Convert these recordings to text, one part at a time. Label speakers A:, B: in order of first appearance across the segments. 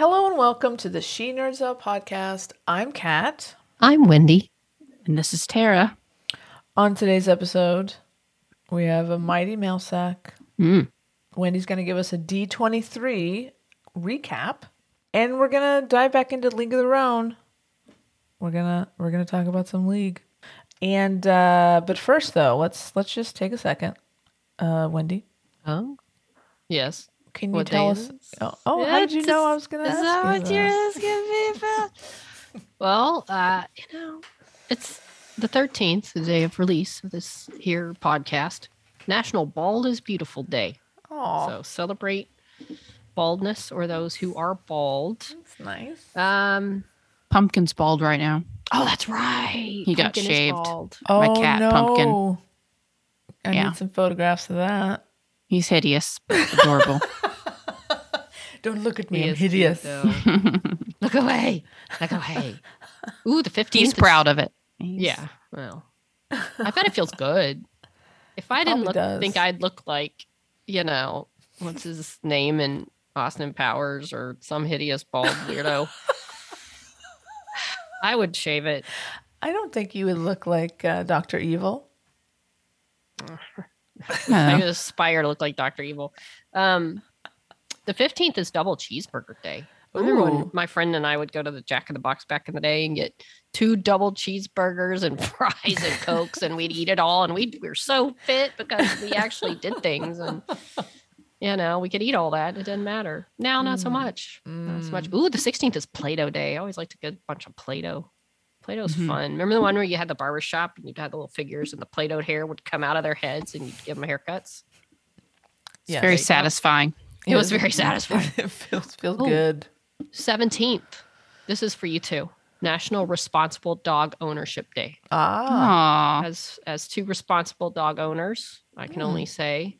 A: Nerdy things.
B: Hello and welcome to the She Nerds Out podcast. I'm Kat.
C: I'm Wendy.
D: And this is Tara.
B: On today's episode, we have a mighty mail sack.
D: Mm.
B: Wendy's going to give us a D23 recap, and we're going to dive back into League of Their Own. We're gonna we're gonna talk about some league, and uh, but first though, let's let's just take a second. Uh, Wendy,
C: Oh, yes.
B: Can you
C: What
B: tell us?
C: is?
B: Oh, oh how did you know I was gonna
C: Is
B: ask
C: that
B: you
C: what
B: that?
C: you're asking me about? well, uh, you know, it's the 13th, the day of release of this here podcast. National Bald is Beautiful Day.
B: Aw,
C: So celebrate baldness or those who are bald.
B: that's nice.
C: Um,
D: Pumpkin's bald right now.
C: oh, that's right.
D: He got
C: Pumpkin is
D: shaved.
C: bald.
B: Oh
D: my cat,
B: no.
D: Pumpkin.
B: I
D: Yeah.
B: need some photographs of that.
D: He's hideous, adorable.
B: Don't look at me.
C: He
B: I'm
C: cute,
B: hideous.
C: Look away. Look away. Ooh, the 15th.
D: He's proud of it. He's-
C: Yeah. Well, I bet it feels good. If I didn't look,
B: does.
C: think I'd look like, you know, what's his name in Austin Powers or some hideous bald weirdo, I would shave it.
B: I don't think you would look like uh, Doctor Evil.
C: I would aspire to look like Doctor Evil. Um, the fifteenth is double cheeseburger day. Remember when my friend and I would go to the Jack in the Box back in the day and get two double cheeseburgers and fries and cokes, and we'd eat it all, and we we were so fit because we actually did things, and you know we could eat all that. It didn't matter. Now, not so
B: Mm.
C: much. Not so much. Ooh, the sixteenth is Play-Doh day. I always like to get a bunch of Play-Doh. Play-Doh's
D: Mhm.
C: fun. Remember the one where you had the barber shop and you'd have the little figures and the Play-Doh hair would come out of their heads and you'd give them haircuts?
D: It's
B: Yes.
D: very
C: There you go.
D: satisfying.
C: It was very satisfying.
B: it feels feels
C: Oh.
B: good.
C: 17th. This is for you too. National Responsible Dog Ownership Day.
B: Ah,
C: As as two responsible dog owners, I can
B: Hmm.
C: only say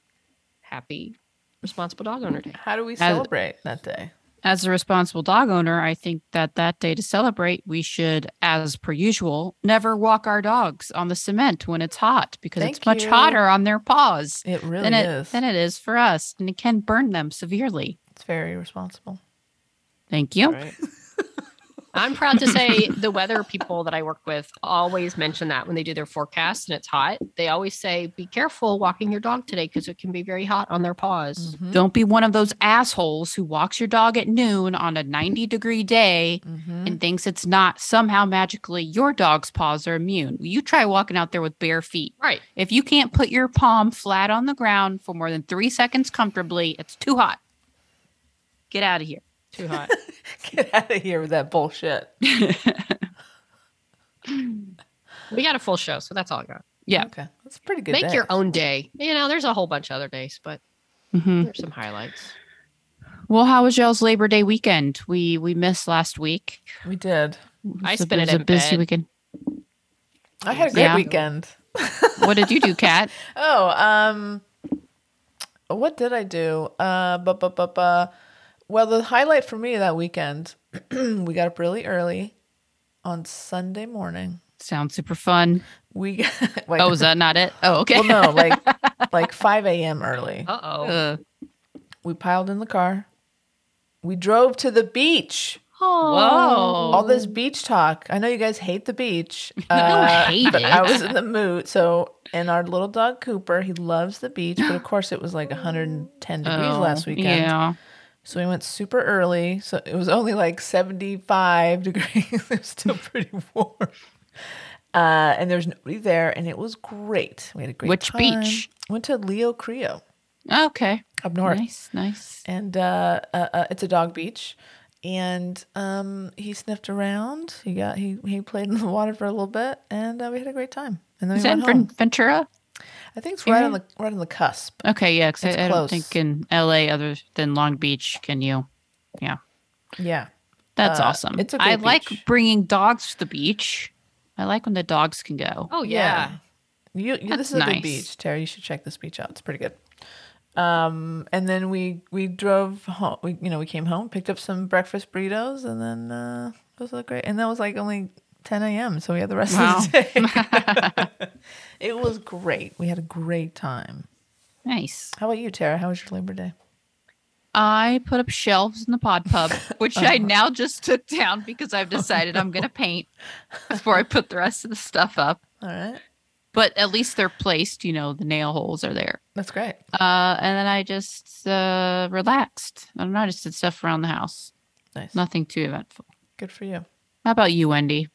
C: happy responsible dog owner day.
B: how do we celebrate that day?
D: As a responsible dog owner, I think that that day to celebrate, we should, as per usual, never walk our dogs on the cement when it's hot because
B: Thank
D: it's much
B: you.
D: hotter on their paws
B: It really
D: than it
B: is.
D: than it is for us, and it can burn them severely.
B: it's very responsible.
D: Thank you.
B: Right?
C: I'm proud to say the weather people that I work with always mention that when they do their forecasts and it's hot. They always say, be careful walking your dog today because it can be very hot on their paws.
B: Mhm,
D: Don't be one of those assholes who walks your dog at noon on a 90 degree day
B: mhm.
D: and thinks it's not somehow magically your dog's paws are immune. You try walking out there with bare feet.
C: Right.
D: If you can't put your palm flat on the ground for more than three seconds comfortably, it's too hot. Get out of here.
C: Too hot.
B: Get out of here with that bullshit.
C: we got a full show, so that's all I got.
D: Yeah.
B: Okay, that's a pretty good.
C: Make
B: day.
C: your own day. You know, there's a whole bunch of other days, but
D: Mhm.
C: there's some highlights.
D: Well, how was y'all's Labor Day weekend? We we missed last week.
B: We did.
C: I
D: was a-
C: spent it
D: was a
C: in
D: busy
C: bed.
D: weekend.
B: I had a great
D: Yeah.
B: weekend.
D: What did you do, Kat?
B: Oh, um, what did I do? Uh, bu- bu- bu- bu- well, the highlight for me that weekend, we got up really early on Sunday morning.
D: Sounds super fun.
B: We like,
D: Oh, is that not it? Oh, okay.
B: well, no, like like five a.m. early.
C: Uh oh.
B: We piled in the car. We drove to the beach.
C: Whoa.
B: All this beach talk. I know you guys hate the beach. Uh,
C: hate
B: but
C: it.
B: I was in the mood. So, and our little dog Cooper, he loves the beach, but of course it was like 110 degrees
D: oh,
B: last weekend.
D: Yeah.
B: So we went super early. So it was only like 75 degrees. it was still pretty warm. Uh, and there's nobody there, and it was great. We had a great time.
D: Which
B: time.
D: beach?
B: Went to Leo Carrillo
D: Okay.
B: up north,
D: Nice, nice.
B: and uh, uh, uh, it's a dog beach. And um, he sniffed around. He got he he played in the water for a little bit, and uh, we had a great time. And then
D: Is
B: we
D: that
B: went home.
D: Ventura?
B: I think it's right on the right on the cusp.
D: Okay, yeah, because I, I don't think in LA, other than Long Beach, can you? Yeah.
B: Yeah.
D: That's
B: Uh,
D: awesome.
B: it's a
D: I
B: great
D: I
B: like
D: bringing dogs to the beach. I like when the dogs can go.
C: Oh yeah.
B: You, you this is a good beach, Terry. You should check this beach out. It's pretty good. Um, and then we we drove home. We you know we came home, picked up some breakfast burritos, and then uh, it was great. And that was like only 10 a.m. So we had the rest of the day. it was great. We had a great time.
D: Nice.
B: How about you, Tara? How was your Labor Day?
D: I put up shelves in the pod pub, which I now just took down because I've decided I'm going to paint before I put the rest of the stuff up.
B: All right,
D: But at least they're placed, you know, the nail holes are there.
B: that's great.
D: Uh, and then I just uh, relaxed. I don't know, I just did stuff around the house.
B: Nice,
D: Nothing too eventful.
B: good for you.
D: How about you, Wendy?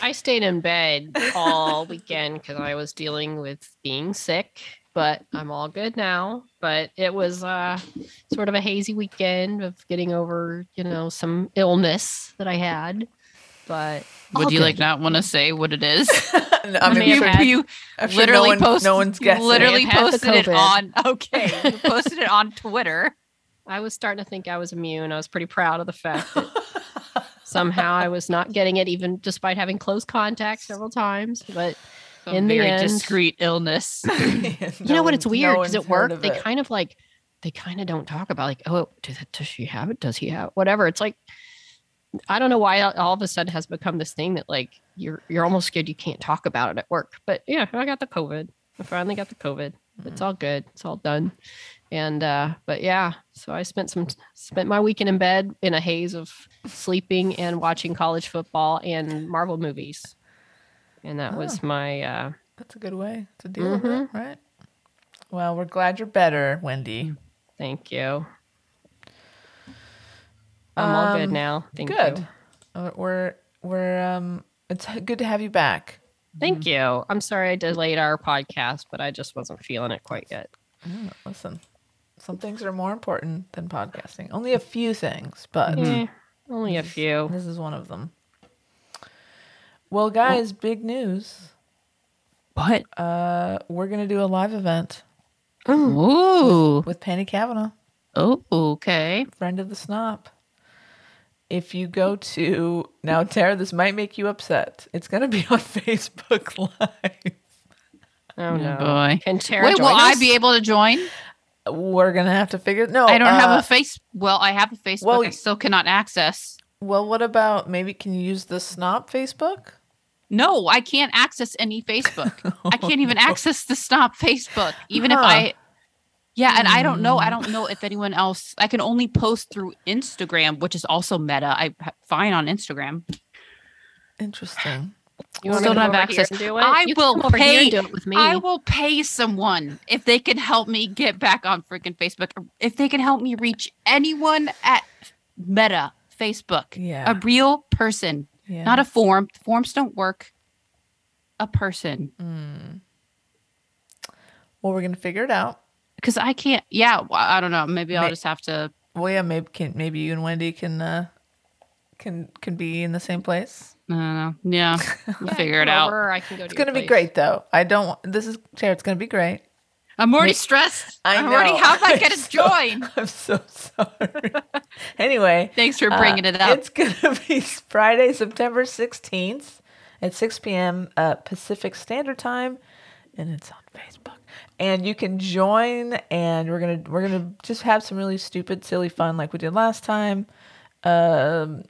C: I stayed in bed all weekend because I was dealing with being sick, but I'm all good now. But it was uh, sort of a hazy weekend of getting over, you know, some illness that I had. But
D: Would
B: All
D: you like not want to say what it is?
B: I
C: I
B: mean,
C: mean,
D: you,
B: sure-
C: had-
D: you
B: I'm sure
D: literally
B: no, one,
D: posted,
B: no one's
D: you
B: guessing.
D: literally
C: I've had the
D: posted it on. Okay, you posted it on Twitter.
C: I was starting to think I was immune. I was pretty proud of the fact that somehow I was not getting it, even despite having close contact several times. But
D: A
C: In the
D: very
C: end-
D: discreet illness.
C: you know what? It's weird because at work they
B: kind
C: kind of like they kind of don't talk about like oh does, it, does she have it? Does he have it? whatever? It's like I don't know why all- all of a sudden has become this thing that like you're you're almost scared you can't talk about it at work. But yeah, I got the COVID. I finally got the COVID. It's mm-hmm. all good. It's all done. And uh but yeah, so I spent some spent my weekend in bed in a haze of sleeping and watching college football and Marvel movies. And that was my uh
B: That's a good way to deal with it,
C: Mm-hmm.
B: right? Well, we're glad you're better, Wendy.
C: thank you. I'm all good
B: Um,
C: now. Thank
B: good.
C: you.
B: Uh, We're we're um. It's good to have you back.
C: Thank you. I'm sorry I delayed our podcast, but I just wasn't feeling it quite yet.
B: Mm, Listen, some things are more important than podcasting. Only a few things, but
C: Eh, only a few.
B: this is one of them. Well, guys, big news.
D: What?
B: Uh, we're gonna do a live event
D: Ooh.
B: with Penny Kavanaugh,
D: Oh, okay.
B: friend of the Snop. If you go to now, Tara, this might make you upset. It's gonna be on Facebook Live.
C: Oh no.
D: boy.
C: Can Tara
D: Wait,
C: join
D: will I be able to join?
B: We're gonna have to figure. No,
D: I don't have
B: uh,
D: a face. Well, I have a Facebook.
B: well,
D: I still cannot access.
B: Well, what about maybe can you use the Snop Facebook?
D: No, I can't access any Facebook. I can't even access the Snop Facebook, even if I. Yeah, and I don't know. I don't know if anyone else. I can only post through Instagram, which is also Meta. I fine on Instagram.
B: Interesting.
C: You
D: Still don't have access.
C: do it?
D: I
C: You
D: will
C: come over here
D: pay-
C: do it with me.
D: I will pay someone if they can help me get back on freaking Facebook. If they can help me reach anyone at Meta Facebook,
B: Yeah.
D: a real person,
B: Yeah.
D: not a form. Forms don't work. A person,
B: well, we're gonna figure it out.
D: because I can't. Yeah, well, I don't know. Maybe I'll
B: May-
D: just have to.
B: Well, yeah, maybe can maybe you and Wendy can uh can can be in the same place.
D: I don't know. Yeah, we'll
C: Yeah,
D: figure it
C: come
D: out.
C: over, or I can go
B: It's gonna be great though. I don't. want- This is Tara. It's gonna be great.
D: I'm already
B: May-
D: stressed.
B: I
D: I'm already.
B: know.
D: How am I
B: I'm
D: going to
B: so-
D: join?
B: I'm so sorry. anyway,
D: Thanks for
B: uh,
D: bringing it up.
B: It's gonna be Friday, September sixteenth at six p.m. Uh, Pacific Standard Time, and it's on Facebook. And you can join, and we're gonna we're gonna just have some really stupid, silly fun like we did last time. Um,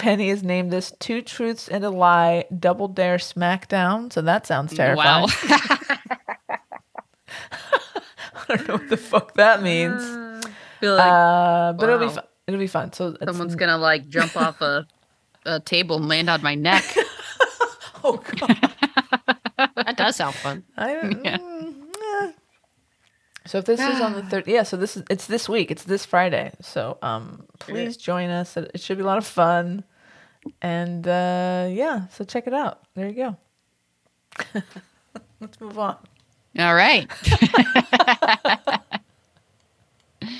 B: Penny has named this Two Truths and a Lie Double Dare Smackdown. So that sounds terrifying.
D: Wow.
B: I don't know what the fuck that means.
D: like
B: Uh, but it'll be fun. It'll be fun. So
D: someone's gonna like jump off a, a table and land on my neck.
B: Oh god.
C: That does sound fun.
B: I,
D: Yeah.
B: mm, eh. So if this is on the third, yeah. So this is it's this week. It's this Friday. So um, please join us. It should be a lot of fun. And uh, yeah, so check it out. There you go. Let's move on.
D: All right.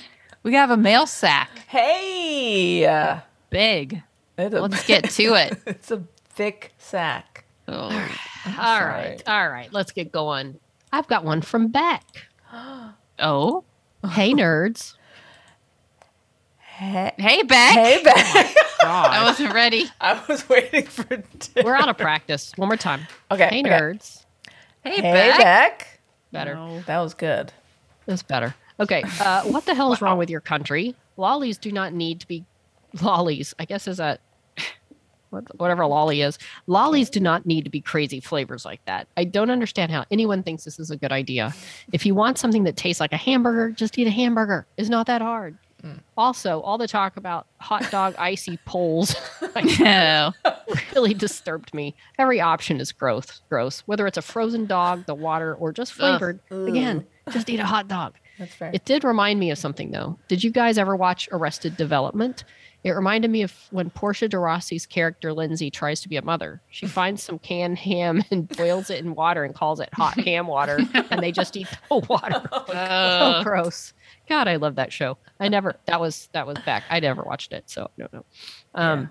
D: we have a mail sack.
B: Hey, uh,
D: Big.
B: a-
D: Let's get to it.
B: it's a thick sack.
D: Oh,
C: All right, all right. Let's get going. I've got one from Beck.
D: oh.
C: Hey nerds,
B: Hey,
D: Hey, Beck.
B: hey, Beck.
D: I wasn't ready.
B: I was waiting for.
C: We're out of practice. One more time.
B: Okay.
C: Hey,
B: okay.
C: nerds.
D: Hey,
B: Hey,
D: Beck.
B: Beck.
C: Better.
D: No.
B: That was good.
C: That's better. Okay. Uh, what the hell is wrong with your country? Lollies do not need to be lollies. I guess is that whatever a lolly is. Lollies do not need to be crazy flavors like that. I don't understand how anyone thinks this is a good idea. If you want something that tastes like a hamburger, just eat a hamburger. It's not that hard. Also, all the talk about hot dog icy poles
D: No.
C: really disturbed me. Every option is gross, gross. Whether it's a frozen dog, the water, or just flavored. Again, just eat a hot dog.
B: That's fair.
C: It did remind me of something though. Did you guys ever watch Arrested Development? It reminded me of when Portia de Rossi's character Lindsay tries to be a mother. She finds some canned ham and boils it in water and calls it hot ham water, and they just eat the water. Oh,
D: Uh,
C: gross! God, I love that show. I never. That was that was back. I never watched it, so no, no. Um,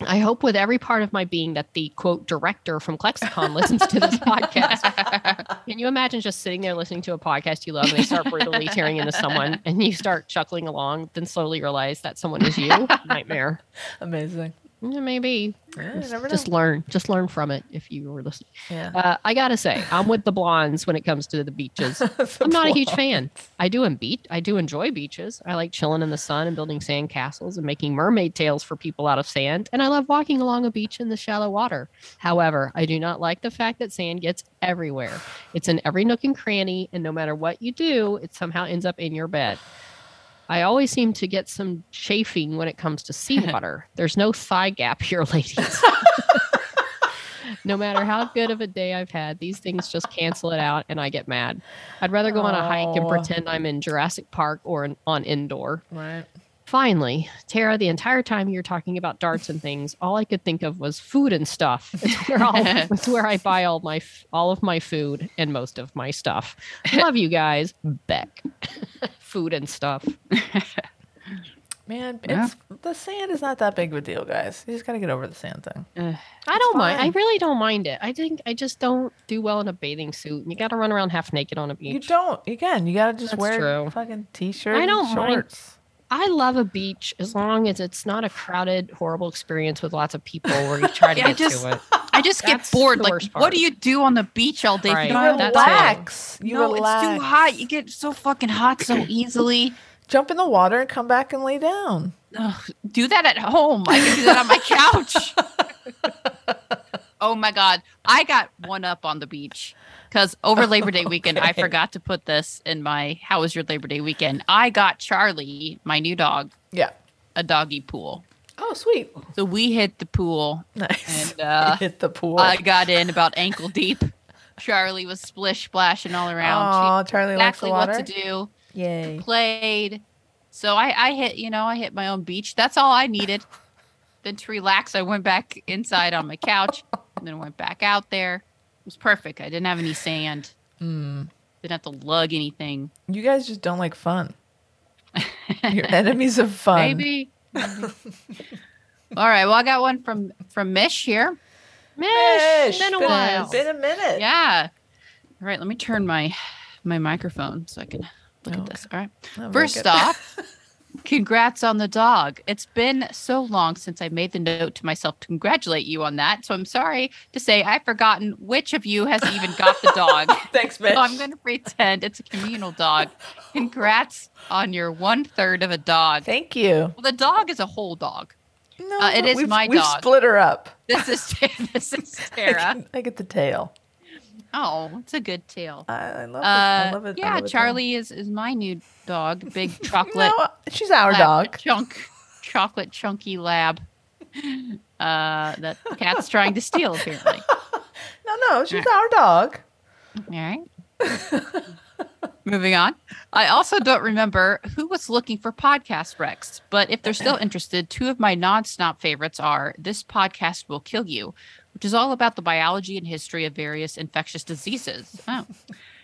C: I hope with every part of my being that the quote director from Clexicon listens to this podcast. Can you imagine just sitting there listening to a podcast you love and they start brutally tearing into someone and you start chuckling along, then slowly realize that someone is you? Nightmare.
B: Amazing.
C: Yeah, maybe. Just, just learn. Just learn from it if you were listening.
B: Yeah.
C: Uh, I gotta say, I'm with the blondes when it comes to the beaches. I'm not a huge fan. I do beat. I do enjoy beaches. I like chilling in the sun and building sand castles and making mermaid tails for people out of sand. And I love walking along a beach in the shallow water. However, I do not like the fact that sand gets everywhere. It's in every nook and cranny, and no matter what you do, it somehow ends up in your bed. I always seem to get some chafing when it comes to seawater. There's no thigh gap here, ladies. no matter how good of a day I've had, these things just cancel it out and I get mad. I'd rather go on a hike and pretend I'm in Jurassic Park or in, on Endor.
B: Right.
C: Finally, Tara, the entire time you're talking about darts and things, all I could think of was food and stuff. It's where, all, it's where I buy all my all of my food and most of my stuff. Love you guys, Beck. Food and stuff.
B: Man,
D: Yeah.
B: it's the sand is not that big of a deal, guys. You just gotta get over the sand thing.
D: uh,
C: I don't mind. I really don't mind it. I think I just don't do well in a bathing suit. You got to run around half naked on a beach.
B: You don't. Again, you gotta just
C: That's
B: wear
C: true.
B: fucking t-shirt.
C: I don't
B: and
C: mind.
B: Shorts.
C: I love a beach as long as it's not a crowded, horrible experience with lots of people where you try to
D: Yeah,
C: get
D: just-
C: to it.
D: I just get bored. Like,
C: worst
D: what do you do on the beach all day? if
C: Right.
D: You
B: You
D: don't have that
C: that's
B: relax. You
D: no,
B: relax.
D: it's too hot. You get so fucking hot so easily.
B: Jump in the water and come back and lay down.
D: Ugh, do that at home. I can do that on my couch. oh my god, I got one up on the beach because over Labor Day weekend, I forgot to put this in my "How was your Labor Day weekend?" I got Charlie, my new dog,
B: Yeah.
D: a doggy pool.
B: Oh, sweet.
D: So we hit the pool,
B: Nice.
D: and uh,
B: Hit the pool.
D: I got in about ankle deep. Charlie was splish splashing all around.
B: Oh, Charlie likes the
D: exactly
B: water.
D: what to do.
B: Yay.
D: played. So I, I hit, you know, I hit my own beach. That's all I needed. Then to relax, I went back inside on my couch and then went back out there. It was perfect. I didn't have any sand.
B: Mm.
D: Didn't have to lug anything.
B: You guys just don't like fun. You're enemies of fun.
D: Maybe. Maybe. all right. Well, I got one from from Mish here.
C: Mish,
B: Mish,
C: been a
B: been
C: while.
B: been a minute.
D: Yeah. All right. Let me turn my my microphone so I can look
B: Okay.
D: at this. All right.
B: Oh,
D: First
B: good.
D: off, congrats on the dog. It's been so long since I made the note to myself to congratulate you on that. So I'm sorry to say I've forgotten which of you has even got the dog.
B: Thanks, Mitch.
D: So I'm going to pretend it's a communal dog. Congrats on your one third of a dog.
B: Thank you.
D: Well, the dog is a whole dog.
B: No,
D: Uh, it is
B: we've,
D: my
B: we've
D: dog.
B: split her up.
D: This is this is
B: I,
D: Tara.
B: get- I get the tail.
D: Oh, it's a good tail.
B: I, I love it. I
D: Uh,
B: love it.
D: Yeah,
B: love it,
D: Charlie is is my new dog. Big chocolate.
B: No, she's our dog.
D: chunk chocolate chunky lab uh that the cat's trying to steal apparently
B: No, no, she's our dog.
D: all right moving on i also don't remember who was looking for podcast wrecks, but if they're still interested two of my non-snop favorites are this podcast will kill you which is all about the biology and history of various infectious diseases. Oh.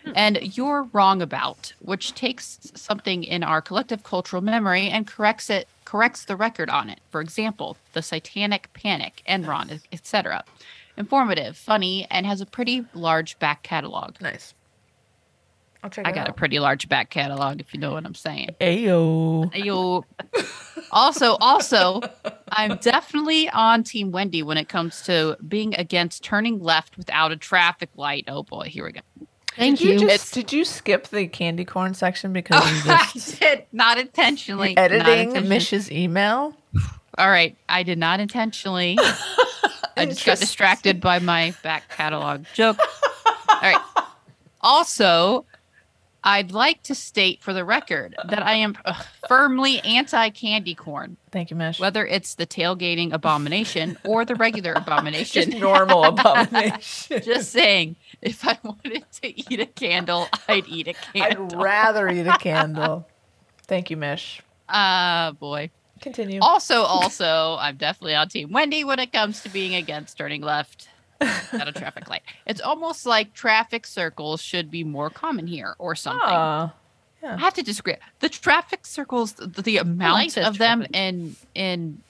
D: Hmm. and you're wrong about which takes something in our collective cultural memory and corrects it corrects the record on it. For example the satanic panic enron etc informative funny and has a pretty large back catalog.
B: Nice. I'll check
D: i
B: it
D: got a pretty large back catalog if you know what i'm saying
B: Ayo.
D: you Also, also, I'm definitely on Team Wendy when it comes to being against turning left without a traffic light. Oh boy, here we go.
C: Thank
B: Did you,
C: you.
B: just, did you skip the candy corn section because you
D: I did not intentionally.
B: editing
D: intentionally.
B: Mish's email?
D: All right, I did not intentionally. I just got distracted by my back catalog joke. All right. Also, I'd like to state for the record that I am uh, firmly anti candy corn,
B: Thank you, Mish.
D: whether it's the tailgating abomination or the regular
B: just
D: abomination.
B: normal abomination.
D: Just saying, if I wanted to eat a candle, I'd eat a candle.
B: I'd rather eat a candle. Thank you, Mish.
D: Ah, boy.
B: Continue.
D: Also, also, I'm definitely on Team Wendy when it comes to being against turning left at a traffic light. It's almost like traffic circles should be more common here or something.
B: Ah,
D: I have to disagree. The traffic circles, the, the amount of them in in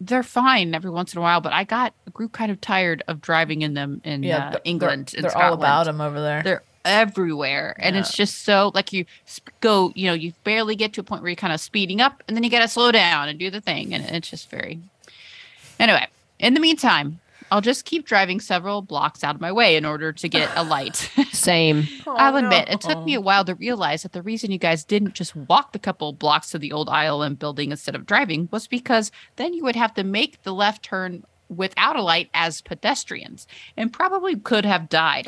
D: they're fine every once in a while, but I got grew kind of tired of driving in them in
B: yeah,
D: uh, England.
B: They're, they're all about them over there.
D: They're everywhere, and it's just so like you sp- go, you know, you barely get to a point where you're kind of speeding up, and then you got to slow down and do the thing, and it's just very. Anyway, in the meantime, I'll just keep driving several blocks out of my way in order to get a light.
C: Same.
B: Oh,
D: I'll admit, it took me a oh. while to realize that the reason you guys didn't just walk the couple blocks to the old ILM building instead of driving was because then you would have to make the left turn without a light as pedestrians and probably could have died.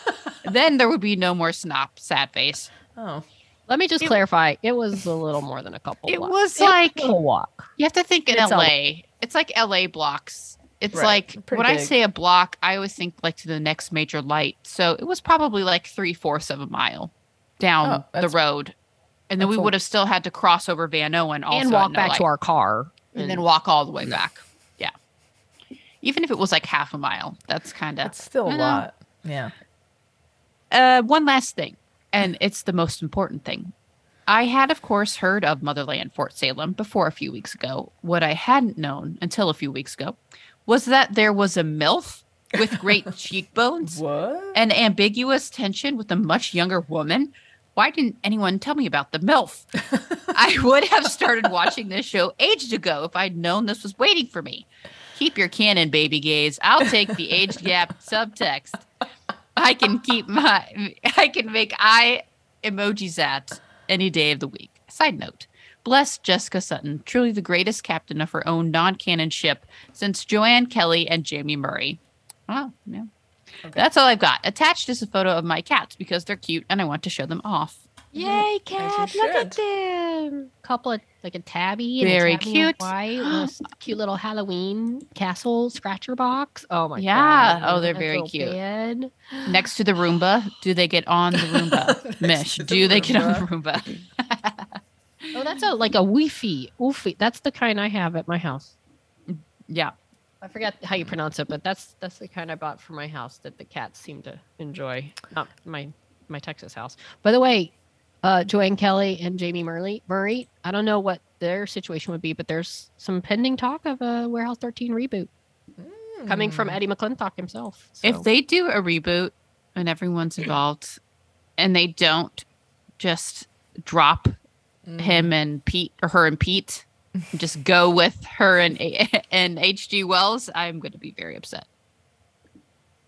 D: then there would be no more snop, sad face.
B: Oh,
C: Let me just
D: It-
C: clarify. It was a little more than a couple.
D: It
C: blocks.
D: was
C: It
D: like-
C: a walk.
D: You have to think in
C: It's a-
D: LA. it's like LA blocks. It's
B: Right,
D: like
B: pretty
D: when I say a block, I always think like to the next major light. So it was probably like three fourths of a mile down
B: Oh,
D: the road. And then we would have still had to cross over Vanowen also
C: and walk
D: no
C: back
D: light.
C: to our car.
D: and then walk all the way back. Yeah. Even if it was like half a mile, that's kind of
B: that's still a
D: I know.
B: lot. Yeah.
D: uh, one last thing, and it's the most important thing. I had, of course, heard of Motherland Fort Salem before a few weeks ago. What I hadn't known until a few weeks ago was that there was a MILF with great cheekbones
B: What?
D: and ambiguous tension with a much younger woman. Why didn't anyone tell me about the MILF? I would have started watching this show ages ago if I'd known this was waiting for me. Keep your canon, baby gays. I'll take the age gap subtext. I can keep my, I can make eye emojis at any day of the week. Side note. Bless Jessica Sutton, truly the greatest captain of her own non canon ship since Joanne Kelly and Jaime Murray. Wow, yeah. That's all I've got. Attached is a photo of my cats because they're cute and I want to show them off.
C: Yay,
B: you
C: cat! Look at
B: should.
C: them. Couple of like a tabby. And
D: Very
C: a tabby
D: cute.
C: White, little cute little Halloween castle scratcher box. Oh my
D: Yeah.
C: god!
D: Oh, they're
C: That
D: very cute.
C: bed.
D: Next to the Roomba, do they get on the Roomba? Mish,
B: to the
D: do they get on the Roomba?
C: Oh, that's a like a Wi-Fi. Wi-Fi. That's the kind I have at my house.
D: Yeah.
C: I forget how you pronounce it, but that's that's the kind I bought for my house that the cats seem to enjoy. Not my my Texas house. By the way, uh, Joanne Kelly and Jaime Murray. Murray. I don't know what their situation would be, but there's some pending talk of a Warehouse 13 reboot coming from Eddie McClintock himself. So.
D: If they do a reboot and everyone's involved and they don't just drop him and Pete or her and Pete, just go with her and and H.G. Wells, I'm going to be very upset.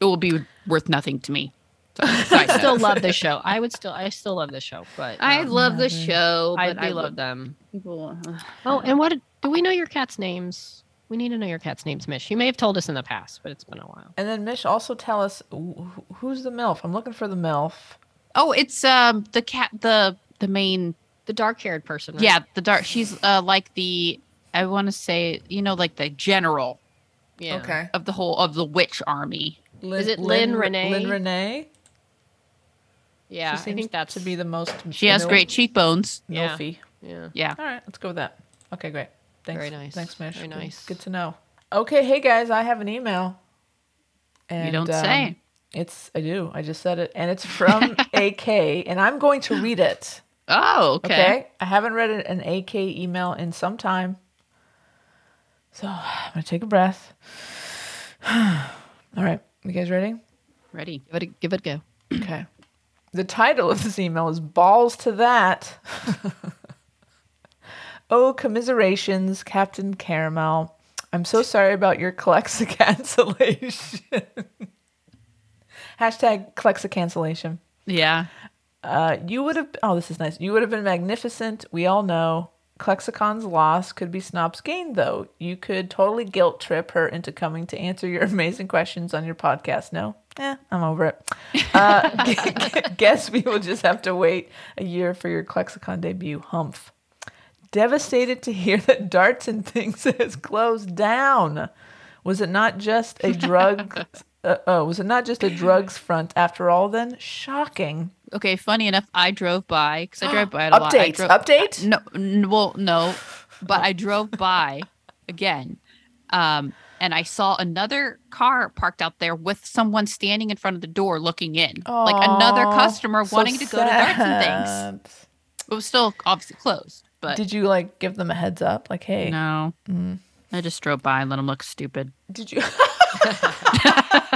D: It will be worth nothing to me. So,
C: I still love this show. I would still I still love this show, but
D: I
C: um,
D: love the show,
C: I
D: but
C: do
D: I
C: love
D: love
C: them.
D: people.
C: Oh, and what do we know your cat's names? We need to know your cat's names, Mish. You may have told us in the past, but it's been a while.
B: And then Mish, also tell us wh- wh- who's the MILF. I'm looking for the MILF.
D: Oh, it's um the cat the the main
C: The dark-haired person. Right?
D: yeah the dark. She's uh like the I want to say you know like the general
C: Yeah.
B: Okay.
D: of the whole of the witch army.
C: Is it Lynn
B: Re-
C: Renee?
B: Lynn Renee.
C: Yeah,
B: she
C: I think that
B: to be the most.
D: She has great cheekbones.
C: Yeah.
B: milfy.
C: Yeah.
D: Yeah.
B: All right, let's go with that. Okay, great. Thanks.
C: Very nice.
B: Thanks, Mish.
C: Very nice.
B: Good to know. Okay, hey guys, I have an email. And,
D: you don't
B: um,
D: say.
B: It's I do. I just said it, and it's from AK, and I'm going to read it.
D: Oh, okay.
B: Okay. I haven't read an AK email in some time. So I'm going to take a breath. All right. You guys ready?
D: Ready.
C: Give it a, give it a go.
B: Okay. The title of this email is Balls to That. Oh, commiserations, Captain Caramel. I'm so sorry about your Clexa cancellation. Hashtag Clexa cancellation.
D: Yeah.
B: Uh, you would have. Oh, this is nice. You would have been magnificent. We all know. Clexicon's loss could be Snop's gain, though. You could totally guilt trip her into coming to answer your amazing questions on your podcast. No? Eh, I'm over it. Uh, g- g- guess we will just have to wait a year for your Clexicon debut. Humph. Devastated to hear that Darts and Things has closed down. Was it not just a drug? Uh, oh, was it not just a drugs front after all? Then shocking.
D: Okay. Funny enough, I drove by because I drive by it a lot. I
B: Update.
D: drove,
B: Update.
D: No, n- well, no, but I drove by again, um, and I saw another car parked out there with someone standing in front of the door looking in, like another
B: Aw,
D: customer
B: so
D: wanting to go to darts and things.
B: sad.
D: It was still obviously closed, but
B: Did you like give them a heads up? Like, hey,
D: no,
B: Mm.
D: I just drove by and let them look stupid.
B: did you?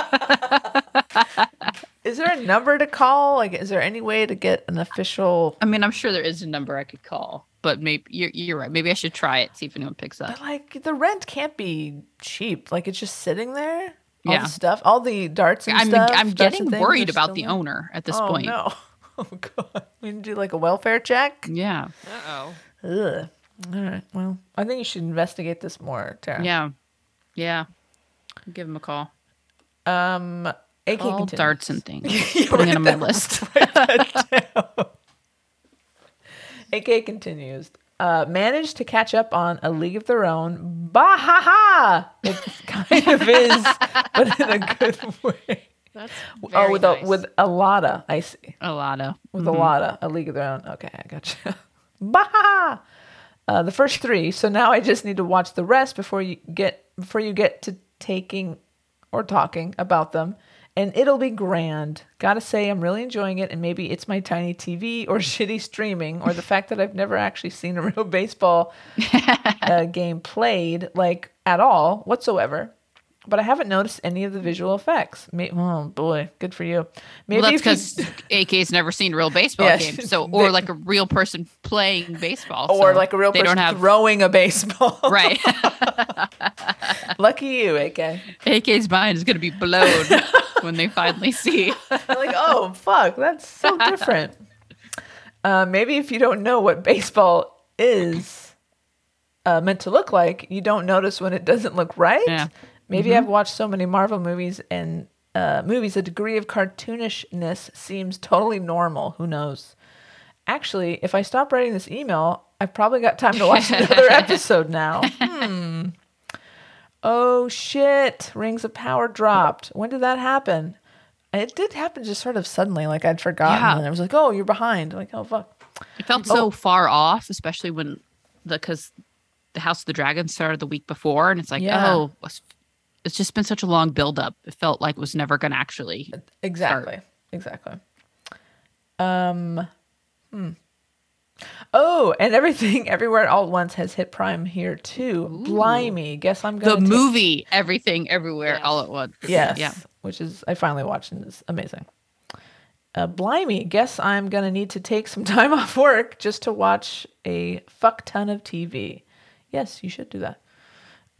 B: is there a number to call? Like, is there any way to get an official?
D: I mean, I'm sure there is a number I could call, but maybe you're, you're right. Maybe I should try it, see if anyone picks up.
B: But like, the rent can't be cheap. Like, it's just sitting there. All
D: Yeah.
B: the stuff, all the darts and
D: I'm
B: stuff.
D: I'm getting
B: things
D: worried about the
B: there.
D: owner at this
B: oh,
D: point.
B: No. Oh god. We need to do like a welfare check.
D: Yeah,
C: Uh oh.
B: Ugh. All right. Well, I think you should investigate this more, Tara.
D: yeah, yeah. Give him a call.
B: Um. AK
D: All
B: continues.
D: darts and things.
B: Yeah,
D: Putting it on my
B: that-
D: list.
B: AK continues. Uh, managed to catch up on A League of Their Own. Bah ha ha! It kind of is, but in a good way.
C: That's
B: oh, with
C: nice.
B: a with a lotta, I see.
D: A lot of.
B: With a lotta, A League of Their Own. Okay, I got you. bah ha ha! Uh, the first three. So now I just need to watch the rest before you get before you get to taking or talking about them. And it'll be grand. Gotta say, I'm really enjoying it. And maybe it's my tiny TV or shitty streaming or the fact that I've never actually seen a real baseball uh, game played, like at all whatsoever. But I haven't noticed any of the visual effects. May- oh boy, good for you. Maybe
D: well, that's because AK's never seen a real baseball
B: Yeah,
D: game. So, or
B: they-
D: like a real person playing baseball.
B: or
D: so
B: like a real person
D: don't have
B: throwing a baseball.
D: right.
B: Lucky you, AK.
D: AK's mind is going to be blown when they finally see.
B: like, oh fuck, that's so different. Uh, maybe if you don't know what baseball is uh, meant to look like, you don't notice when it doesn't look right.
D: Yeah.
B: Maybe I've watched so many Marvel movies and uh, movies, a degree of cartoonishness seems totally normal. Who knows? Actually, if I stop writing this email, I've probably got time to watch another episode now. Hmm. Oh shit! Rings of Power dropped. When did that happen? It did happen just sort of suddenly, like I'd forgotten.
D: Yeah.
B: And I was like, "Oh, you're behind." I'm Like, "Oh fuck."
D: It felt so far off, especially when the because the House of the Dragon started the week before, and it's like,
B: Yeah.
D: oh, it's- it's just been such a long build up. It felt like it was never going to actually.
B: Exactly. Exactly. Um. Hmm. Oh, and everything, everywhere, all at once has hit Prime here too. Blimey! Guess I'm
D: The
B: gonna take-
D: movie, everything, everywhere,
C: Yes.
D: all at once.
B: Yes.
D: Yeah.
B: Which is I finally watched and it's amazing. Uh, blimey, guess I'm gonna need to take some time off work just to watch a fuck ton of TV. Yes, you should do that.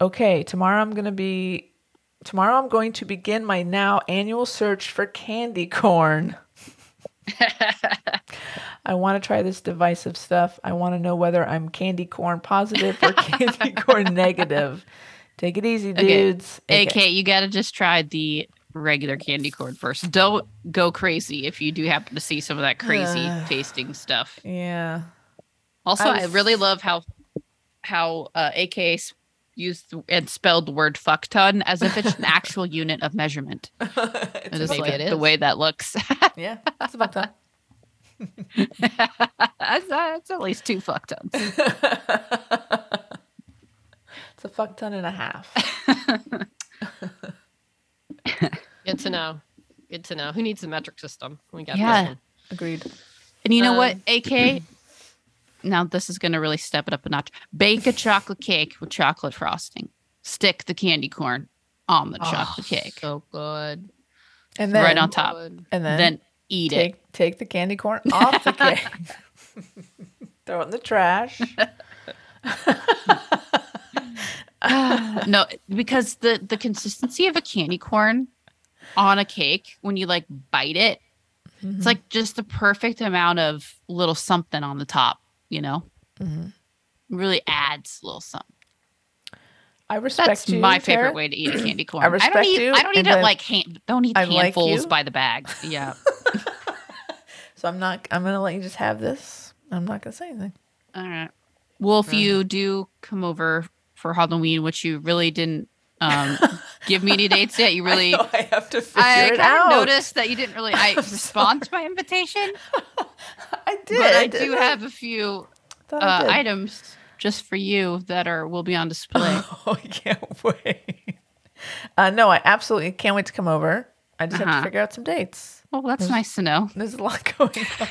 B: Okay, tomorrow I'm gonna be tomorrow I'm going to begin my now annual search for candy corn. I want to try this divisive stuff. I want to know whether I'm candy corn positive or candy corn negative. Take it easy,
D: Okay.
B: dudes.
D: AK, you got to just try the regular candy corn first. Don't go crazy if you do happen to see some of that crazy tasting stuff.
B: Yeah.
D: Also,
B: I
D: I, really love how how uh, AK used and spelled the word fuck ton as if it's an actual unit of measurement. I just
C: maybe
D: like
C: it
D: the way that looks.
B: Yeah, it's about time.
D: that's, that's at least two fuck tons.
B: It's a fuck ton and a half.
C: Good to know. Good to know. Who needs a metric system? We got
D: Yeah.
C: this one.
B: Agreed.
D: And you know what,
C: Um,
D: AK? Now this is going to really step it up a notch. Bake a chocolate cake with chocolate frosting. Stick the candy corn on the chocolate cake.
C: So good.
B: And then
D: Right on top.
C: Good.
B: And then,
D: Then eat it.
B: take take the candy corn off the cake. Throw it in the trash.
D: no, because the the consistency of a candy corn on a cake when you like bite it,
B: Mm-hmm.
D: it's like just the perfect amount of little something on the top. You know,
B: Mhm.
D: really adds a little something.
B: I respect
D: That's
B: you.
D: my
B: Tara.
D: favorite way to eat a candy corn. I,
B: respect
D: don't eat.
B: you,
D: I don't eat it
B: I-
D: like hand, don't eat
B: I
D: handfuls
B: you.
D: by the bag. Yeah.
B: So I'm not. I'm gonna let you just have this. I'm not gonna say anything.
D: All right. Well, if you do come over for Halloween, which you really didn't um, give me any dates yet, you really.
B: I, I have to figure
D: I
B: it out.
D: I noticed that you didn't really I respond to my invitation,
B: I did.
D: but I
B: did.
D: do have a few uh, items just for you that are will be on display.
B: Oh, I can't wait. Uh, no, I absolutely can't wait to come over. I just have
D: Uh-huh.
B: to figure out some dates.
D: well, that's nice to know.
B: There's a lot going on.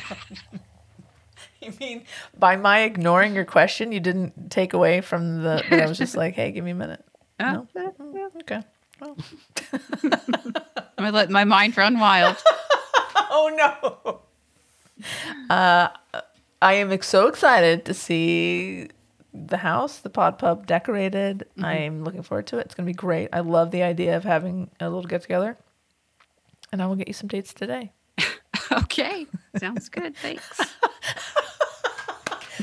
B: you mean by my ignoring your question, you didn't take away from the? I was just like, hey, give me a minute.
D: Uh,
B: No? Mm, Okay. Well.
D: I let my mind run wild.
B: Oh no. Uh, I am so excited to see the house, the pod pub decorated. I'm looking forward to it. It's gonna be great. I love the idea of having a little get together. And I will get you some dates today.
D: okay, sounds good. Thanks.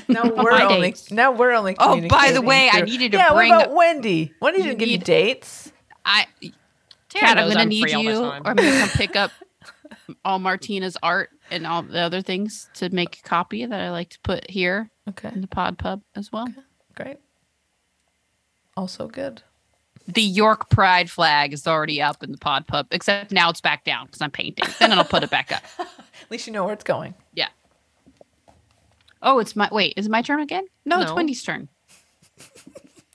B: Now we're only
C: dates.
B: now we're only.
D: Oh, by the way, I
B: through-
D: needed to
B: yeah,
D: bring-
B: what about Wendy? Wendy didn't give you dates.
D: I,
C: Tara
D: Kat, I'm gonna
C: I'm
D: need
C: free all the
D: you, or I'm gonna come pick up all Martina's art and all the other things to make a copy that I like to put here
B: Okay,
D: in the Pod Pub as well.
B: great. Also good.
D: The York Pride flag is already up in the Pod Pub, except now it's back down because I'm painting. Then I'll put it back up.
B: At least you know where it's going.
D: Yeah. Oh, it's my wait. Is it my turn again? No, it's Wendy's turn.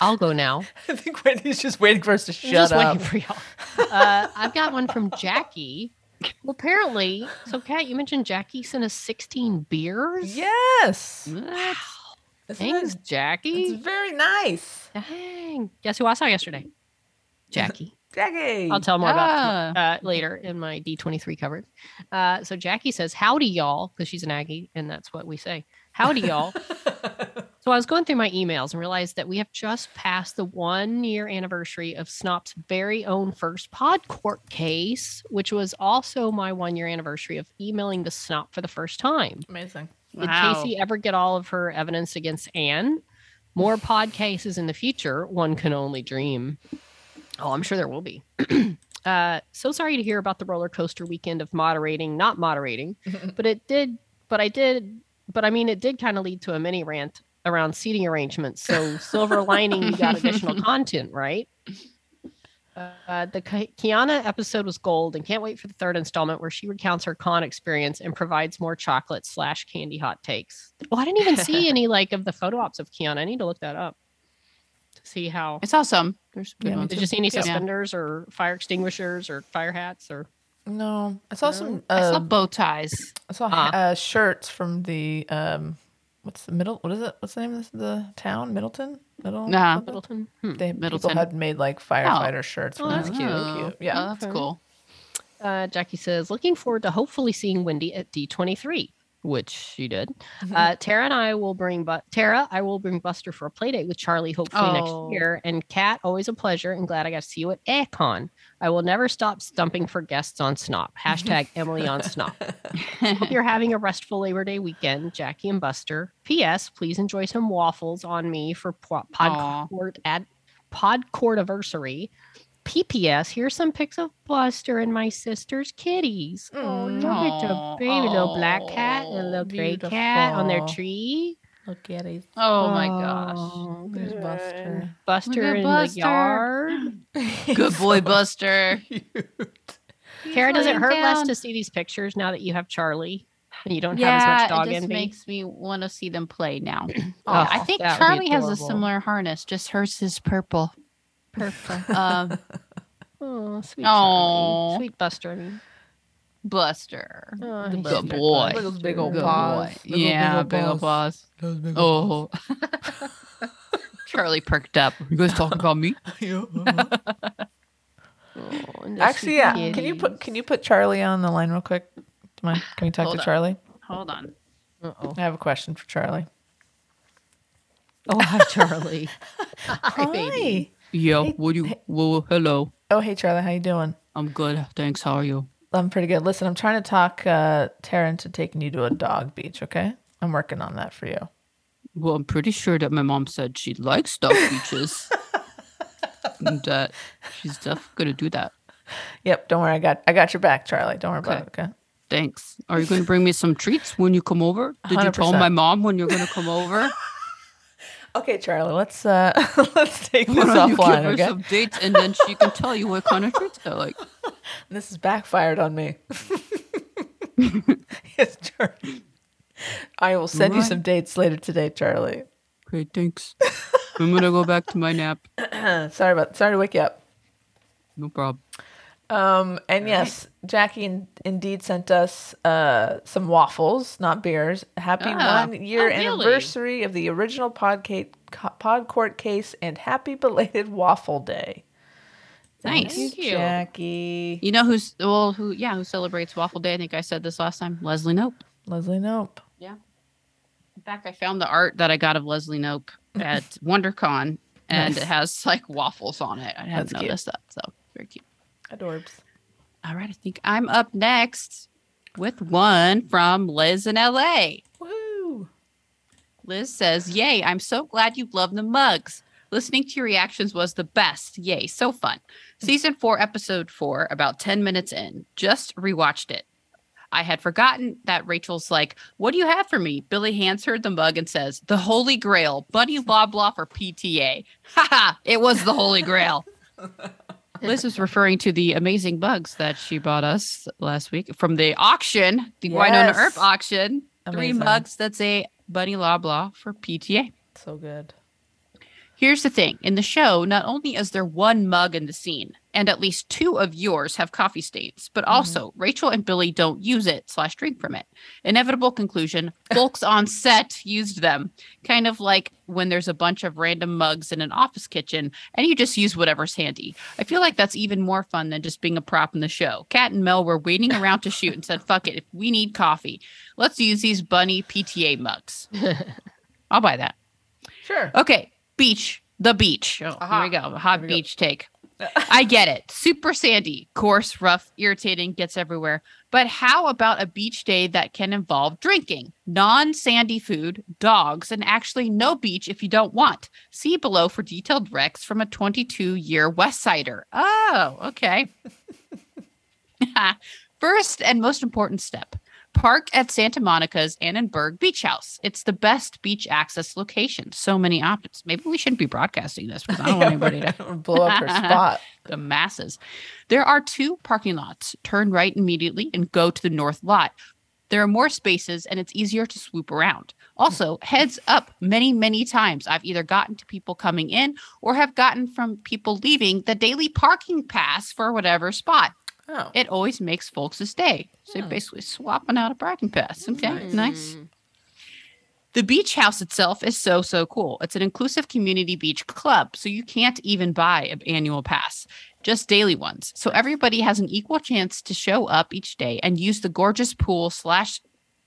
C: I'll go now.
B: I think Wendy's just waiting for us to shut
C: just
B: up.
C: waiting for y'all. Uh, I've got one from Jackie. Well, apparently, so Kat, you mentioned Jackie sent us 16 beers.
B: Yes. Isn't
C: Thanks,
B: it-
C: Jackie.
B: It's very nice.
C: Dang. Guess who I saw yesterday? Jackie.
B: Jackie.
C: I'll tell more
D: Ah.
C: about uh, later in my D23 coverage. Uh, so Jackie says, Howdy, y'all, because she's an Aggie, and that's what we say. Howdy, y'all. So I was going through my emails and realized that we have just passed the one year anniversary of Snop's very own first pod court case, which was also my one year anniversary of emailing the Snop for the first time.
B: Amazing.
C: Did
D: Wow.
C: Casey ever get all of her evidence against Anne? More pod cases in the future. One can only dream. Oh, I'm sure there will be. uh, so sorry to hear about the roller coaster weekend of moderating, not moderating, but it did. But I did. But I mean, it did kind of lead to a mini rant around seating arrangements. So silver lining, you got additional content, right? Uh, the Kiana episode was gold, and can't wait for the third installment where she recounts her con experience and provides more chocolate slash candy hot takes. Well, I didn't even see any like of the photo ops of Kiana. I need to look that up to see how.
D: I saw some. There's
B: Yeah, me
D: ones.
C: Did you see any
B: Yeah.
C: suspenders or fire extinguishers or fire hats or?
B: No, I saw
C: No?
B: some.
D: I saw
B: Uh,
D: bow ties.
B: I saw
C: Ah.
B: uh, shirts from the um, what's the middle? What is it? What's the name of the, the town? Middleton. Middle.
D: Nah.
B: something?
C: Middleton. Hmm.
B: They
D: Middleton.
B: people had made like firefighter shirts.
C: Oh, that's
B: it.
C: cute.
D: Oh,
B: Yeah.
D: oh, that's
C: Okay.
D: cool.
C: Uh, Jackie says, looking forward to hopefully seeing Wendy at D23, which she did.
B: Mm-hmm.
C: Uh, Tara and I will bring, but Tara, I will bring Buster for a play date with Charlie hopefully
D: Oh.
C: next year. And Kat, always a pleasure and glad I got to see you at Aircon. I will never stop stumping for guests on Snop. Hashtag Emily on Snop. Hope you're having a restful Labor Day weekend, Jackie and Buster. P.S. Please enjoy some waffles on me for po-. Podcourt at Podcourt anniversary. P.P.S. Here's some pics of Buster and my sister's kitties. Oh, look at the baby little black cat and little gray cat on their tree.
B: Look at it.
D: oh my gosh.
C: Oh,
B: There's
C: good.
B: Buster.
C: Buster in
D: Buster.
C: the yard.
D: Good boy, Buster.
C: Tara, does it
D: laying
C: hurt less to see these pictures now that you have Charlie and you don't have as much dog in?
D: it just
C: envy?
D: makes me want to see them play now.
C: Oh,
D: I think
C: that would be
D: Charlie has a similar harness, just hers is purple.
C: Purple.
D: Um,
C: Oh, sweet
D: Aw.
C: Charlie. Sweet Buster. I.
D: Buster.
C: Oh,
D: The good boy.
B: Those big old
D: Good
B: paws.
D: boy.
B: Big old,
D: yeah, big old paws.
B: Big old
D: Oh. Charlie perked up. You guys talking about me?
B: paws.
C: Uh-huh. Oh,
B: Actually,
C: sweet
B: yeah. Can you put Can you put Charlie on the line real quick? Do you mind? Can we talk
D: Hold
B: to
D: on.
B: Charlie?
D: Hold on.
C: Uh-oh.
B: I have a question for Charlie.
D: Oh, hi, Charlie.
C: Hi, baby.
D: yeah,
B: Hey,
D: what do you?
B: hey.
D: Well, hello.
B: Oh, hey Charlie, how you doing?
D: I'm good. Thanks. How are you?
B: I'm pretty good. Listen, I'm trying to talk uh, Tara into taking you to a dog beach. Okay, I'm working on that for you.
D: Well, I'm pretty sure that my mom said she likes dog beaches. and that she's definitely gonna do that.
B: Yep, don't worry, I got I got your back, Charlie. Don't worry about it. Okay.
D: Thanks. Are you gonna bring me some treats when you come over? Did you tell my mom when you're gonna come over?
B: Okay, Charlie, let's uh let's take this
D: you give her
B: Okay,
D: some dates and then she can tell you what kind of treats I like.
B: this has backfired on me. yes, Charlie. I will send you some dates later today, Charlie.
D: Okay, thanks. I'm gonna go back to my nap.
B: sorry about sorry to wake you up.
D: No problem.
B: Um, and yes, Jackie in, indeed sent us uh, some waffles, not beers. Happy
D: Ah.
B: one year
D: Oh, really?
B: anniversary of the original Pod Court case and happy belated waffle day.
D: Nice.
B: Thank you, Jackie.
D: You know who's well who yeah, who celebrates Waffle Day? I think I said this last time. Leslie Knope.
B: Leslie Knope. Yeah.
D: In fact, I found the art that I got of Leslie Knope at WonderCon and
B: Nice.
D: it has like waffles on it. I hadn't
B: That's cute.
D: noticed that. So very cute.
B: Adorbs.
D: All right, I think I'm up next with one from Liz in LA.
B: Woo!
D: Liz says, Yay, I'm so glad you love the mugs. Listening to your reactions was the best. Yay, so fun. Season four, episode four, about 10 minutes in. Just rewatched it. I had forgotten that Rachel's like, What do you have for me? Billy hands her the mug and says, The Holy Grail, Bunny Blah Blah for PTA. Haha, it was the Holy Grail. Liz is referring to the amazing bugs that she bought us last week from the auction, the Wynonna
B: Yes.
D: Earp auction. Three
B: Amazing.
D: mugs that say Bunny Blah for PTA.
B: So good.
D: Here's the thing in the show, not only is there one mug in the scene, and at least two of yours have coffee stains, but mm-hmm. also Rachel and Billy don't use it slash drink from it. Inevitable conclusion folks on set used them, kind of like when there's a bunch of random mugs in an office kitchen and you just use whatever's handy. I feel like that's even more fun than just being a prop in the show. Kat and Mel were waiting around to shoot and said, fuck it, if we need coffee, let's use these bunny PTA mugs. I'll buy that.
B: Sure.
D: Okay, beach, the beach. Oh,
B: Aha.
D: Here we go. A hot
B: we go.
D: beach take. I get it. Super sandy, coarse, rough, irritating, gets everywhere. But how about a beach day that can involve drinking, non sandy food, dogs, and actually no beach if you don't want? See below for detailed recs from a 22 year West Sider. Oh, okay. First and most important step Park at Santa Monica's Annenberg Beach House. It's the best beach access location. So many options. Maybe we shouldn't be broadcasting this because I don't want anybody to
B: blow up her spot.
D: the masses. There are two parking lots. Turn right immediately and go to the north lot. There are more spaces and it's easier to swoop around. Also, heads up many, many times. I've either gotten to people coming in or have gotten from people leaving the daily parking pass for whatever spot.
B: Oh,
D: It always makes folks' day. So
B: Hmm.
D: basically swapping out a parking pass. Okay,
B: Nice.
D: nice. The beach house itself is so, so cool. It's an inclusive community beach club, so you can't even buy an annual pass, just daily ones. So everybody has an equal chance to show up each day and use the gorgeous pool slash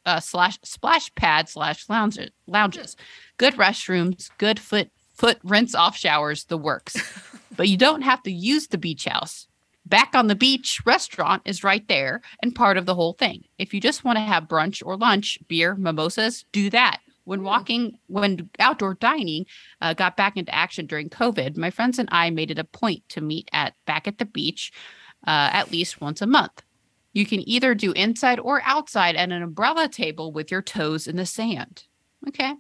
D: uh, slash splash pad slash lounges. Lounges, good restrooms, good foot foot rinse off showers, the works. but you don't have to use the beach house. Back on the beach restaurant is right there and part of the whole thing. If you just want to have brunch or lunch, beer, mimosas, do that. When walking, when outdoor dining uh, got back into action during COVID, my friends and I made it a point to meet at back at the beach uh, at least once a month. You can either do inside or outside at an umbrella table with your toes in the sand. Okay,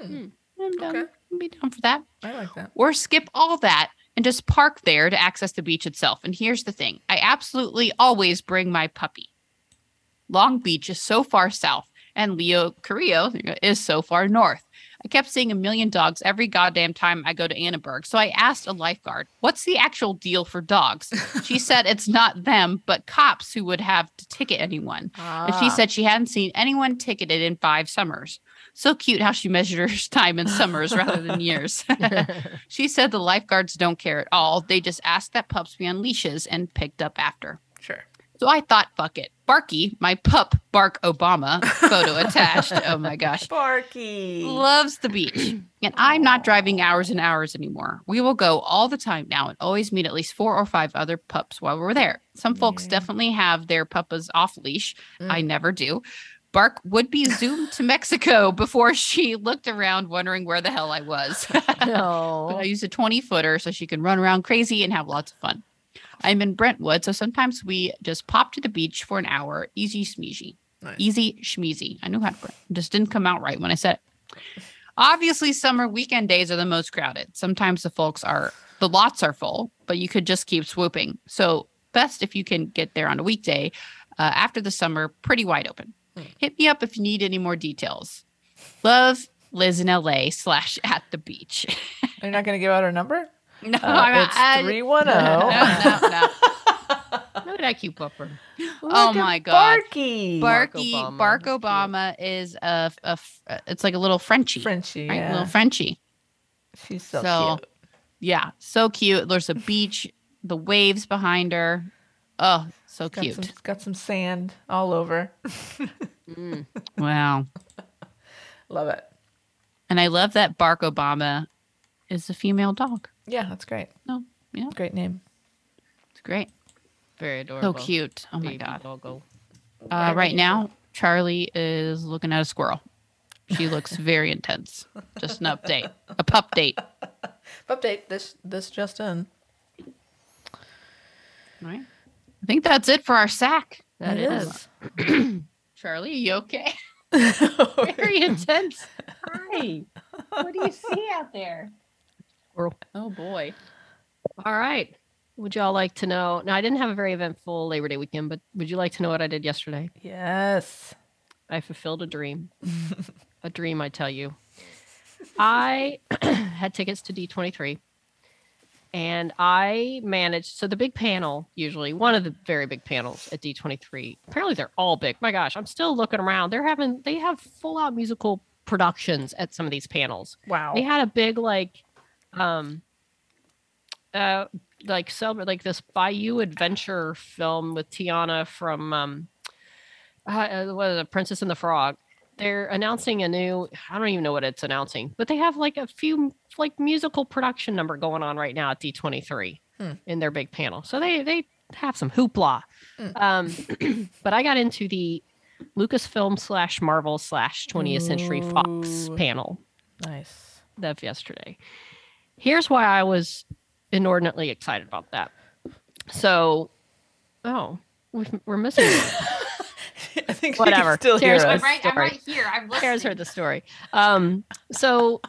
B: Hmm.
D: I'm down.
B: Okay.
D: I'd be down for that
B: I like that.
D: or skip all that and just park there to access the beach itself. And here's the thing I absolutely always bring my puppy. Long Beach is so far south, and Leo Carrillo is so far north. I kept seeing a million dogs every goddamn time I go to Annenberg. So I asked a lifeguard, what's the actual deal for dogs? She said it's not them, but cops who would have to ticket anyone. And she
B: Ah.
D: said she hadn't seen anyone ticketed in five summers. So cute how she measures time in summers rather than years. she said the lifeguards don't care at all. They just ask that pups be on leashes and picked up after.
B: sure.
D: So I thought, fuck it. Barky, my pup, Bark Obama, photo attached. Oh my gosh.
B: Barky.
D: Loves the beach. And I'm not driving hours and hours anymore. We will go all the time now and always meet at least four or five other pups while we're there. Some folks
B: Yeah.
D: definitely have their puppas off leash.
B: Mm.
D: I never do. Bark would be zoomed to Mexico before she looked around wondering where the hell I was. But I
C: No.
D: use a 20 footer so she can run around crazy and have lots of fun. I'm in Brentwood, so sometimes we just pop to the beach for an hour. Easy smeezy.
B: Nice.
D: Easy schmeezy. I knew how to it just didn't come out right when I said it. Obviously, summer weekend days are the most crowded. Sometimes the folks are the lots are full, but you could just keep swooping. So best if you can get there on a weekday. Uh, after the summer, pretty wide open.
B: Hmm.
D: Hit me up if you need any more details. Love Liz in LA slash at the beach.
B: You're not going to give out her number?
D: No,
B: Uh,
D: I'm
B: it's
D: I-
B: 310.
D: no, no, no.
C: Look at that cute pupper.
D: Oh my God.
B: Barky.
D: Barky
C: Obama.
D: Bark Obama is a, a f- uh, it's like a little Frenchie,
B: Frenchie.
D: right?
B: Yeah.
D: Little Frenchie.
B: She's so,
D: So,
B: cute.
D: Yeah, so cute. There's a beach, the waves behind her. Oh, so
B: Got
D: cute.
B: some, got some sand all over.
C: Mm.
D: Wow.
B: Love it.
D: And I love that Bark Obama is a female dog.
B: Yeah, that's great.
D: No, yeah.
B: Great name.
D: It's great.
C: Very adorable.
D: So cute. Oh my god.
C: doggo.
D: Uh, right now, Charlie is looking at a squirrel. She looks very intense. Just an update. A pup date.
B: Update this this just in.
D: Right. I think that's it for our sack.
C: That
B: It
C: is.
D: Charlie, you okay?
C: Very intense. Hi. What do you see out there?
D: Oh boy.
C: All right. Would y'all like to know? Now, I didn't have a very eventful Labor Day weekend, but would you like to know what I did yesterday?
B: yes.
C: I fulfilled a dream. a dream, I tell you. I had tickets to D23 and I managed. So, the big panel, usually one of the very big panels at D23, apparently they're all big. My gosh, I'm still looking around. They're having, they have full out musical productions at some of these panels.
B: Wow.
C: They had a big, like, um, uh, like celebrate like this Bayou Adventure film with Tiana from um, uh, what is it, Princess and the Frog. They're announcing a new. I don't even know what it's announcing, but they have like a few like musical production number going on right now at D23
B: Hmm.
C: in their big panel. So they they have some hoopla. Um, but I got into the Lucasfilm slash Marvel slash 20th Century Fox panel
B: nice.
C: of yesterday. Here's why I was inordinately excited about that. So, oh, we've, we're missing. one.
B: I think
C: Whatever.
B: She can still hear
C: Tara's
B: us.
C: right- I'm right
D: here. I'm
C: Kara's heard the story. Um, so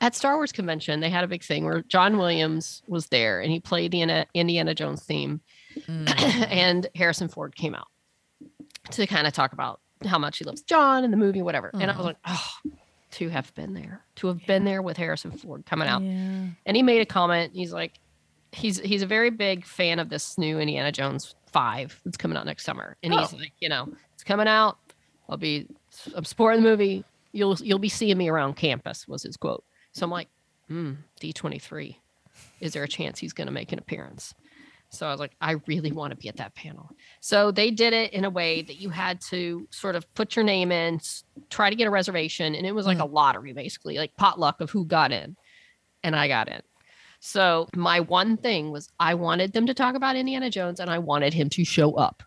C: at Star Wars convention, they had a big thing where John Williams was there and he played the Indiana, Indiana Jones theme,
B: Mm.
C: and Harrison Ford came out to kind of talk about how much he loves John and the movie, whatever. And I was
B: Mhm.
C: like, oh, to have been there, to have been there with Harrison Ford coming out.
B: Yeah.
C: and he made a comment. He's like, he's he's a very big fan of this new Indiana Jones five that's coming out next summer, and he's
B: Oh.
C: like, you know, it's coming out. I'll be, I'm supporting the movie. You'll you'll be seeing me around campus. Was his quote. So I'm like, hmm, D twenty three. Is there a chance he's going to make an appearance? So I was like, I really want to be at that panel. So they did it in a way that you had to sort of put your name in, try to get a reservation, and it was like a lottery basically, like potluck of who got in. And I got in. So my one thing was I wanted them to talk about Indiana Jones and I wanted him to show up.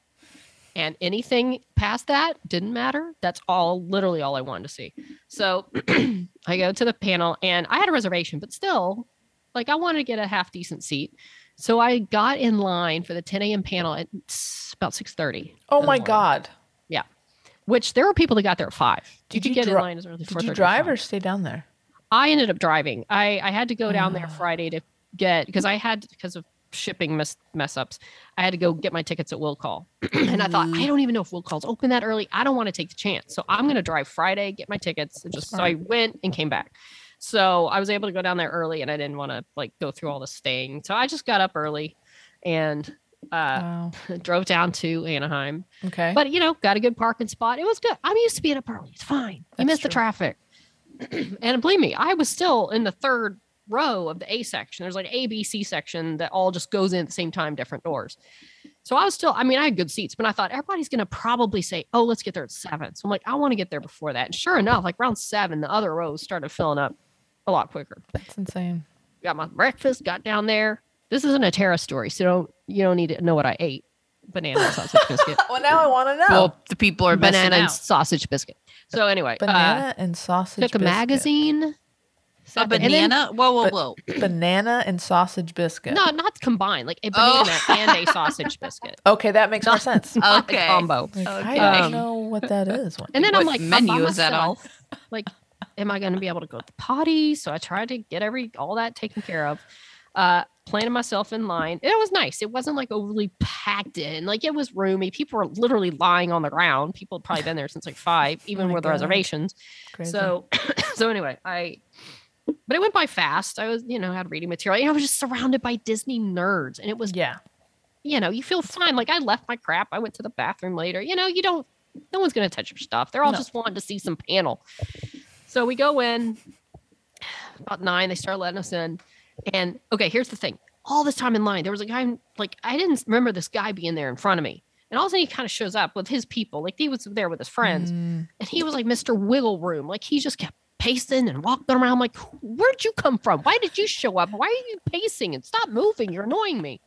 C: And anything past that didn't matter. That's all literally all I wanted to see. So I go to the panel and I had a reservation, but still, like I wanted to get a half decent seat. So I got in line for the 10 a.m. panel at about 6:30,
B: Oh my god!
C: Yeah, which there were people that got there at five.
B: Did
C: you,
B: you
C: get
B: dri-
C: in line as early as
B: Did you
C: 4:30
B: drive or stay down there?
C: I ended up driving. I I had to go down there
B: Ah.
C: Friday to get because I had because of shipping mess mess ups. I had to go get my tickets at Will Call, and I thought I don't even know if Will Call's open that early. I don't want to take the chance, so I'm gonna drive Friday, get my tickets, and just so I went and came back. So I was able to go down there early, and I didn't want to like go through all the staying. So I just got up early and uh,
B: Wow.
C: drove down to Anaheim.
B: Okay.
C: But you know, got a good parking spot. It was good. I'm used to being up early. It's fine. You
B: miss
C: missed the traffic. and believe me, I was still in the third row of the A section. There's like A, B, C section that all just goes in at the same time, different doors. So I was still, I mean, I had good seats, but I thought everybody's going to probably say, oh, let's get there at seven. So I'm like, I want to get there before that. And sure enough, like round seven, the other rows started filling up a lot quicker.
B: That's insane.
C: Got my breakfast, got down there. This isn't a Tara story, so don't you don't need to know what I ate. Banana and sausage biscuit.
B: Well, now I want to know.
D: Well, the people are
C: Banana and
D: out.
C: sausage biscuit. So anyway,
B: banana and sausage.
C: uh, took a
B: biscuit.
C: magazine.
D: A
C: sat there- and then-
D: banana? Whoa, whoa, whoa.
B: Banana and sausage biscuit.
C: No, not combined, like a
D: Oh.
C: banana and a sausage biscuit.
B: Okay, that makes more sense.
C: Not a
D: Okay.
C: combo.
B: Like,
D: Okay.
B: I don't
C: Um,
B: know what that is.
C: And then I'm
D: What
C: like, I'm by
D: menu is that
C: all? Like, am I going to be able to go to the potty? So I tried to get every all that taken care of. Uh, planted myself in line. It was nice. It wasn't like overly packed in. Like it was roomy. People were literally lying on the ground. People had probably been there since like five, even
B: my
C: with
B: God.
C: reservations.
B: Crazy.
C: So, so anyway, I. But it went by fast. I was, you know, had reading material. And I was just surrounded by Disney nerds, and it was
B: yeah,
C: you know, you feel fine. Like I left my crap. I went to the bathroom later. You know, you don't, no one's going to touch your stuff. They're all
B: No.
C: just wanting to see some panel. So we go in about nine. They start letting us in. And okay, here's the thing. All this time in line, there was a guy, like, I didn't remember this guy being there in front of me. And all of a sudden, he kind of shows up with his people. Like, he was there with his friends.
B: Mm,
C: And he was like Mr. Wiggle Room. Like, he just kept pacing and walking around. I'm like, where'd you come from? Why did you show up? Why are you pacing? And stop moving. You're annoying me.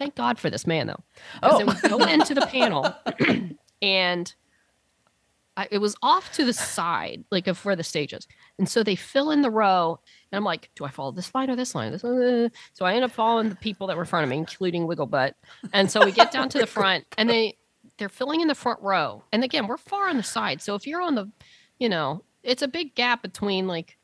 C: Thank God for this man, though.
B: Oh.
C: it would go into the panel and I, it was off to the side, like of where the stage is. And so they fill in the row. And I'm like, do I follow this line or this line? This uh, So I end up following the people that were in front of me, including Wigglebutt. And so we get down to the front and they, they're filling in the front row. And again, we're far on the side. So if you're on the, you know, it's a big gap between like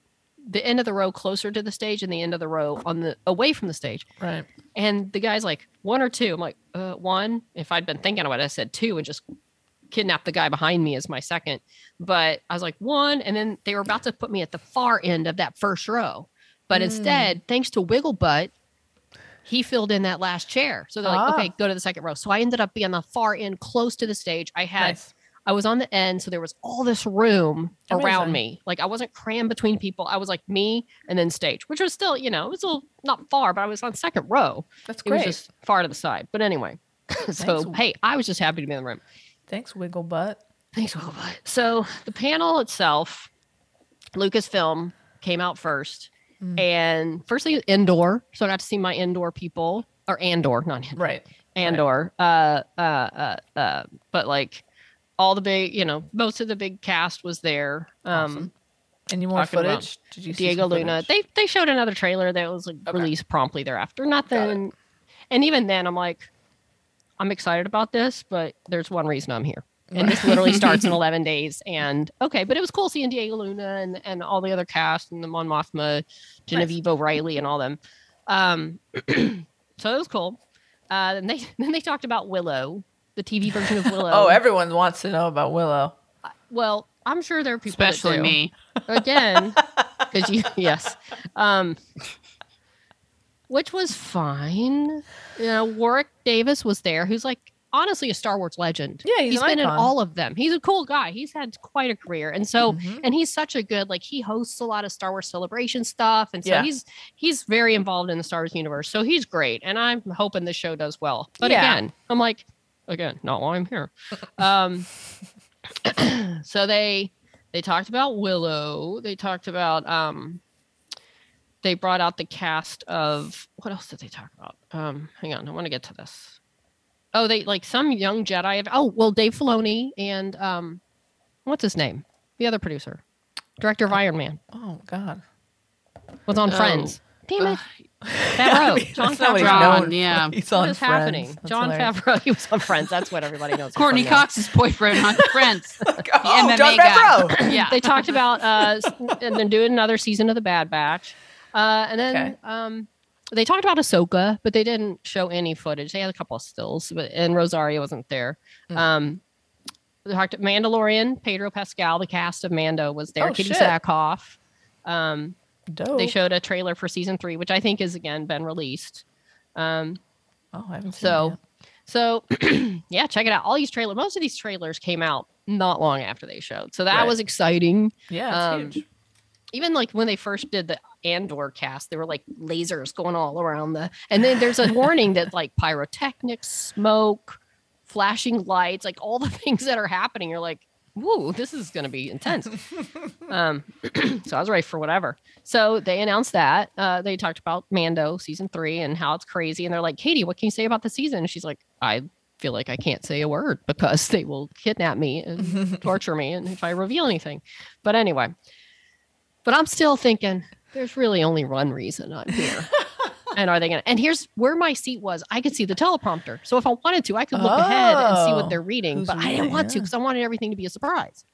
C: the end of the row closer to the stage and the end of the row on the away from the stage.
B: right.
C: And the guy's like, one or two. I'm like, uh, one. If I'd been thinking about it, I said two and just kidnapped the guy behind me as my second. But I was like, one. And then they were about to put me at the far end of that first row. But
B: Mm.
C: instead, thanks to Wigglebutt, he filled in that last chair. So they're like,
B: Ah.
C: okay, go to the second row. So I ended up being the far end close to the stage. I had
B: Nice.
C: I was on the end, so there was all this room around me. Like I wasn't crammed between people. I was like me and then stage, which was still, you know, it was a little not far, but I was on second row.
B: That's
C: It
B: great.
C: was just far to the side. But anyway, so
B: Thanks.
C: hey, I was just happy to be in the room.
B: Thanks, Wiggle Butt.
C: Thanks, Wigglebutt. So the panel itself, Lucasfilm came out first,
B: Mm.
C: and first thing Andor. So I got to see my Endor people or Andor, not Andor.
B: Right.
C: Andor. Uh, uh, uh, uh, but like all the big, you know, most of the big cast was there. Um,
B: Awesome. Any more footage? Did you
C: Diego Luna.
B: footage?
C: They they showed another trailer that was like
B: Okay.
C: released promptly thereafter. Nothing. And even then, I'm like, I'm excited about this, but there's one reason I'm here. And this literally starts in 11 days. And okay, but it was cool seeing Diego Luna and, and all the other cast and the Mon Mothma, Genevieve O'Reilly, and all them. Um, so it was cool. Uh, and they then they talked about Willow, the TV version of Willow.
B: Oh, everyone wants to know about Willow.
C: well, I'm sure there are people, that
D: Especially
C: do.
D: me.
C: again because you yes um which was fine. You know warwick davis was there who's like honestly a star wars legend.
B: Yeah, he's an
C: been in all of them. He's a cool guy. He's had quite a career. And so
B: Mhm.
C: and he's such a good like he hosts a lot of star wars celebration stuff. And so
B: Yeah.
C: he's he's very involved in the star wars universe. So he's great. And i'm hoping the show does well. But
B: Yeah.
C: again i'm like again not why i'm here. Um so they they talked about willow. They talked about um they brought out the cast of what else did they talk about um hang on i want to get to this oh they like some young jedi oh well dave filoni and um what's his name the other producer director of iron man
B: Oh God.
C: was on
D: Oh.
C: friends damn it
D: Ugh.
C: Favreau, John
B: That's not
C: Favreau.
B: known
D: yeah.
B: He's
C: what
B: on
C: is
B: Friends.
C: happening
B: That's
C: john
B: hilarious.
C: favreau he was on friends that's what everybody knows Courteney.
D: Cox's boyfriend on Friends.
B: oh,
D: MMA
B: John
D: guy.
B: Favreau.
D: yeah.
C: they talked about uh s- and then doing another season of the Bad Batch, uh, and then
B: Okay.
C: um they talked about Ahsoka, but they didn't show any footage. They had a couple of stills, but and Rosario wasn't there.
B: Mm.
C: Um, they talked Mandalorian, Pedro Pascal, the cast of Mando was there.
B: Oh, shit.
C: Sackhoff. Um,
B: Dope.
C: they showed a trailer for season three, which I think has again been released. Um,
B: Oh, I haven't seen
C: so,
B: that.
C: so yeah, check it out. All these trailers, most of these trailers came out not long after they showed, so that
B: Right.
C: was exciting.
B: Yeah, it's
C: um,
B: huge.
C: Even like when they first did the Andor cast, there were like lasers going all around the, and then there's a warning that like pyrotechnics, smoke, flashing lights, like all the things that are happening. You're like, woo, this is going to be intense. um, so I was ready for whatever. So they announced that uh, they talked about Mando season three and how it's crazy, and they're like, Katie, what can you say about the season? And she's like, I feel like I can't say a word because they will kidnap me and torture me, and if I reveal anything. But anyway, but I'm still thinking there's really only one reason I'm here. and are they gonna and here's where my seat was i could see the teleprompter so if i wanted to i could look ahead and see
B: Oh.
C: what they're reading but i didn't want to because i wanted everything to be a surprise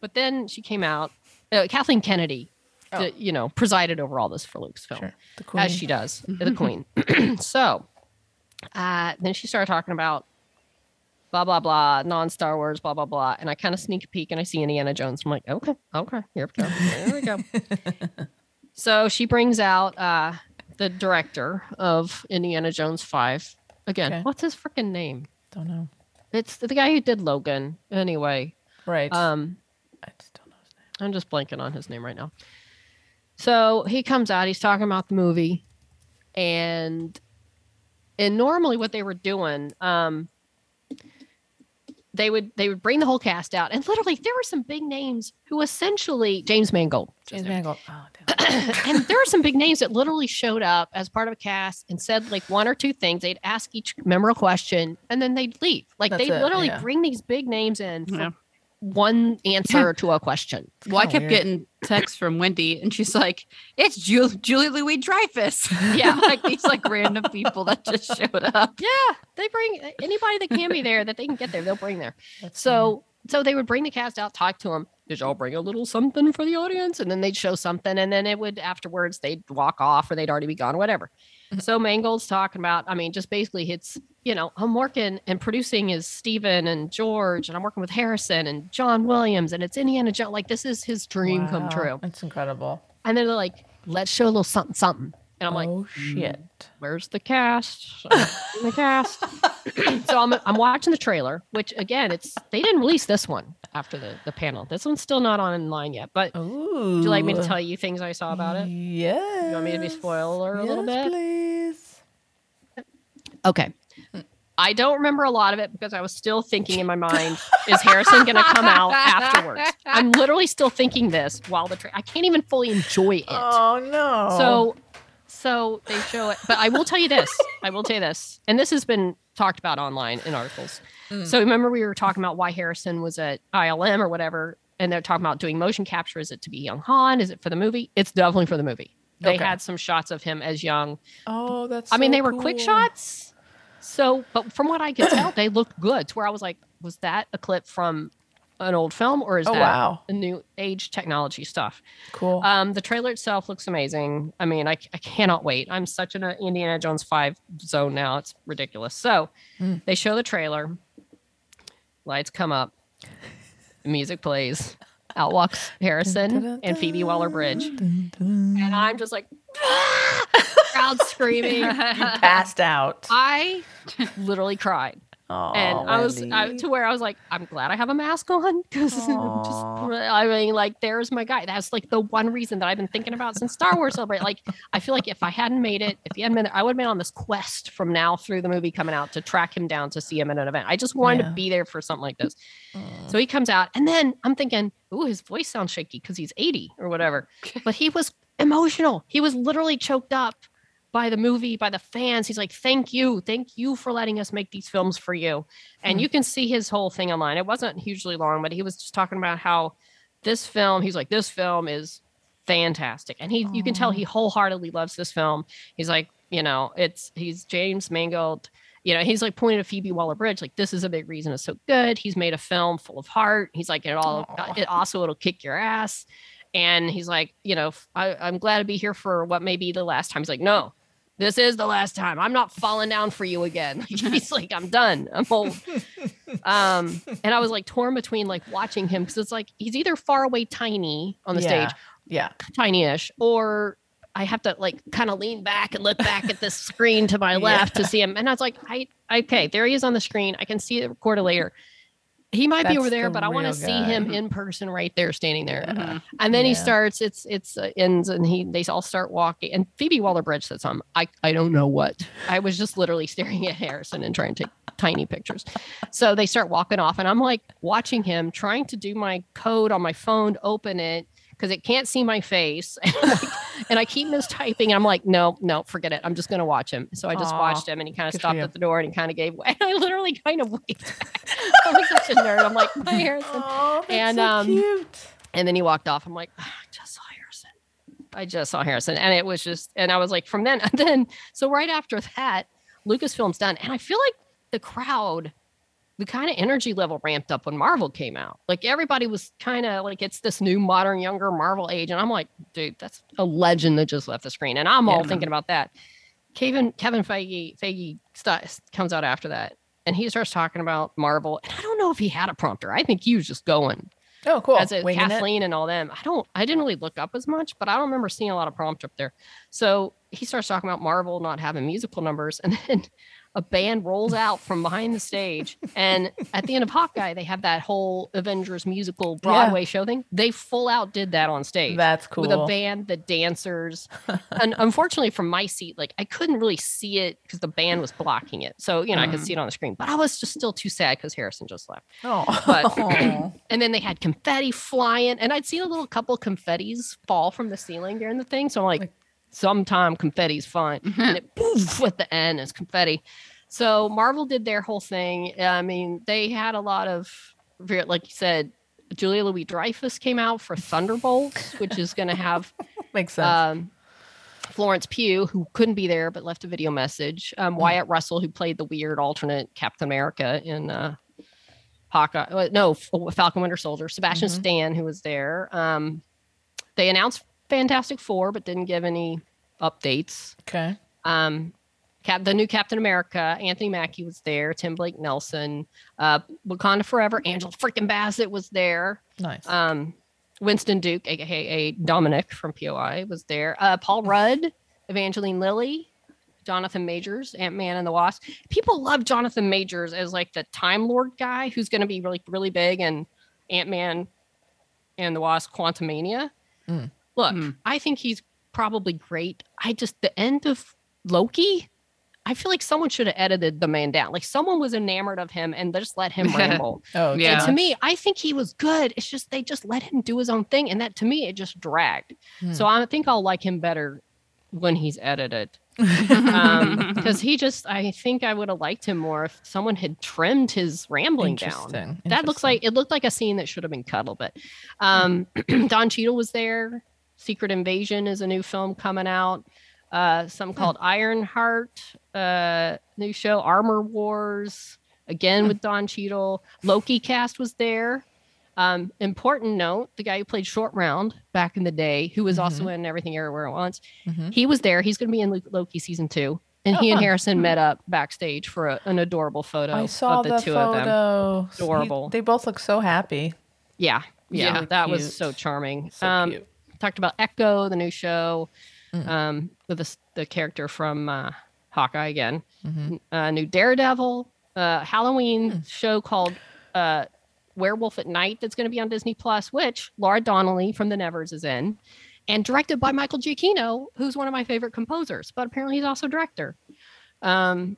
C: but then she came out uh, kathleen kennedy the, you know presided over all this for Lucasfilm
B: Sure. The queen.
C: as she does the queen so uh, then she started talking about blah blah blah non-star wars blah blah blah and i kind of sneak a peek and i see indiana jones i'm like okay okay here we go there we go so she brings out uh, the director of indiana jones 5 again
B: Okay.
C: what's his freaking name
B: Don't know.
C: it's the guy who did logan anyway
B: Right.
C: um
B: I just don't know his name.
C: I'm just blanking on his name right now. So he comes out, he's talking about the movie, and and normally what they were doing, um, they would they would bring the whole cast out, and literally there were some big names who essentially James Mangold,
B: James Mangold. Oh, damn.
C: and there were some big names that literally showed up as part of a cast and said like one or two things. They'd ask each member a question, and then they'd leave. Like they literally
B: yeah.
C: bring these big names in for
D: Yeah.
C: One answer to a question.
D: Well, I
B: oh,
D: kept
B: weird.
D: getting texts from Wendy, and she's like, "It's Julie, Julie Louis Dreyfus."
C: Yeah.
D: like these like random people that just showed up.
C: Yeah, they bring anybody that can be there that they can get there. They'll bring there.
B: That's
C: So so they would bring the cast out, talk to them. Did y'all bring a little something for the audience? And then they'd show something, and then it would afterwards they'd walk off or they'd already be gone, whatever. Mm-hmm. So Mangold's talking about, I mean, just basically it's you know I'm working and producing is Steven and George, and I'm working with Harrison and John Williams, and it's Indiana Jones. Like this is his dream come true.
B: That's incredible.
C: And then they're like, let's show a little something, something. And I'm like,
B: oh hmm, shit.
C: where's the cast? The cast. so I'm I'm watching the trailer, which again, it's they didn't release this one after the the panel. This one's still not online yet. But
B: Ooh.
C: would you like me to tell you things I saw about it?
B: Yeah.
C: You want me to be spoiler a little
B: Yes,
C: bit?
B: please.
C: Okay. I don't remember a lot of it because I was still thinking in my mind, is Harrison going to come out afterwards? I'm literally still thinking this while the tra- I can't even fully enjoy it.
B: Oh no.
C: So, so they show it. But I will tell you this. I will tell you this, and this has been talked about online in articles.
B: Mm.
C: So remember we were talking about why Harrison was at ILM or whatever, and they're talking about doing motion capture. Is it to be young Han? Is it for the movie? It's definitely for the movie. They
B: Okay.
C: had some shots of him as young.
B: Oh, that's.
C: I mean,
B: so
C: they were quick shots. So, but from what I could tell, they looked good. To where I was like, was that a clip from an old film or is
B: Oh
C: that
B: wow.
C: a new age technology stuff?
B: Cool.
C: Um, the trailer itself looks amazing. I mean, I, I cannot wait. I'm such an Indiana Jones 5 zone now. It's ridiculous. So
B: Mm.
C: they show the trailer, lights come up, music plays, out walks Harrison and Phoebe Waller Bridge. And I'm just like, ah! crowd screaming.
B: passed out.
C: I literally cried. And I was I, to where I was like, I'm glad I have a mask on because. I mean, like, there's my guy. That's like the one reason that I've been thinking about since Star Wars Celebrate. Like, I feel like if I hadn't made it, if he hadn't been there, I would have been on this quest from now through the movie coming out to track him down to see him at an event. I just wanted
B: Yeah.
C: to be there for something like this.
B: Mm.
C: So he comes out, and then I'm thinking, ooh, his voice sounds shaky because he's 80 or whatever. But he was emotional. He was literally choked up by the movie, by the fans. He's like, thank you. Thank you for letting us make these films for you. And
B: Hmm.
C: you can see his whole thing online. It wasn't hugely long, but he was just talking about how this film, he's like, this film is fantastic. And he you can tell he wholeheartedly loves this film. He's like, you know, it's he's James Mangold. You know, he's like pointing to Phoebe Waller Bridge, like this is a big reason it's so good. He's made a film full of heart. He's like, it all
B: Aw.
C: it also it'll kick your ass. And he's like, you know, I, I'm glad to be here for what may be the last time. He's like, no, this is the last time. I'm not falling down for you again. he's like, I'm done. I'm old. Um, and I was like torn between like watching him because it's like he's either far away, tiny on the
B: Yeah.
C: stage,
B: Yeah.
C: tiny-ish, or I have to like kind of lean back and look back at the screen to my left to see him. And I was like, I okay, there he is on the screen. I can see it recorded later. He might be over there,
B: the
C: but I want to see him in person right there standing there.
D: Mhm.
C: And then he starts, it's it's uh, ends and he they all start walking. And Phoebe Waller Bridge said something. I, I don't know what. I was just literally staring at Harrison and trying to take tiny pictures. So they start walking off, and I'm like watching him trying to do my code on my phone, to open it because it can't see my face. And, I'm like- and I keep mistyping. I'm like, no, no, forget it. I'm just gonna watch him. So I just
B: Aw,
C: watched him and he kind of stopped at the door and he kind of gave way. And I literally kind of waved back. I was such a nerd. I'm like, my Harrison.
B: Oh, that's
C: And,
B: so
C: um,
B: cute.
C: And then he walked off. I'm like, "Ah, I just saw Harrison. I just saw Harrison. And it was just, and I was like, from then, and then, so right after that, Lucasfilm's done. And I feel like the crowd, the kind of energy level ramped up when Marvel came out. Like everybody was kind of like, it's this new, modern, younger Marvel age. And I'm like, dude, that's a legend that just left the screen. And I'm all thinking about that. Kevin, Kevin Feige, Feige st- comes out after that. And he starts talking about Marvel. And I don't know if he had a prompter. I think he was just going
B: Oh, cool.
C: as a
B: Winging it.
C: Kathleen and all them. I don't I didn't really look up as much, but I don't remember seeing a lot of prompt up there. So he starts talking about Marvel not having musical numbers, and then a band rolls out from behind the stage. And at the end of Hawkeye, they have that whole Avengers musical Broadway show thing. They full out did that on stage.
B: That's cool.
C: With a band, the dancers, and unfortunately from my seat, like I couldn't really see it because the band was blocking it. So you know I could
D: Mhm.
C: see it on the screen, but I was just still too sad because Harrison just left.
B: Oh,
C: But- And then they had confetti flying, and I'd seen a little couple confettis fall from the ceiling during the thing. So I'm like,
B: Like-
C: sometime confetti's fun. and it poof at the end is confetti. So Marvel did their whole thing. I mean, they had a lot of, like you said, Julia Louis Dreyfus came out for Thunderbolts, which is going to have
B: makes sense.
C: um, Florence Pugh, who couldn't be there but left a video message. Um, Wyatt Russell, who played the weird alternate Captain America in uh, Hawkeye. uh, No, Falcon Winter Soldier. Sebastian
B: Mhm.
C: Stan, who was there. Um, they announced Fantastic Four, but didn't give any updates.
B: okay.
C: Um, Cap, the new Captain America, Anthony Mackie was there. Tim Blake Nelson, uh, Wakanda Forever, Angela freaking Bassett was there.
B: Nice.
C: Um, Winston Duke, aka Dominic from POI, was there. Uh, Paul Rudd, Evangeline Lilly, Jonathan Majors, Ant Man and the Wasp. People love Jonathan Majors as like the Time Lord guy who's going to be really really big and Ant Man and the Wasp Quantumania.
B: Mm.
C: Look,
D: Mm.
C: I think he's probably great. I just the end of Loki. I feel like someone should have edited the man down. Like someone was enamored of him and just let him ramble.
B: oh,
D: yeah.
C: And to me, I think he was good. It's just they just let him do his own thing, and that to me it just dragged.
B: Hmm.
C: So I think I'll like him better when he's edited, because Um, he just I think I would have liked him more if someone had trimmed his rambling down.
B: Interesting.
C: That looks like it looked like a scene that should have been cut a little bit. Um, Don Cheadle was there. Secret Invasion is a new film coming out. Uh, some called Ironheart, uh, new show. Armor Wars, again with Don Cheadle. Loki cast was there. Um, important note: the guy who played Short Round back in the day, who was also in Everything Everywhere at Once,
B: Mhm.
C: he was there. He's going to be in Loki season two, and he
B: Oh,
C: and
B: fun.
C: Harrison met up backstage for a, an adorable photo
B: I saw
C: of the,
B: the,
C: two of them.
B: photo. He-
C: Adorable.
B: they both look so happy.
C: Yeah, yeah, that
B: cute.
C: was so charming.
B: So
C: um,
B: cute.
C: Talked about Echo, the new show,
B: Mm.
C: um, with the, the character from uh, Hawkeye again.
B: Mhm.
C: Uh, new Daredevil, uh, Halloween
B: Mm.
C: show called uh, Werewolf at Night that's going to be on Disney Plus, which Laura Donnelly from The Nevers is in, and directed by Michael Giacchino, who's one of my favorite composers, but apparently he's also director. Um,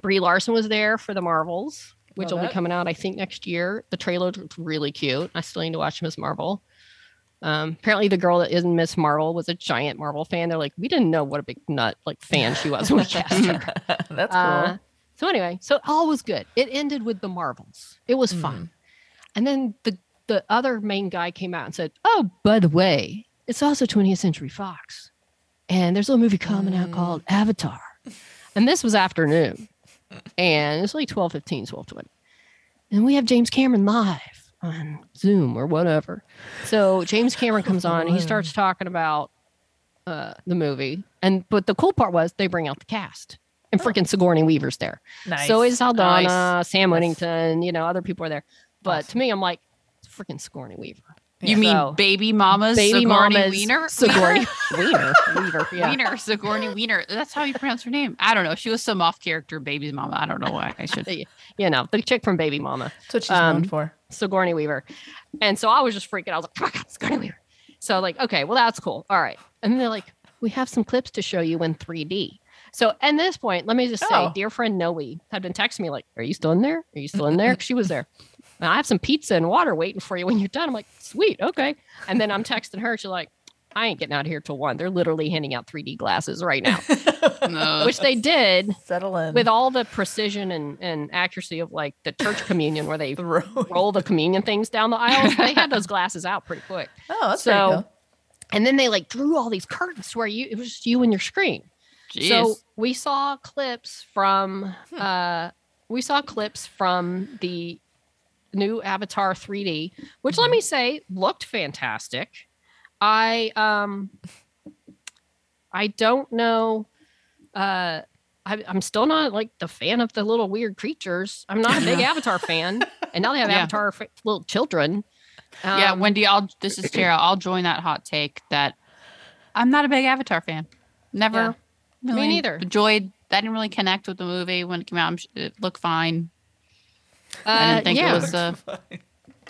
C: Brie Larson was there for the Marvels, which
B: Love
C: will
B: it.
C: be coming out, I think, next year. The trailer looked really cute. I still need to watch Miss Marvel. Um, apparently, the girl that is Miss Marvel was a giant Marvel fan. They're like, we didn't know what a big nut like fan she was when we cast her.
B: That's cool.
C: Uh, so anyway, so all was good. It ended with the Marvels. It was fun. And then the the other main guy came out and said, "Oh, by the way, it's also 20th Century Fox, and there's a little movie coming out
B: Mm.
C: called Avatar." And this was afternoon, and it's like 12, 15, 12, 20. and we have James Cameron live on Zoom or whatever. So James Cameron comes on, and he starts talking about uh, the movie, and but the cool part was they bring out the cast. And freaking Sigourney Weaver's there.
B: nice.
C: Zoe Saldana,
D: Nice.
C: Sam. Worthington, you know, other people are there. But to me, I'm like, freaking Sigourney Weaver.
D: You mean
C: So-
D: baby mama's
C: baby
D: Sigourney
C: mama's
D: Wiener?
C: Sigourney Wiener. Wiener. Yeah.
D: Wiener, Sigourney Wiener. That's how you pronounce her name. I don't know. She was some off character baby mama. I don't know why I should.
C: You know, the chick from Baby Mama.
B: That's what she's known
C: Um,
B: for.
C: Sigourney Weaver. And so I was just freaking. I was like, oh my God, Sigourney Weaver. So like, okay, well that's cool. All right. And they're like, we have some clips to show you in 3D. So at this point, let me just say,
B: Oh.
C: dear friend Noe had been texting me like, are you still in there? Are you still in there?" she was there. And I have some pizza and water waiting for you when you're done. I'm like, sweet, okay. And then I'm texting her. She's like, I ain't getting out of here till one. They're literally handing out 3D glasses right now,
D: No.
C: which they did
B: Settle in.
C: with all the precision and, and accuracy of like the church communion where they
B: the
C: roll the communion things down the aisles. They had those glasses out pretty quick.
B: Oh, that's
C: So,
B: cool.
C: And then they like drew all these curtains where you it was just you and your screen.
D: Jeez.
C: So we saw clips from
B: Hmm.
C: uh we saw clips from the new Avatar 3D, which let me say looked fantastic. I um I don't know uh I, I'm still not like the fan of the little weird creatures. I'm not a big Avatar fan, and now they have
D: Yeah.
C: Avatar f- little children.
D: yeah,
C: Um,
D: Wendy, I'll this is Tara. I'll join that hot take that I'm not a big Avatar fan. Never
C: Yeah. Me neither.
D: enjoyed that didn't really connect with the movie when it came out. It looked fine. I
C: uh,
D: didn't think
C: yeah.
D: it was uh,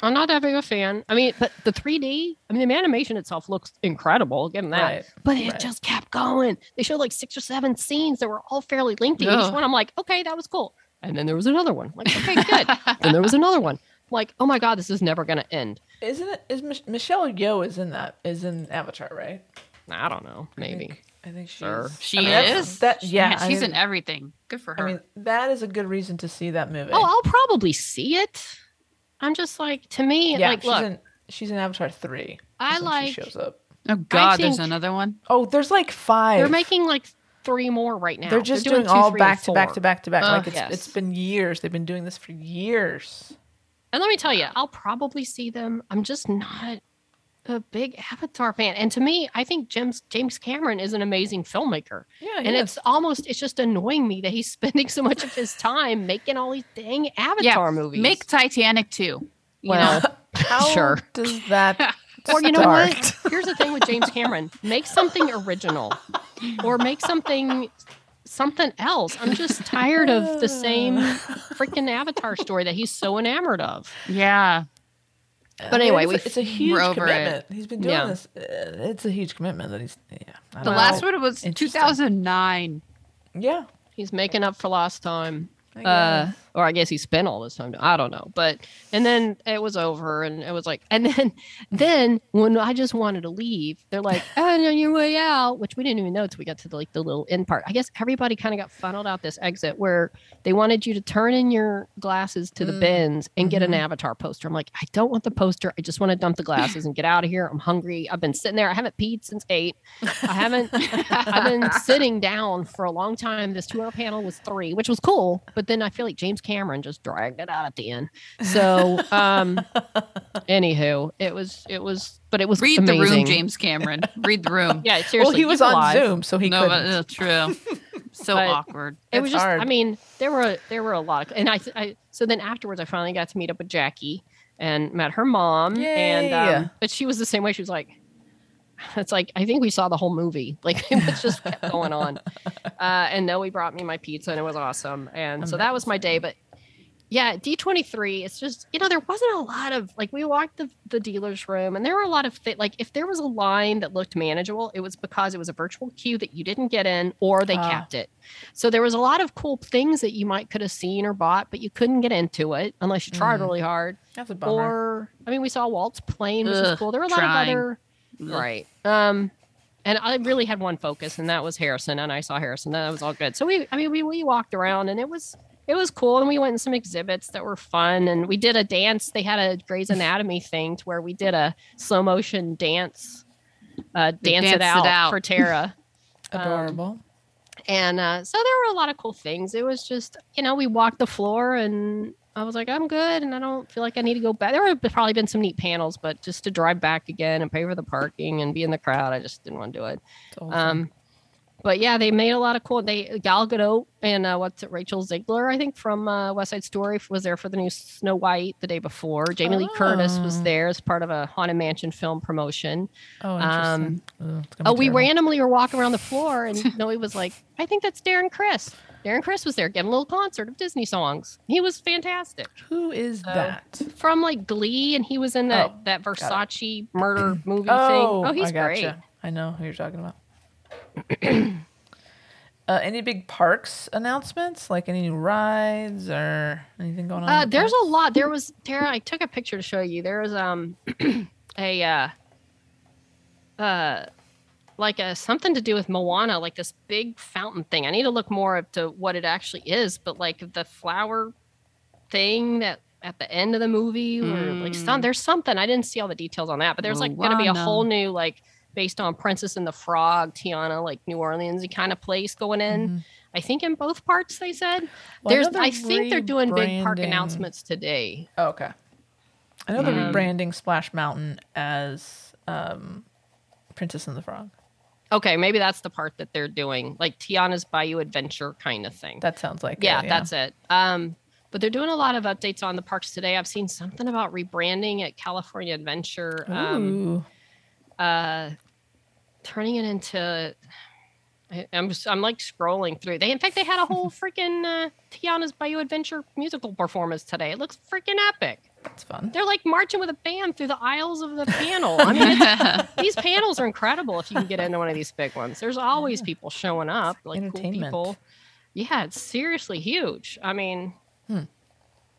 C: I'm not that big a fan. I mean, but the 3D, I mean, the animation itself looks incredible. Give them that.
B: Right.
C: But it
B: right.
C: just kept going. They showed like six or seven scenes that were all fairly lengthy. Each one, I'm like, okay, that was cool. And then there was another one. Like, okay, good. and there was another one. Like, oh my god, this is never gonna end.
B: Isn't it? Is Mich- Michelle Yeoh is in that? Is in Avatar, right?
C: I don't know.
B: I
C: Maybe.
B: think, I think she's.
C: Sure.
D: she
B: I mean,
D: is.
B: That yeah. I
D: she's
B: mean,
D: in everything. Good for her.
B: I mean, that is a good reason to see that movie.
C: Oh, I'll probably see it. I'm just like, to me,
B: yeah.
C: like,
B: she's
C: look,
B: in. She's in Avatar three.
C: I like.
B: She shows up.
D: oh God, there's another one.
B: Oh, there's like 5
C: They're making like three more right now.
B: They're just
C: doing
B: doing,
C: two,
B: all
C: three,
B: back to back to back to back.
D: Ugh.
B: like it's
C: Yes.
B: it's been years. They've been doing this for years.
C: And let me tell you, I'll probably see them. I'm just not a big Avatar fan. And to me, I think James James Cameron is an amazing filmmaker.
B: Yeah,
C: and it's almost it's just annoying me that he's spending so much of his time making all these dang Avatar movies.
D: Make Titanic too. You
C: well,
D: know?
B: how
C: sure.
B: does that
C: or you know what? Here's the thing with James Cameron: make something original, or make something something else. I'm just tired of the same freaking Avatar story that he's so enamored of.
D: yeah.
C: But anyway,
B: it's,
C: we-
B: a, it's a huge
D: over it.
B: commitment. He's been doing
C: Yeah.
B: this. Uh, it's a huge commitment that he's. Yeah,
D: The
B: don't
D: last one was 2009.
B: Yeah,
C: He's making up for lost time.
B: I
C: uh
B: guess.
C: Or i guess he spent all this time i don't know but and then it was over and it was like and then then when i just wanted to leave they're like oh on your way out which we didn't even know until we got to the, like the little end part i guess everybody kind of got funneled out this exit where they wanted you to turn in your glasses to the
B: Mm,
C: bins and get an
B: mhm.
C: avatar poster i'm like i don't want the poster i just want to dump the glasses and get out of here i'm hungry i've been sitting there i haven't peed since eight i haven't I've been sitting down for a long time. This two hour panel was three, which was cool. But then I feel like James Cameron just dragged it out at the end. So, um, anywho, it was, it was, but it was
D: Read
C: amazing.
D: the room, James Cameron. Read the room.
C: Yeah, seriously.
B: well, he was on
C: alive.
B: Zoom, so he
D: no,
B: couldn't.
D: uh, true. So
C: But-
D: awkward.
C: It was
B: It's
C: just, I mean, there were, there were a lot. Of, and I, I, so then afterwards, I finally got to meet up with Jackie and met her mom. And, um, but she was the same way. She was like, it's like I think we saw the whole movie. Like it was just kept going on. Uh, and Noe brought me my pizza and it was awesome. And so that was my day. But yeah, D twenty three. It's just you know there wasn't a lot of like we walked the the dealer's room and there were a lot of thi- like if there was a line that looked manageable, it was because it was a virtual queue that you didn't get in or they
B: Ah.
C: kept it. So there was a lot of cool things that you might could have seen or bought, but you couldn't get into it unless you tried
B: Mm.
C: really hard.
B: That's a bummer.
C: Or I mean, we saw Walt's plane, which was cool. There were a lot
D: trying.
C: of other right. Um, and I really had one focus, and that was Harrison. And I saw Harrison. And that was all good. So we, I mean, we we walked around, and it was it was cool. And we went in some exhibits that were fun, and we did a dance. They had a Grey's Anatomy thing to where we did a slow motion dance, uh, dance it out,
D: it out.
C: for Tara. Um,
B: Adorable.
C: And uh, so there were a lot of cool things. It was just, you know, we walked the floor and I was like, I'm good. And I don't feel like I need to go back. There would have probably been some neat panels, but just to drive back again and pay for the parking and be in the crowd, I just didn't want to do it.
B: Awesome.
C: Um, but yeah, they made a lot of cool. They Gal Gadot and uh, what's it, Rachel Zegler, I think from uh, West Side Story was there for the new Snow White the day before. Jamie Lee Curtis was
B: Oh.
C: there as part of a Haunted Mansion film promotion.
B: Oh,
C: Um,
B: interesting. It's gonna
C: Oh, we randomly were walking around the floor, and Noe was like, "I think that's Darren Criss." Darren Criss was there giving a little concert of Disney songs. He was fantastic
B: Who is
C: So-
B: that?
C: from like Glee, and he was in that
B: Oh,
C: that. Versace murder movie
B: Oh,
C: thing. Oh, he's
B: I gotcha.
C: great.
B: I know who you're talking about. uh, any big parks announcements? Like any new rides or anything going on?
C: Uh, there's a lot. There was Tara. I took a picture to show you. There was um a uh uh like a something to do with Moana, like this big fountain thing. I need to look more up to what it actually is, but like the flower thing that at the end of the movie, or like some
D: Mm.
C: there's something I didn't see all the details on that, but there's like going to be a whole new like based on Princess and the Frog, Tiana, like New Orleans kind of place going in.
B: Mhm.
C: I think in both parts they said.
B: Well,
C: There's I,
B: they're
C: think they're doing big park announcements today.
B: Oh, okay. I know they're
C: Um,
B: rebranding Splash Mountain as um, Princess and the Frog.
C: Okay, maybe that's the part that they're doing, like Tiana's Bayou Adventure kind of thing.
B: That sounds like
C: yeah,
B: it,
C: that's it. Um, but they're doing a lot of updates on the parks today. I've seen something about rebranding at California Adventure, um, uh, turning it into. I- I'm just, I'm like scrolling through. They in fact they had a whole freaking uh, Tiana's Bayou Adventure musical performance today. It looks freaking epic.
B: That's fun.
C: They're like marching with a band through the aisles of the panel. I mean, these panels are incredible if you can get into one of these big ones. There's always people showing up, like cool people. Yeah, it's seriously huge. I mean,
B: Hmm.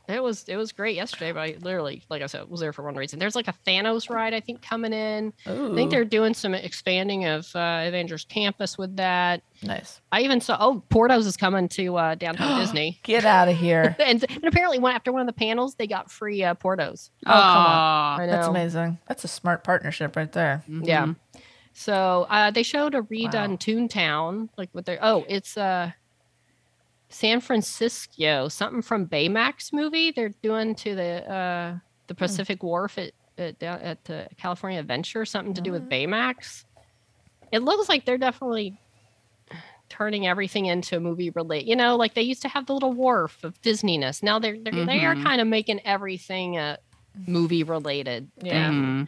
C: It was it was great yesterday, but I literally, like I said, was there for one reason. There's like a Thanos ride I think coming in.
B: Ooh.
C: I think they're doing some expanding of uh, Avengers Campus with that.
B: nice.
C: I even saw oh Porto's is coming to uh, downtown Disney.
B: Get out of here.
C: And, and apparently, one after one of the panels, they got free uh, Porto's.
B: Oh, come on.
D: Aw.
C: I know.
B: That's amazing. That's a smart partnership right there.
C: Yeah.
D: Mhm.
C: So uh, they showed a redone
B: Wow.
C: Toontown, like with their oh, it's uh San Francisco, something from Baymax movie. They're doing to the uh the Pacific Wharf at at, at the California Adventure, something to do with Baymax. It looks like they're definitely turning everything into a movie relate. You know, like they used to have the little wharf of Disneyness. Now they're, they're they are
D: Mhm.
C: kind of making everything a movie related.
B: Yeah.
D: Mhm.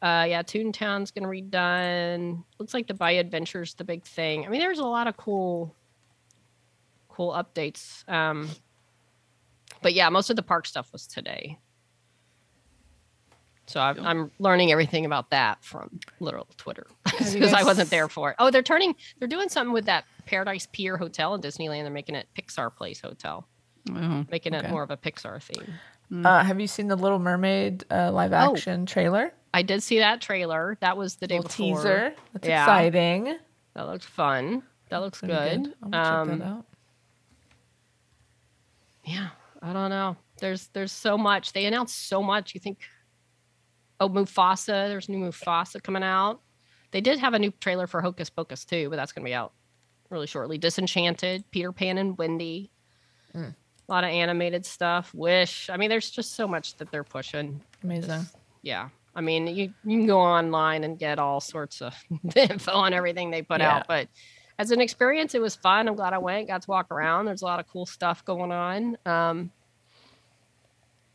C: Uh, yeah, Toontown's gonna redone. Looks like the Bay Adventure's the big thing. I mean, there's a lot of cool, cool updates. Um, but yeah, most of the park stuff was today. So I'm, I'm learning everything about that from literal Twitter
B: Have you
C: because I wasn't there for it. Oh, they're turning, they're doing something with that Paradise Pier Hotel in Disneyland. They're making it Pixar Place Hotel,
D: Oh.
C: making it more of a Pixar theme.
B: Uh, have you seen the Little Mermaid uh, live
C: Oh.
B: action trailer?
C: I did see that trailer. That was the day
B: Little
C: before.
B: teaser. That's
C: Yeah.
B: exciting.
C: That looks fun. That looks
B: Pretty
C: good.
B: I'm gonna check
C: Um,
B: that out.
C: Yeah, I don't know. There's there's so much. They announced so much. You think, oh, Mufasa. There's new Mufasa coming out. They did have a new trailer for Hocus Pocus too, but that's gonna be out really shortly. Disenchanted, Peter Pan and Wendy.
B: Mm.
C: A lot of animated stuff. Wish. I mean, there's just so much that they're pushing.
B: Amazing.
C: Yeah. I mean, you, you can go online and get all sorts of info on everything they put
B: Yeah.
C: out, but as an experience, it was fun. I'm glad I went, got to walk around. There's a lot of cool stuff going on. Um,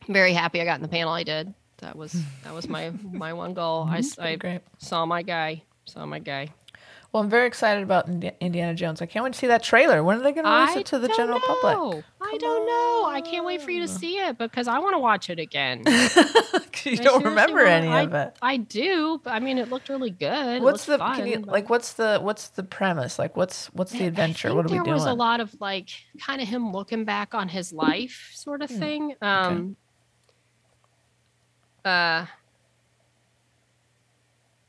C: very happy I got in the panel. I did. That was that was my my one goal. I, I
B: great.
C: saw my guy. Saw my guy.
B: Well, I'm very excited about Indiana Jones. I can't wait to see that trailer. When are they going to release
C: I
B: it to the general public?
C: know. I don't know. I can't wait for you to see it because I want to watch it again.
B: you don't remember
C: wanna-
B: any
C: I,
B: of it.
C: I do. But I mean, it looked really good.
B: What's the can you
C: but-
B: like? What's the what's the premise? Like, what's what's the adventure? What are we doing?
C: there was a lot of like kind of him looking back on his life sort of
B: Hmm.
C: thing. Um uh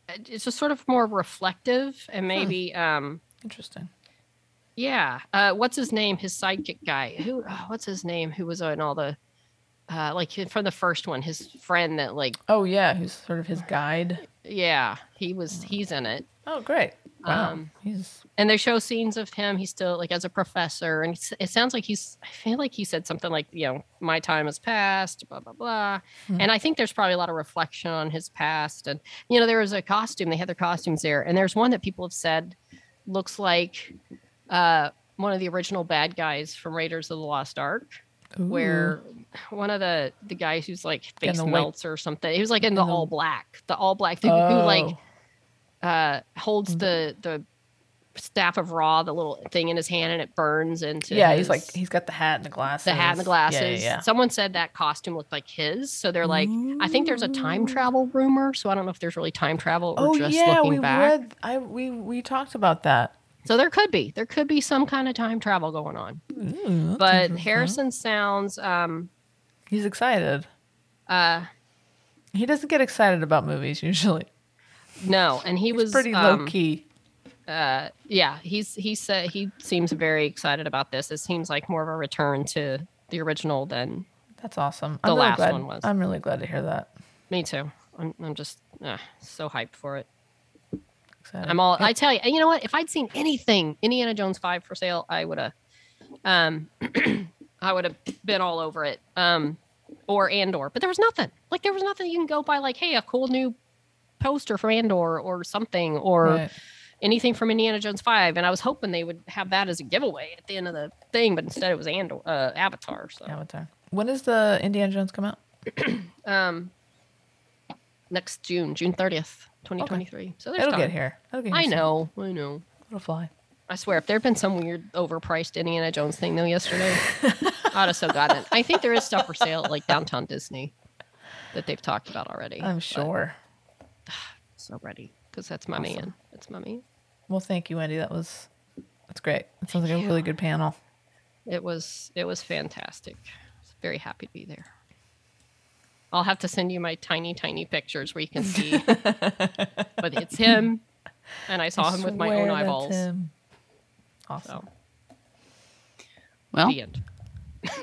C: it's just sort of more reflective and maybe um
B: Interesting.
C: yeah. Uh what's his name? His sidekick guy. Who oh, what's his name? Who was on all the uh like from the first one, his friend that like
B: Oh yeah, who's sort of his guide?
C: yeah, he was he's in it.
B: Oh great. Wow.
C: Um,
B: He's
C: and they show scenes of him he's still like as a professor and it sounds like he's i feel like he said something like you know my time has passed blah blah blah
B: Hmm.
C: and i think there's probably a lot of reflection on his past and you know there was a costume they had their costumes there and there's one that people have said looks like uh, one of the original bad guys from Raiders of the Lost Ark, where one of the the guys who's like face
B: the white-
C: melts or something. He was like in the all black, the all black who, who like
B: Oh.
C: Uh holds the the staff of Ra, the little thing in his hand, and it burns into.
B: yeah, he's like he's got the hat and the glasses.
C: the hat and the glasses.
B: Yeah, yeah.
C: Someone said that costume looked like his, so they're like, I think there's a time travel rumor. So I don't know if there's really time travel or
B: Oh
C: just
B: yeah,
C: looking
B: we
C: back.
B: read. I we we talked about that.
C: So there could be, there could be some kind of time travel going on.
B: Ooh,
C: But. Harrison sounds, um,
B: he's excited.
C: uh,
B: He doesn't get excited about movies usually.
C: No, and he
B: He's
C: was
B: pretty
C: um,
B: low key.
C: uh yeah he's he said he seems very excited about this it seems like more of a return to the original than
B: That's awesome.
C: the
B: I'm really
C: last
B: glad,
C: one was.
B: I'm really glad to hear that.
C: me too i'm, I'm just uh, so hyped for it
B: Excited.
C: i'm all i tell you you know what if i'd seen anything indiana jones 5 for sale i would have um i would have been all over it um or andor but there was nothing like there was nothing you can go by like hey a cool new poster for andor or something or
B: Right.
C: anything from Indiana Jones 5 and I was hoping they would have that as a giveaway at the end of the thing but instead it was Andor uh, Avatar so
B: Avatar. When does the Indiana Jones come out?
C: um next June June 30th 2023 so there's
B: It'll
C: time.
B: get here. It'll get here
C: I
B: soon.
C: know I know
B: It'll fly.
C: I swear if there'd been some weird overpriced Indiana Jones thing though yesterday I'd have so gotten it I think there is stuff for sale at like downtown Disney that they've talked about already
B: I'm sure.
C: so ready because that's my
B: Awesome.
C: man that's my man
B: Well, thank you, Wendy. That was that's great. It sounds like
C: Thank
B: a really good panel.
C: It was it was fantastic. I was very happy to be there. I'll have to send you my tiny, tiny pictures where you can see. but it's him, and I saw
B: I
C: him with my own eyeballs.
B: him. Awesome.
C: So
D: Well,
C: the end.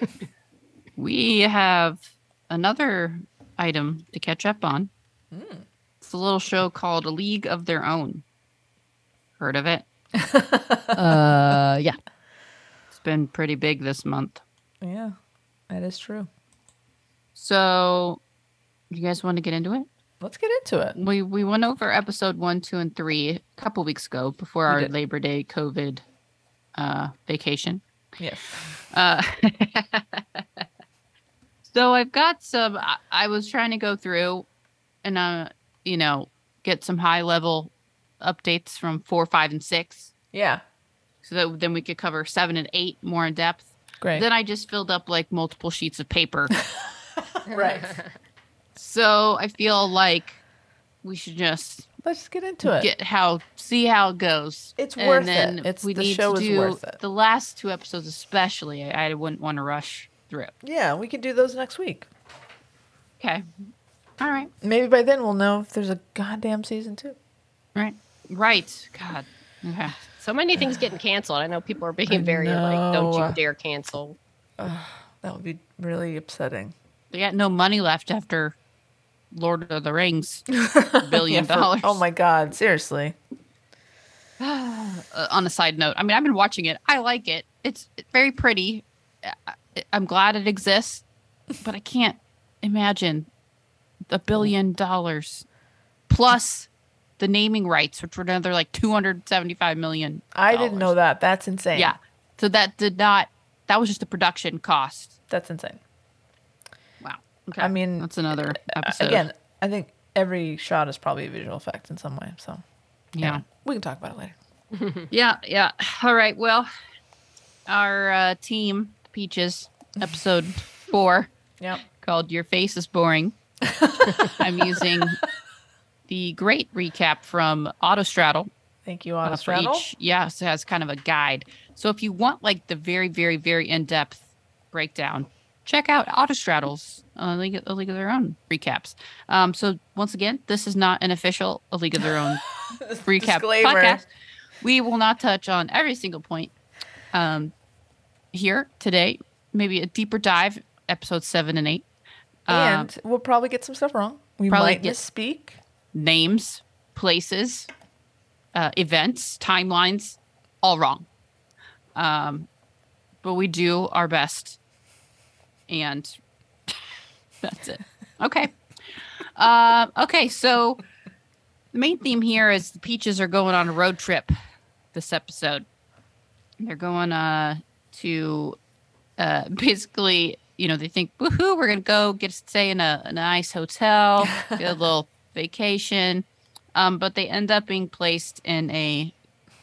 D: we have another item to catch up on. It's a little show called A League of Their Own. Heard of it?
C: Uh, yeah.
D: It's been pretty big this month.
B: Yeah, that is true.
D: So, you guys want to get into it?
B: Let's get into it.
D: We we went over episode one, two, and three a couple weeks ago before
B: We
D: our
B: did.
D: Labor Day COVID uh, vacation.
B: Yes.
D: Uh, so I've got some. I, I was trying to go through, and uh, you know, get some high level updates from four, five, and six,
B: Yeah.
D: so that then we could cover seven and eight more in depth.
B: Great.
D: Then I just filled up like multiple sheets of paper.
B: right.
D: so I feel like we should just
B: Let's get into it.
D: get how see how it goes.
B: It's
D: And
B: worth it. It's-
D: we
B: the
D: need
B: show
D: to
B: is
D: do
B: worth it.
D: the last two episodes, especially. I, I wouldn't want to rush through. It.
B: Yeah, we can do those next week.
D: Okay. All right.
B: Maybe by then we'll know if there's a goddamn season two.
D: Right. Right. God. Okay.
C: So many things getting canceled. I know people are being very like, "Don't you dare cancel."
B: That would be really upsetting.
D: They got no money left after Lord of the Rings billion
B: Yeah, for-
D: dollars.
B: Oh my god, seriously.
D: Uh, on a side note, I mean, I've been watching it. I like it. It's very pretty. I- I'm glad it exists, but I can't imagine the billion dollars plus the naming rights, which were another like 275 million.
B: I didn't know that. That's insane.
D: Yeah. So that did not. That was just the production cost.
B: That's insane.
D: Wow. Okay.
B: I mean,
D: that's another episode.
B: Again, I think every shot is probably a visual effect in some way. So
D: Yeah.
B: anyway, we can talk about it later.
D: Yeah, yeah. All right. Well, our uh, team, Peaches, episode four,
B: Yep.
D: called "Your Face Is Boring." I'm using the great recap from Autostraddle
B: Thank you,
D: uh,
B: Auto
D: for
B: Straddle.
D: each. Yes, it has kind of a guide. So if you want like the very, very, very in-depth breakdown, check out Autostraddle's uh, League, a League of Their Own recaps. Um, so once again, this is not an official A League of Their Own recap
B: Disclaimer.
D: podcast. We will not touch on every single point um, here today. Maybe a deeper dive, episode seven and eight. Um,
B: And we'll probably get some stuff wrong. We
D: probably
B: might
D: get-
B: misspeak.
D: names, places, uh, events, timelines, all wrong. Um, but we do our best, and that's it. Okay. Um, okay, so the main theme here is the peaches are going on a road trip this episode. They're going uh to uh basically, you know, they think, woohoo, we're gonna go get to stay in a, a nice hotel, get a little vacation. Um, but they end up being placed in a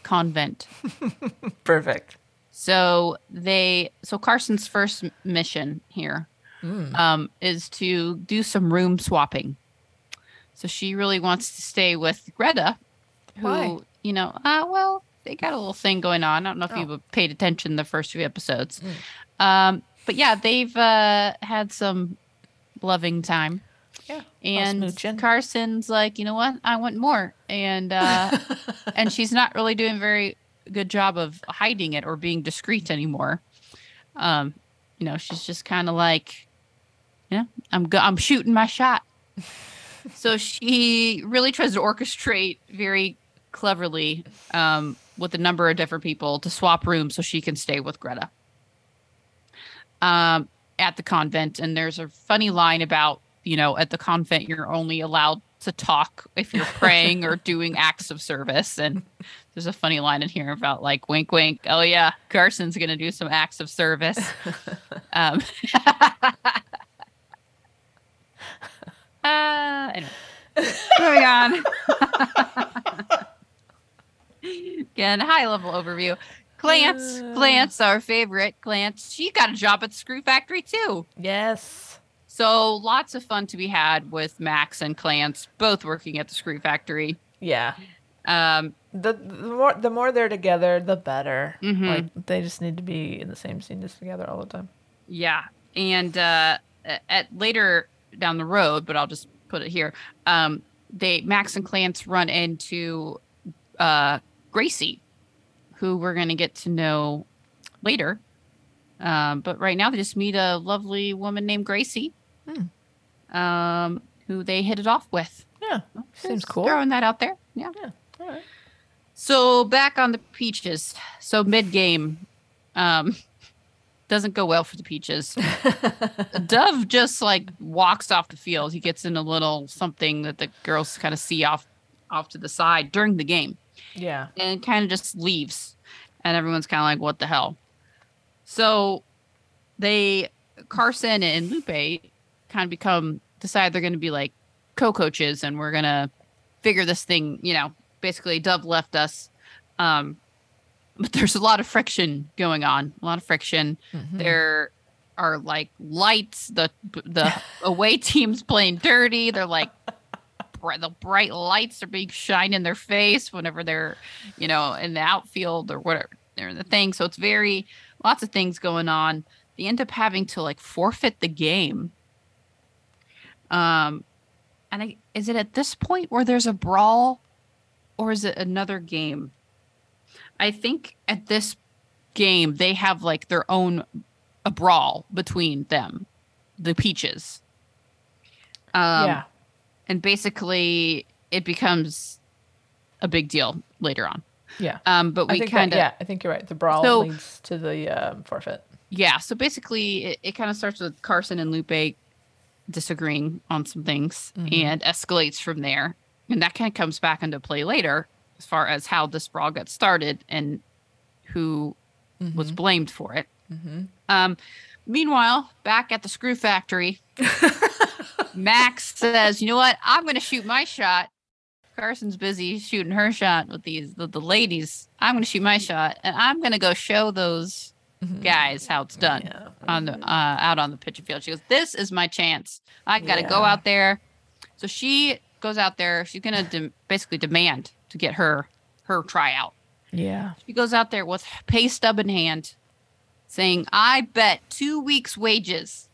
D: convent.
B: Perfect.
D: So they so Carson's first mission here
B: Mm.
D: um, is to do some room swapping. So she really wants to stay with Greta, who
B: Why?
D: you know, uh, well, they got a little thing going on. I don't know if
B: Oh.
D: you've paid attention the first few episodes,
B: Mm.
D: um, but yeah, they've uh, had some loving time.
B: Yeah.
D: And. Carson's like, you know what? I want more, and uh, and she's not really doing a very good job of hiding it or being discreet anymore. Um, you know, she's just kind of like, yeah, I'm go- I'm shooting my shot. so she really tries to orchestrate very cleverly um, with a number of different people to swap rooms so she can stay with Greta um, at the convent. And there's a funny line about, you know, at the convent, you're only allowed to talk if you're praying or doing acts of service. And there's a funny line in here about like, wink, wink. Oh, yeah, Carson's going to do some acts of service. um, uh, anyway, moving on. Again, high level overview. Clance,
B: Uh.
D: Clance, our favorite Clance, she got a job at the Screw Factory too.
B: yes.
D: So lots of fun to be had with Max and Clance, both working at the Screw Factory.
B: Yeah.
D: Um,
B: The, the more the more they're together, the better.
D: Mhm.
B: Like they just need to be in the same scene just together all the time.
D: yeah, and uh, at later down the road, but I'll just put it here. Um, they Max and Clance run into uh, Gracie, who we're going to get to know later. Um, but right now, they just meet a lovely woman named Gracie, um, who they hit it off with.
B: Yeah. Seems
D: Just
B: cool.
D: Throwing that out there. Yeah.
B: All right.
D: So back on the peaches. So mid game, um, doesn't go well for the peaches. Dove just like walks off the field. He gets in a little something that the girls kind of see off off to the side during the game,
B: Yeah.
D: and kind of just leaves. And everyone's kind of like, "What the hell?" So they Carson and Lupe kind of become decide they're going to be like co-coaches, and we're gonna figure this thing. You know, basically, Dove left us. Um, but there's a lot of friction going on. A lot of friction.
B: Mhm.
D: There are like lights. The the away team's playing dirty. They're like the bright lights are being shined in their face whenever they're, you know, in the outfield or whatever they're in the thing. So it's very lots of things going on. They end up having to like forfeit the game. Um, and I, is it at this point where there's a brawl, or is it another game? I think at this game they have like their own a brawl between them, the peaches. Um,
B: yeah.
D: And basically it becomes a big deal later on.
B: Yeah.
D: Um, but we kind of
B: yeah, I think you're right. The brawl
D: So-
B: leads to the um, forfeit.
D: yeah. So basically, it, it kind of starts with Carson and Lupe disagreeing on some things
B: Mhm.
D: and escalates from there, and that kind of comes back into play later as far as how this brawl got started and who was blamed for it.
B: Mm-hmm.
D: Um, meanwhile, back at the screw factory, Max says, "You know what? I'm going to shoot my shot." Carson's busy shooting her shot with these the, the ladies. I'm going to shoot my shot, and I'm going to go show those guys how it's done
B: Yeah.
D: on the uh, out on the pitching field. She goes, "This is my chance. I got to go out there." So she goes out there. She's going to de- basically demand to get her her tryout.
B: Yeah.
D: She goes out there with pay stub in hand, saying, "I bet two weeks' wages,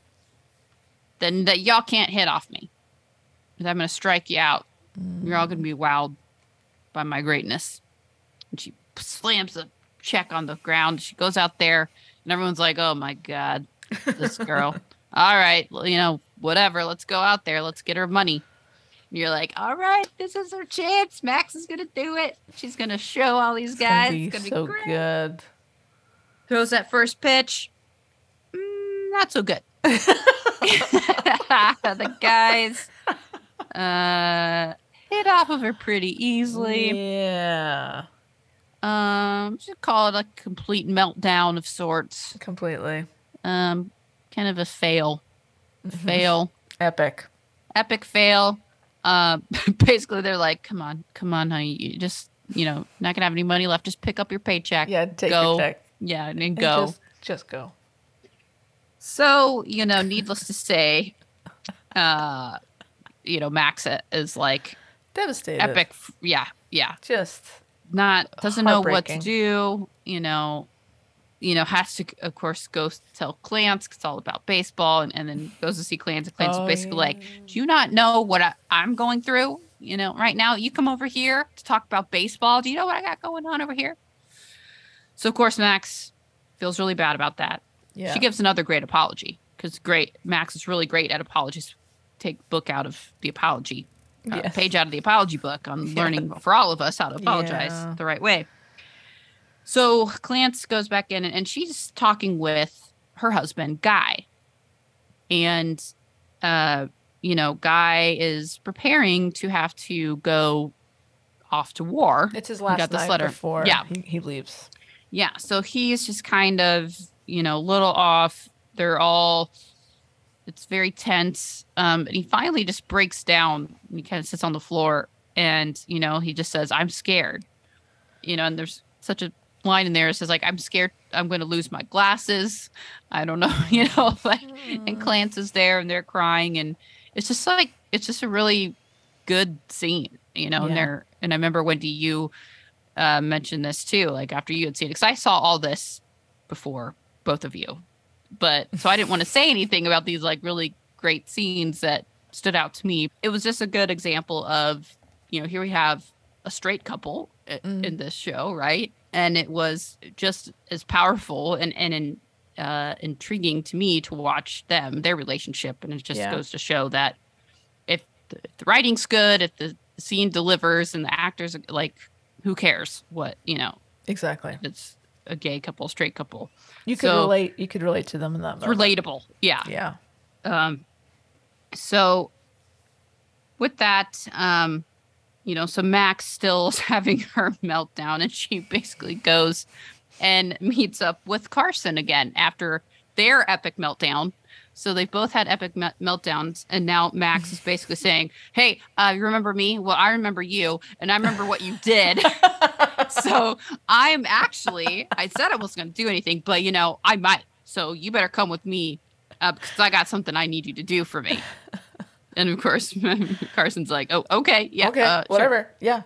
D: then that y'all can't hit off me. I'm going to strike you out. You're all going to be wowed by my greatness." And she slams a check on the ground. She goes out there, and everyone's like, "Oh my god, this girl! all right, well, you know, whatever. Let's go out there. Let's get her money." And you're like, "All right, this is her chance. Max is going to do it. She's going to show all these guys. it's going to
B: so
D: be great."
B: good.
D: Throws that first pitch. Mm, not so good. the guys uh, hit off of her pretty easily.
B: Yeah.
D: Um, should call it a complete meltdown of sorts.
B: Completely.
D: Um, kind of a fail. Fail.
B: Epic.
D: Epic fail. Uh, basically, they're like, "Come on, come on, honey. You just, you know, not gonna have any money left. Just pick up your paycheck.
B: Yeah, take
D: go.
B: your check.
D: Yeah, and
B: and
D: go."
B: Just, just go.
D: So, you know, needless to say, uh, you know, Max is like
B: Devastated.
D: epic. Yeah, yeah.
B: Just
D: Not doesn't know what to do. You know, you know, has to, of course, go tell Clance it's all about baseball, and, and then goes to see Clance. And Clance
B: Oh,
D: is basically like, "Do you not know what I, I'm going through? You know, right now, you come over here to talk about baseball. Do you know what I got going on over here?" So, of course, Max feels really bad about that.
B: Yeah.
D: She gives another great apology because great Max is really great at apologies. Take book out of the apology, uh,
B: Yes.
D: page out of the apology book on learning for all of us how to apologize
B: Yeah.
D: the right way. So Clance goes back in and, and she's talking with her husband Guy, and uh, you know Guy is preparing to have to go off to war.
B: It's his last
D: got this
B: night
D: letter.
B: before
D: Yeah.
B: he, he leaves.
D: Yeah, so he's just kind of, you know, little off. They're all it's very tense. Um and he finally just breaks down and he kind of sits on the floor and, you know, he just says, I'm scared. You know, and there's such a line in there that says like I'm scared I'm gonna lose my glasses. I don't know, you know, like and Clance is there and they're crying and it's just like it's just a really good scene, you know, and they're and I remember Wendy you uh, mentioned this too, like after you had seen it, because I saw all this before both of you, but so I didn't want to say anything about these like really great scenes that stood out to me. It was just a good example of, you know, here we have a straight couple i-
B: Mhm.
D: in this show, right? And it was just as powerful and and in, uh, intriguing to me to watch them their relationship, and it just
B: Yeah.
D: goes to show that if the, if the writing's good, if the scene delivers, and the actors like who cares what you know
B: Exactly.
D: it's a gay couple straight couple
B: You could
D: So-
B: relate. You could relate to them in that moment.
D: relatable yeah
B: Yeah.
D: um so with that um you know so max still is having her meltdown and she basically goes and meets up with carson again after their epic meltdown so they've both had epic me- meltdowns and now max is basically saying hey uh, you remember me well i remember you and i remember what you did so I'm actually, I said I wasn't going to do anything, but you know, I might. So you better come with me uh, because I got something I need you to do for me. And of course, Carson's like, oh, okay. Yeah.
B: okay.
D: uh, sure."
B: whatever. Yeah.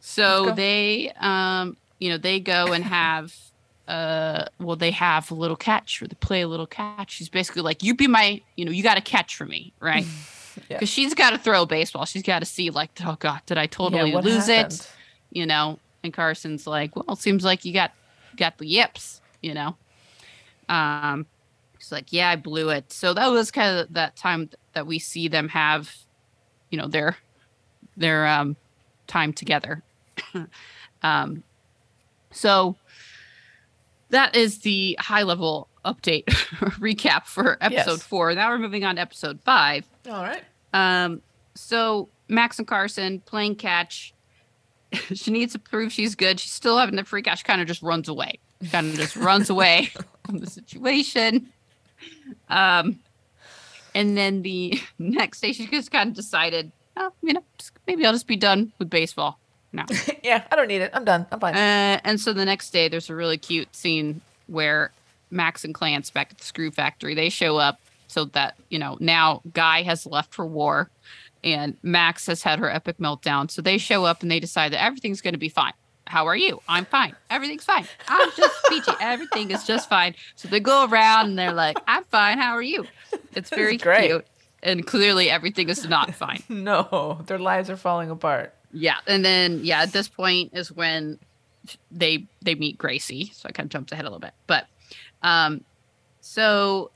D: So they, um, you know, they go and have, uh, well, they have a little catch or they play a little catch. She's basically like, you be my, you know, you got to catch for me, right?
B: Yeah.
D: Because she's got to throw a baseball. She's got to see, like, oh God, did I totally
B: yeah,
D: lose
B: happened?
D: it? you know and carson's like well it seems like you got got the yips you know um she's like yeah i blew it so that was kind of that time that we see them have you know their their um time together um so that is the high level update recap for episode
B: Yes.
D: four now we're moving on to episode five
B: All right.
D: um, so Max and Carson playing catch. she needs to prove she's good. She's still having the freak out. She kind of just runs away. Kind of just runs away from the situation. Um, and then the next day, she just kind of decided, oh, you know, just- maybe I'll just be done with baseball. No.
B: yeah. I don't need it. I'm done. I'm fine.
D: Uh, and so the next day, there's a really cute scene where Max and Clance back at the screw factory, they show up so that, you know, now Guy has left for war and Max has had her epic meltdown. So they show up and they decide that everything's going to be fine. How are you? I'm fine. Everything's fine. I'm just peachy. Everything is just fine. So they go around and they're like, I'm fine. How are you? It's very
B: great.
D: cute. And clearly everything is not fine.
B: no, their lives are falling apart.
D: Yeah, and then yeah, at this point is when they they meet Gracie. So I kind of jumped ahead a little bit, but um, so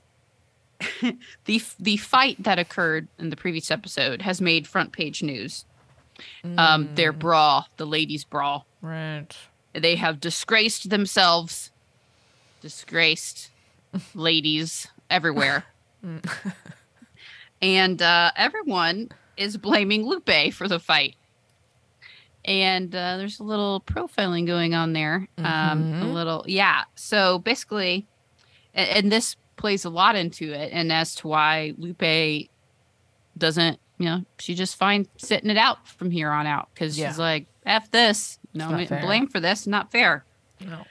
D: the the fight that occurred in the previous episode has made front page news. Um, their brawl, the ladies' brawl,
B: Right.
D: they have disgraced themselves, disgraced ladies everywhere, and uh, everyone is blaming Lupe for the fight. And uh, there's a little profiling going on there. Um, a
B: Mhm.
D: little, yeah. So basically, a- and, this plays a lot into it, and as to why Lupe doesn't, you know, she just fine sitting it out from here on out because
B: Yeah.
D: she's like, "F this, no
B: not
D: me-
B: fair.
D: blame for this, not fair."
B: No.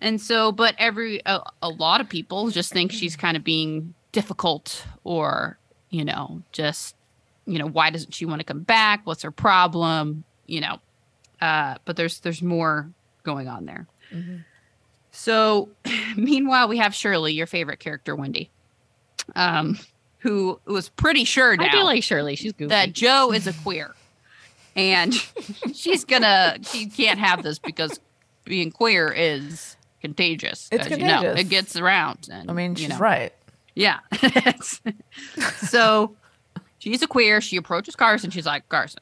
D: And so, but every a, a lot of people just think she's kind of being difficult, or you know, just you know, why doesn't she want to come back? What's her problem? You know, uh, but there's there's more going on there.
B: Mhm.
D: So, meanwhile, we have Shirley, your favorite character, Wendy, um, who was pretty sure now
C: I do like Shirley. She's goofy.
D: that Jo is a queer, and she's gonna she can't have this because being queer is contagious.
B: It's
D: as you know.
B: contagious.
D: It gets around. And,
B: I mean,
D: you
B: she's
D: know,
B: right.
D: Yeah. so she's a queer. She approaches Carson. She's like, Carson,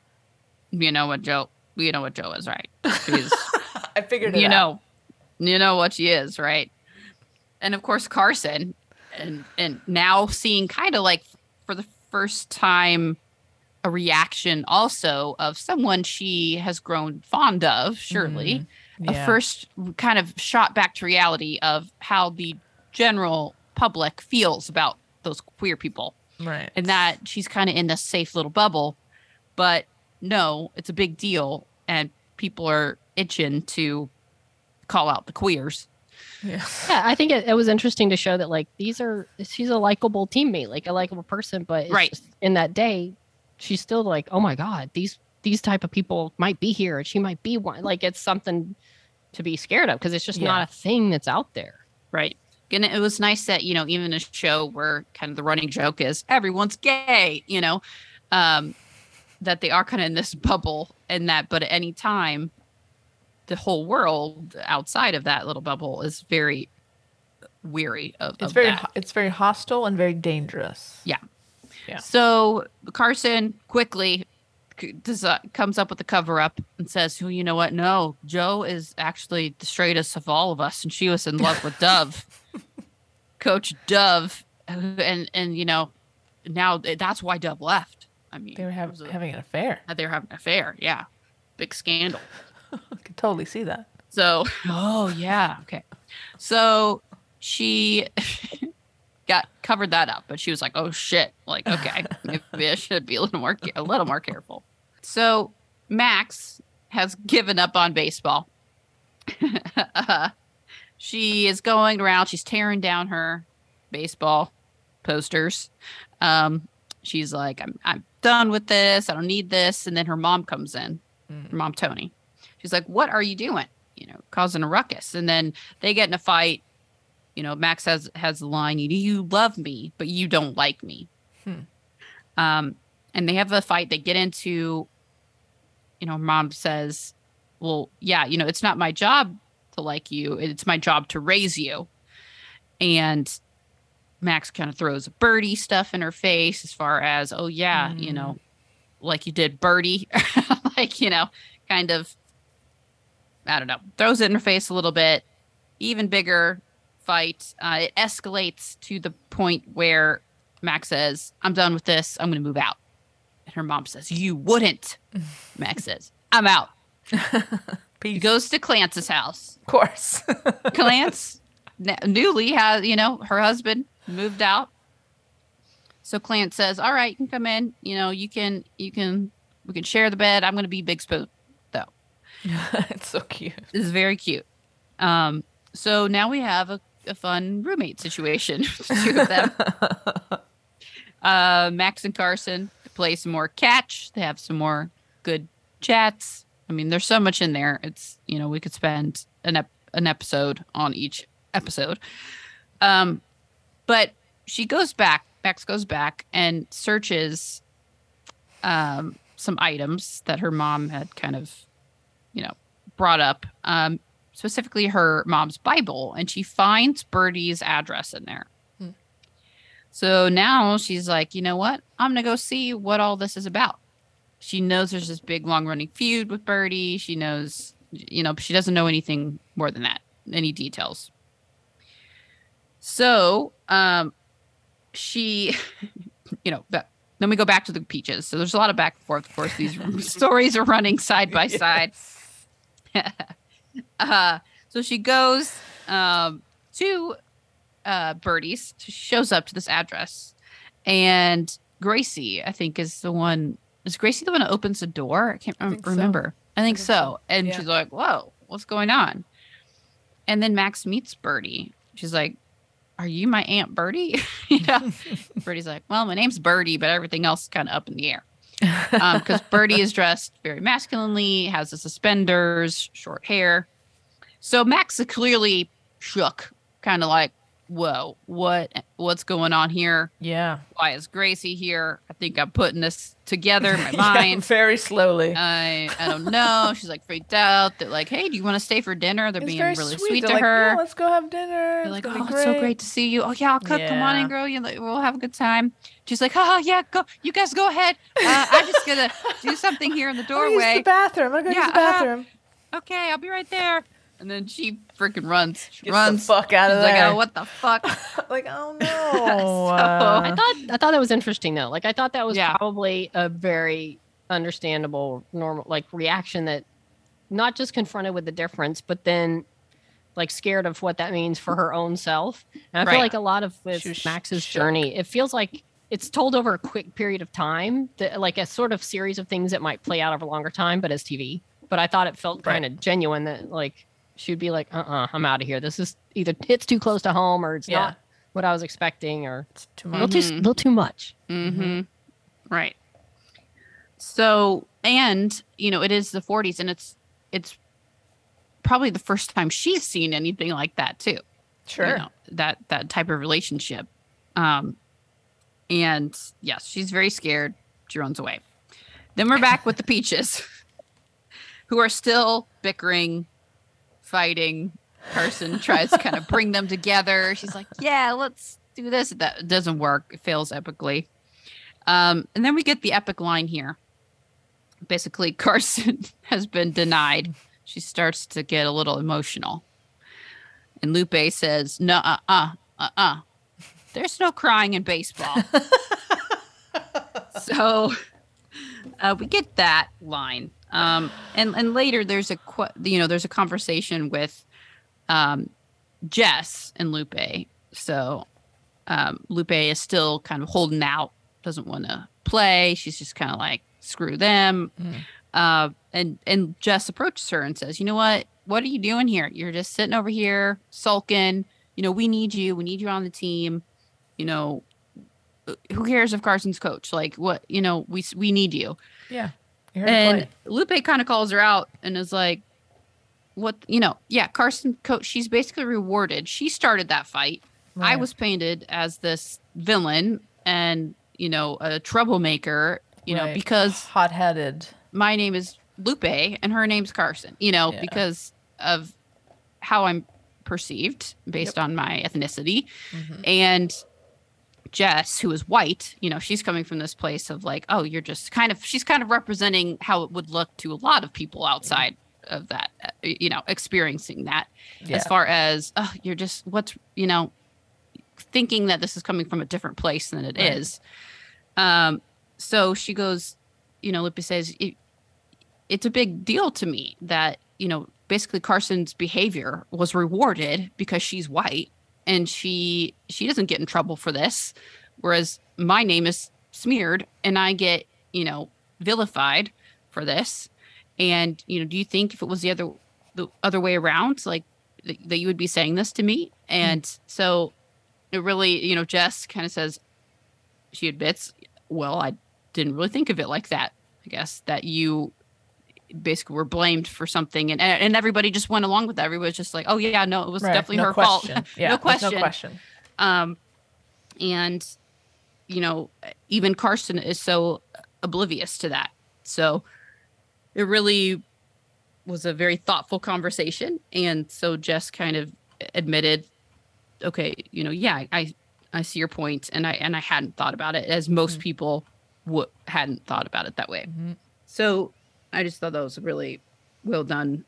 D: you know what Jo? You know what Jo is, right? She's
B: I figured it
D: you
B: out.
D: know, you know what she is, right? And of course, Carson, and and now seeing kind of like for the first time a reaction also of someone she has grown fond of, Shirley
B: Mhm.
D: a first kind of shot back to reality of how the general public feels about those queer people
B: right.
D: and that she's kind of in this safe little bubble but no it's a big deal and people are itching to call out the queers
B: Yeah.
C: yeah, I think it, it was interesting to show that like these are she's a likable teammate, like a likable person, but it's
D: Right.
C: just in that day, she's still like, oh my god, these these type of people might be here, and she might be one. Like it's something to be scared of because it's just
B: Yeah.
C: not a thing that's out there.
D: right and it was nice that you know even a show where kind of the running joke is everyone's gay you know um that they are kind of in this bubble and that but at any time the whole world outside of that little bubble is very weary of,
B: It's
D: of
B: very
D: that.
B: it's very hostile and very dangerous.
D: Yeah.
B: Yeah.
D: So Carson quickly does, uh, comes up with a cover up and says, "Well, you know what? No, Jo is actually the straightest of all of us, and she was in love with Dove, Coach Dove, and and you know, now that's why Dove left. I mean,
B: They were have,
D: a-
B: having an affair.
D: they were having an affair. Yeah, big scandal.
B: I could totally see that.
D: So, oh yeah, okay. So she got covered that up, but she was like, "Oh shit!" Like, okay, maybe I should be a little more a little more careful. So Max has given up on baseball. uh, she is going around. She's tearing down her baseball posters. Um, she's like, "I'm I'm done with this. I don't need this." And then her mom comes in.
B: Mm.
D: Her mom Toni. She's like, "What are you doing?" You know, causing a ruckus. And then they get in a fight. You know, Max has has the line, "You you love me, but you don't like me."
B: Hmm.
D: Um, and they have a fight. They get into. You know, mom says, "Well, yeah, you know, it's not my job to like you. It's my job to raise you." And Max kind of throws Bertie stuff in her face as far as, "Oh yeah, you
B: Mm.
D: know, like you did Bertie," like you know, kind of. I don't know. Throws it in her face a little bit. Even bigger fight. Uh, it escalates to the point where Max says, "I'm done with this. I'm going to move out." And her mom says, "You wouldn't." Max says, "I'm out." He goes to Clance's house.
B: Of course.
D: Clance newly has, you know, her husband moved out. So Clance says, "All right, you can come in. You know, you can, you can, we can share the bed. I'm going to be Big Spoon." Though.
B: it's so cute.
D: This is very cute. Um, so now we have a, a fun roommate situation. two of them. Uh, Max and Carson play some more catch. They have some more good chats. I mean, there's so much in there. It's you know we could spend an ep- an episode on each episode. Um, but she goes back. Max goes back and searches um, some items that her mom had kind of, you know, brought up. Um, specifically her mom's Bible, and she finds Bertie's address in there.
B: Hmm.
D: So now she's like, you know what? I'm gonna go see what all this is about. She knows there's this big long running feud with Birdie. She knows, you know, she doesn't know anything more than that, any details. So, um, she, you know, but then we go back to the peaches. So there's a lot of back and forth. Of course, these stories are running side by side. uh, so she goes um, to uh, Bertie's. She shows up to this address, and Gracie, I think, is the one. Is Gracie the one that opens the door? I can't rem-
B: think so.
D: remember. I think,
B: think
D: so.
B: so.
D: And
B: Yeah.
D: she's like, "Whoa, what's going on?" And then Max meets Birdie. She's like, "Are you my aunt Bertie?" you know, Bertie's like, "Well, my name's Bertie, but everything else is kind of up in the air." Um, because Birdie is dressed very masculinely, has the suspenders, short hair. So Max is clearly shook, kind of like, "Whoa, what what's going on here?
B: yeah.
D: Why is Gracie here? I think I'm putting this together in my
B: Yeah,
D: mind.
B: very slowly.
D: I I don't know." She's like freaked out. They're like, "Hey, do you want to stay for dinner?" They're
B: It's
D: being really
B: sweet.
D: sweet, to
B: like,
D: her.
B: Yeah, let's go have dinner.
D: They're like,
B: gonna
D: oh, it's so great to see you. Oh, yeah, I'll cook. Come on in,
B: Yeah.
D: girl. You, we'll have a good time. She's like, oh, yeah, go. You guys go ahead. Uh, I'm just to do something here in the
B: I'm use
D: doorway.
B: the bathroom. I'm gonna go
D: Yeah,
B: use the
D: uh,
B: bathroom.
D: okay, I'll be right there. And then she freaking runs. She
B: Get
D: runs.
B: the fuck out
D: She's
B: of
D: like, oh, what the fuck?
B: like, oh no.
D: So,
B: uh,
C: I thought I thought that was interesting though. Like I thought that was
D: Yeah.
C: probably a very understandable normal like reaction that not just confronted with the difference, but then like scared of what that means for her own self. And I
D: Right.
C: feel like a lot of with Max's
B: shook.
C: journey, it feels like it's told over a quick period of time, that, like a sort of series of things that might play out over a longer time, but as TV. But I thought it felt
B: Right.
C: kind of genuine that like she'd be like, "Uh, uh-uh, I'm out of here. This is either it's too close to home or it's
B: Yeah.
C: not what I was expecting, or
B: it's too
C: a
B: much.
C: little too,
D: Mhm.
C: little too much."
D: Mm-hmm. Right. So, and you know, it is the 40s, and it's it's probably the first time she's seen anything like that too.
B: Sure.
D: you know, that that type of relationship um and yes she's very scared she runs away then we're back with the peaches who are still bickering fighting carson tries to kind of bring them together. She's like yeah let's do this. That doesn't work. It fails epically. Um and then we get the epic line here. Basically carson has been denied. She starts to get a little emotional. And Lupe says, "No, uh, uh, uh, uh. There's no crying in baseball." so uh, we get that line, um, and and later there's a you know there's a conversation with um, Jess and Lupe. So um, Lupe is still kind of holding out, doesn't want to play. She's just kind of like, "Screw them."
B: Mm.
D: Uh, and and Jess approaches her and says, "You know what? What are you doing here? You're just sitting over here sulking. You know, we need you. We need you on the team. You know, who cares if Carson's coach? Like, what? You know, we we need you."
B: Yeah. You're here to
D: And. Lupe kind of calls her out and is like, "What? You know? Yeah, Carson coach. She's basically rewarded. She started that fight. I was painted as this villain and you know a troublemaker. You know because."
B: hot-headed.
D: my name is Lupe and her name's Carson, you know,
B: Yeah.
D: because of how I'm perceived based on my ethnicity.
B: Mhm.
D: And Jess, who is white, you know, she's coming from this place of like, oh, you're just kind of, she's kind of representing how it would look to a lot of people outside of that, uh, you know, experiencing that
B: Yeah.
D: as far as, oh, you're just, what's, you know, thinking that this is coming from a different place than it is.
B: Right.
D: Um, so she goes, you know, Lupe says, it, it's a big deal to me that, you know, basically Carson's behavior was rewarded because she's white and she she doesn't get in trouble for this whereas my name is smeared and I get, you know, vilified for this. And, you know, do you think if it was the other the other way around like th- that you would be saying this to me? And hmm. so it really, you know, Jess kind of says she admits, well, I didn't really think of it like that. I guess that you basically were blamed for something and and everybody just went along with that. Everybody was just like, "Oh yeah, no, it was
B: Right.
D: definitely
B: no
D: her
B: question.
D: fault."
B: Yeah.
D: no question.
B: No question.
D: Um and you know, even Carson is so oblivious to that. So it really was a very thoughtful conversation and so Jess kind of admitted okay, you know, yeah, I I see your point and I and I hadn't thought about it as most
B: Mhm.
D: people would hadn't thought about it that way.
B: Mhm.
D: So I just thought that was a really well done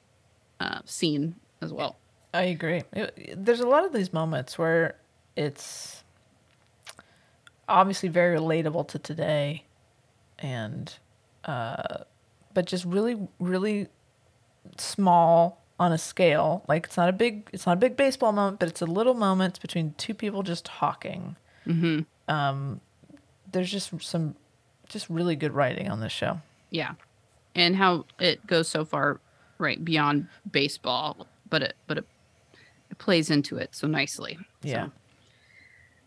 D: uh, scene as well.
B: I agree. It- there's a lot of these moments where it's obviously very relatable to today, and uh, but just really really small on a scale. Like it's not a big it's not a big baseball moment, but it's a little moment between two people just talking. Mm-hmm. Um, there's just some just really good writing on this show.
D: Yeah. And how it goes so far right beyond baseball, but it but it, it plays into it so nicely.
B: Yeah.
D: So,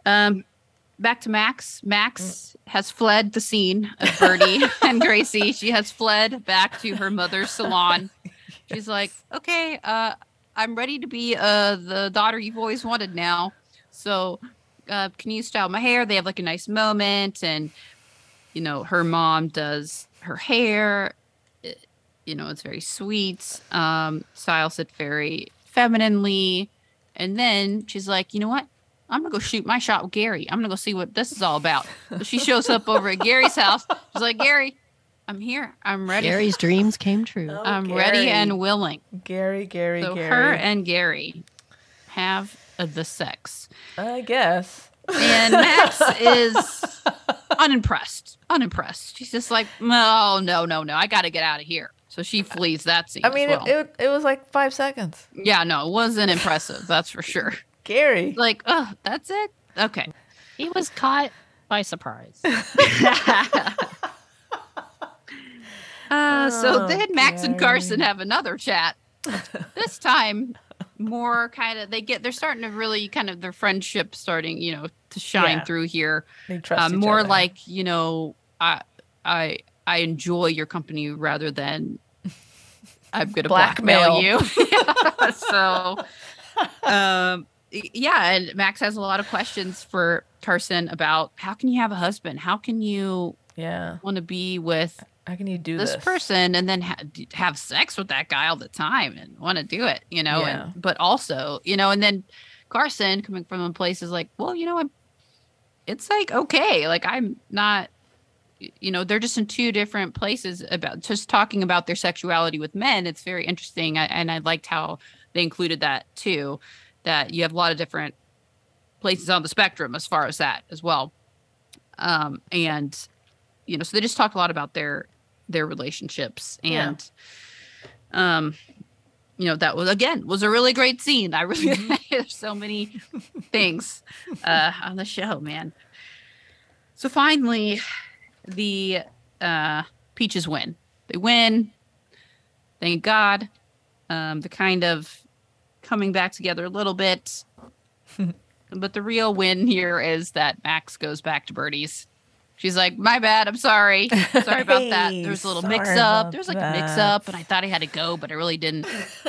D: um back to Max. Max has fled the scene of Bertie and Gracie. She has fled back to her mother's salon. She's like, "Okay, uh I'm ready to be uh the daughter you've always wanted now. So, uh can you style my hair?" They have like a nice moment and you know, her mom does her hair. It- you know, it's very sweet. Um, styles it very femininely. And then she's like, you know what? I'm gonna go shoot my shot with Gary. I'm gonna go see what this is all about. So she shows up over at Gary's house. She's like, Gary, I'm here. I'm ready.
C: Gary's dreams came true.
D: I'm ready and willing.
B: Gary, Gary,
D: So
B: Gary.
D: her and Gary have uh, the sex.
B: I guess.
D: And Max is unimpressed. Unimpressed. She's just like, no, no, no, no. I got to get out of here. So she flees that scene.
B: I
D: as
B: mean,
D: well.
B: it, it it was like five seconds.
D: yeah, no, it wasn't impressive. That's for sure.
B: Gary.
D: Like, oh, that's it. Okay.
C: He was caught by surprise.
D: Uh, so
B: Oh,
D: then Max and Carson have another chat. this time, more kind of they get they're starting to really kind of their friendship starting you know to shine
B: Yeah.
D: through here.
B: They trust
D: Um,
B: each
D: more
B: other.
D: like you know I I I enjoy your company rather than I'm gonna blackmail,
B: Blackmail.
D: you. Yeah, so um yeah, and Max has a lot of questions for Carson about how can you have a husband? How can you
B: yeah.
D: want to be with
B: How can you do
D: this,
B: this,
D: person and then ha- have sex with that guy all the time and want to do it, you know?
B: Yeah.
D: And, but also, you know, and then Carson coming from a place is like, well, you know, I'm, it's like, okay, like I'm not, you know, they're just in two different places about just talking about their sexuality with men. It's very interesting. I, and I liked how they included that too, that you have a lot of different places on the spectrum as far as that as well. Um, and, you know, so they just talk a lot about their their relationships
B: Yeah.
D: and um you know that was again was a really great scene i really
B: Mm-hmm.
D: there's so many things uh on the show man so finally the uh peaches win they win thank god um the kind of coming back together a little bit but the real win here is that max goes back to Bertie's She's like, "My bad. I'm sorry. Sorry about that.
B: Hey,
D: There was a little mix up. There was like a mix up, and I thought I had to go, but I really didn't."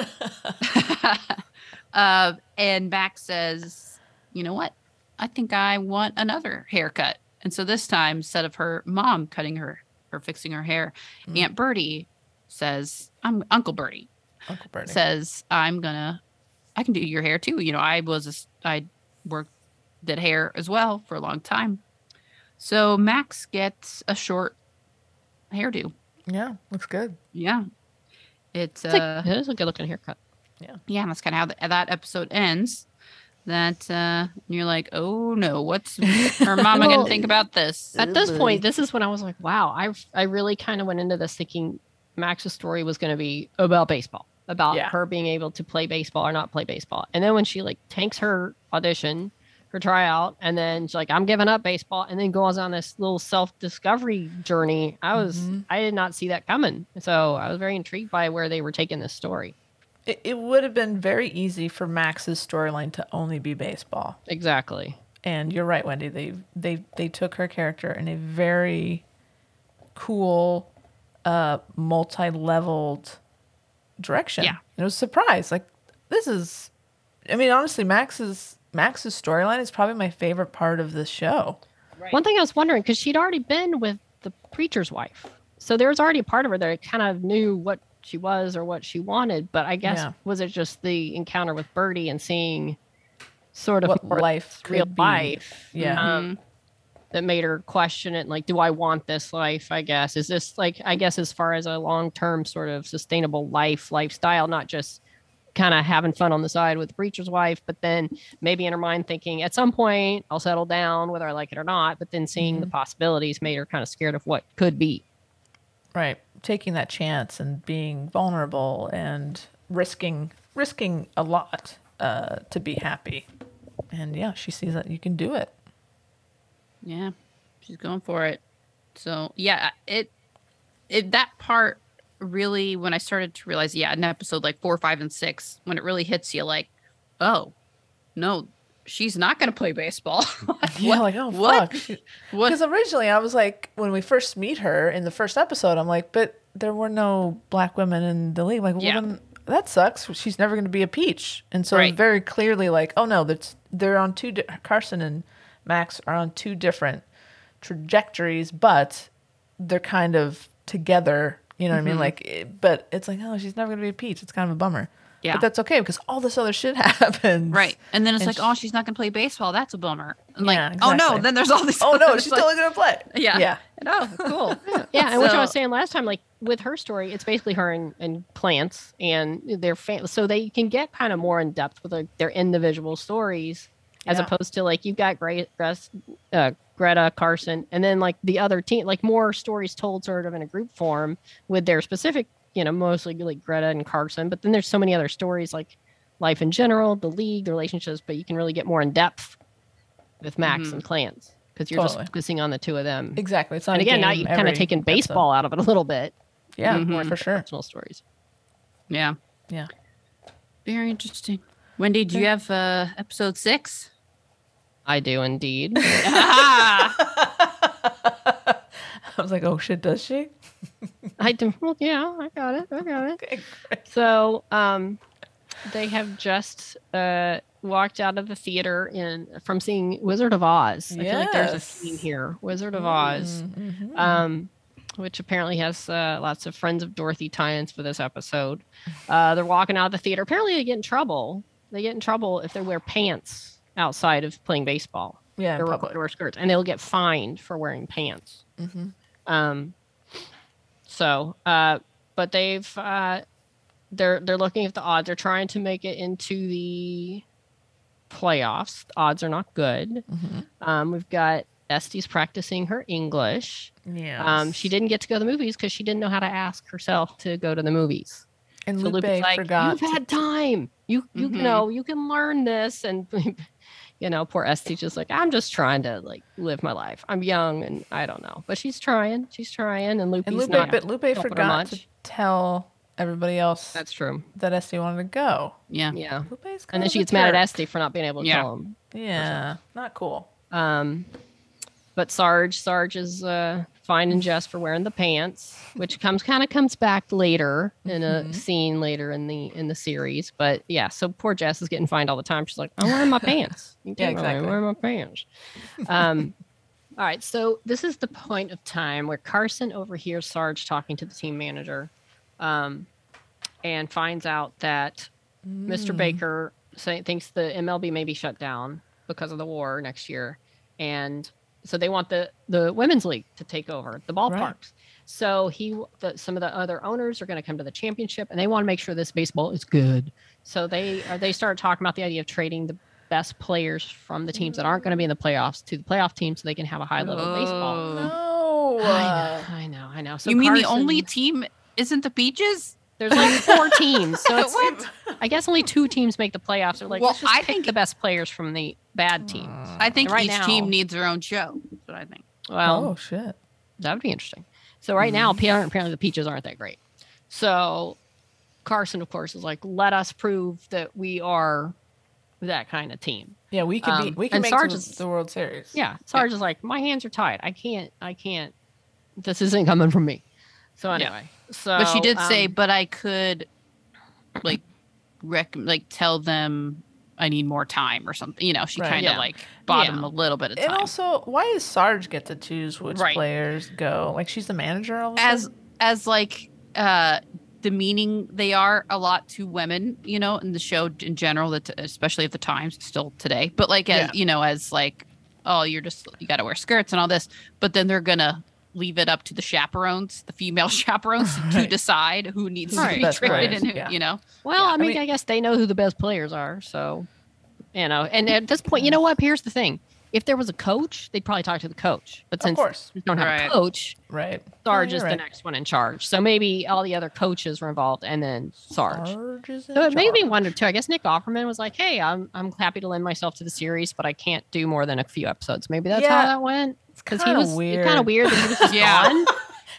D: uh, and Max says, "You know what? I think I want another haircut." And so this time, instead of her mom cutting her or fixing her hair,
B: Mm.
D: Aunt Bertie says, "I'm Uncle Bertie
B: Uncle Bernie.
D: says I'm gonna, I can do your hair too. You know, I was a s I worked did hair as well for a long time." So Max gets a short hairdo.
B: yeah, looks good.
D: Yeah. It's
C: It's like,
D: uh
C: it is a good looking haircut.
D: yeah, yeah. And that's kind of how th- that episode ends. That uh you're like, oh no, what's her mama
C: Well,
D: gonna think about this?
C: At this point, this is when I was like, wow, I I really kind of went into this thinking Max's story was going to be about baseball, about
B: Yeah.
C: her being able to play baseball or not play baseball. And then when she like tanks her audition, her tryout, and then she's like, I'm giving up baseball, and then goes on this little self discovery journey. I was,
B: Mhm.
C: I did not see that coming. So I was very intrigued by where they were taking this story.
B: It, it would have been very easy for Max's storyline to only be baseball.
C: Exactly.
B: And you're right, Wendy. They they they took her character in a very cool, uh, multi-leveled direction.
D: Yeah.
B: it was a surprise. Like this is, I mean, honestly, Max's Max's storyline is probably my favorite part of the show.
C: One thing I was wondering because she'd already been with the preacher's wife, so there was already a part of her that kind of knew what she was or what she wanted. But I guess
B: Yeah.
C: was it just the encounter with Bertie and seeing sort of
B: What life
C: real
B: be.
C: life,
B: Yeah.
C: um, that made her question it. Like, do I want this life? I guess is this like I guess as far as a long term sort of sustainable life lifestyle, not just kind of having fun on the side with the preacher's wife, but then maybe in her mind thinking at some point I'll settle down whether I like it or not. But then seeing the possibilities made her kind of scared of what could be.
B: Right. Taking that chance and being vulnerable and risking risking a lot uh, to be happy. And yeah, she sees that you can do it.
D: Yeah, she's going for it. So yeah, it it that part really when I started to realize, yeah, in episode like four, five, and six, when it really hits you, like, oh no, she's not going to play baseball.
B: Yeah, like oh
D: what?
B: Because originally I was like, when we first meet her in the first episode, I'm like, but there were no black women in the league. Like, well,
D: Yeah.
B: then that sucks. She's never going to be a peach. And so
D: Right.
B: very clearly, like, oh no, that's they're on two. Di- Carson and Max are on two different trajectories, but they're kind of together. You know what I mean? Mm-hmm. Like, eh, but it's like, oh, she's never going to be a peach. It's kind of a bummer.
D: Yeah.
B: But that's okay because all this other shit happens.
D: Right. And then it's
B: And
D: like,
B: sh-
D: oh, she's not going to play baseball. That's a bummer. And like,
B: Yeah,
D: oh no, then there's all these.
B: Oh no, she's
D: like-
B: totally going to play.
D: Yeah.
B: Yeah.
D: Oh, cool.
C: Yeah, and which I was saying last time, like with her story, it's basically her and, and plants and their family. so they can get kind of more in depth with like, their individual stories, as
B: Yeah.
C: opposed to like you've got Gre- Gres- uh, Greta Carson, and then like the other team, like more stories told sort of in a group form with their specific, you know, mostly like Greta and Carson, but then there's so many other stories like life in general, the league, the relationships, but you can really get more in depth with Max
D: Mhm.
C: and Clance because you're
B: Totally.
C: just focusing on the two of them.
B: Exactly. It's not
C: And again, now you've kind of taken
B: episode.
C: baseball out of it a little bit.
B: Yeah,
D: Mhm.
B: for sure.
C: Personal stories.
D: Yeah.
B: Yeah.
D: Very interesting. Wendy, do you have uh, episode six?
C: I do indeed.
B: I was like, oh shit, does she?
C: I do. Well, yeah, I got it. I got it.
B: Okay.
C: So, um, they have just uh walked out of the theater in from seeing Wizard of Oz. I feel like there's a
B: Yes.
C: scene here. Wizard of Oz.
B: Mhm.
C: Um, which apparently has uh, lots of friends of Dorothy tie-ins for this episode. Uh, they're walking out of the theater. Apparently, they get in trouble. They get in trouble if they wear pants outside of playing baseball.
B: yeah,
C: They're wear skirts, and they'll get fined for wearing pants.
B: Mhm.
C: Um, so, uh, but they've uh, they're they're looking at the odds. They're trying to make it into the playoffs. The odds are not good.
B: Mhm.
C: Um, we've got Esti's practicing her English.
B: Yeah.
C: Um, she didn't get to go to the movies because she didn't know how to ask herself to go to the movies.
B: And
C: So
B: Lupe
C: Lupe's like,
B: forgot.
C: "You've had time. You you
D: Mhm.
C: know you can learn this." And you know, poor Esti's just like, "I'm just trying to like live my life. I'm young and I don't know." But she's trying. She's trying, and Lupe's
B: and Lupe,
C: not.
B: but Lupe
C: helping her
B: forgot to tell everybody else
C: That's true.
B: that Esti wanted to go.
D: yeah.
C: Yeah.
B: Lupe's kind
C: And then
B: of
C: she
B: a
C: gets mad at
B: jerk.
C: Esti for not being able to
D: Yeah.
C: tell him.
B: Yeah, not cool.
C: Um, but Sarge, Sarge is uh, finding Jess for wearing the pants, which comes kind of comes back later in a
B: Mhm.
C: scene later in the in the series. But yeah, so poor Jess is getting fined all the time. She's like, I'm wearing my pants. You
B: Yeah, exactly.
C: wear my pants. Um, all right, so this is the point of time where Carson overhears Sarge talking to the team manager, um, and finds out that Mr.
B: Mm.
C: Baker say, thinks the MLB may be shut down because of the war next year, and so they want the the women's league to take over the ballparks.
B: Right.
C: So he, the, some of the other owners are going to come to the championship, and they want to make sure this baseball is good. So they uh, they start talking about the idea of trading the best players from the teams that aren't going to be in the playoffs to the playoff team, so they can have a high level baseball.
D: Oh.
B: No.
C: I know, I know, I know. So
D: you mean the only team isn't the Peaches?
C: There's like four teams, so it's,
D: What?
C: I guess only two teams make the playoffs. They're like,
D: Well,
C: let's just
D: I
C: pick
D: think-
C: the best players from the bad teams.
D: I think
C: right
D: each
C: now-
D: team needs their own show. That's what I think.
C: Well,
B: oh shit.
C: that would be interesting. So right now, apparently, apparently the Peaches aren't that great. So Carson, of course, is like, let us prove that we are that kind of team.
B: Yeah, we can be.
C: Um,
B: We can
C: and
B: make
C: Sarge is-
B: the World Series.
C: Yeah, Sarge is like, my hands are tied. I can't. I can't. This isn't coming from me. So anyway, so
D: but she did say,
C: um,
D: but I could like rec- like tell them I need more time or something. You know, she
B: Right.
D: kind of
C: Yeah.
D: like bought
C: Yeah.
D: him a little bit of
B: And
D: time.
B: And also, why does Sarge get to choose which
D: Right.
B: players go? Like she's the manager all of a
D: as
B: sudden?
D: as like uh demeaning they are a lot to women you know in the show in general that especially at the times still today but like as
B: Yeah.
D: you know as like oh you're just you got to wear skirts and all this but then they're gonna leave it up to the chaperones, the female chaperones, to decide who needs
B: Who's
D: to be
B: best
D: traded
B: players,
D: and who,
B: yeah.
D: you know.
C: Well,
B: Yeah,
C: I
B: I
C: mean,
B: mean-
C: I guess they know who the best players are. So, you know, and at this point, you know what? Here's the thing: if there was a coach, they'd probably talk to the coach. But since we don't have
D: Right.
C: a coach,
B: Right.
C: Sarge
B: Yeah,
C: is the
B: right.
C: next one in charge. So maybe all the other coaches were involved, and then Sarge.
B: Sarge is in
C: So it made me wonder too. I guess Nick Offerman was like, "Hey, I'm I'm happy to lend myself to the series, but I can't do more than a few episodes." Maybe that's
B: Yeah.
C: how that went.
B: It's
C: Because he was
B: weird.
C: kind of weird that he was just
D: Yeah.
C: gone.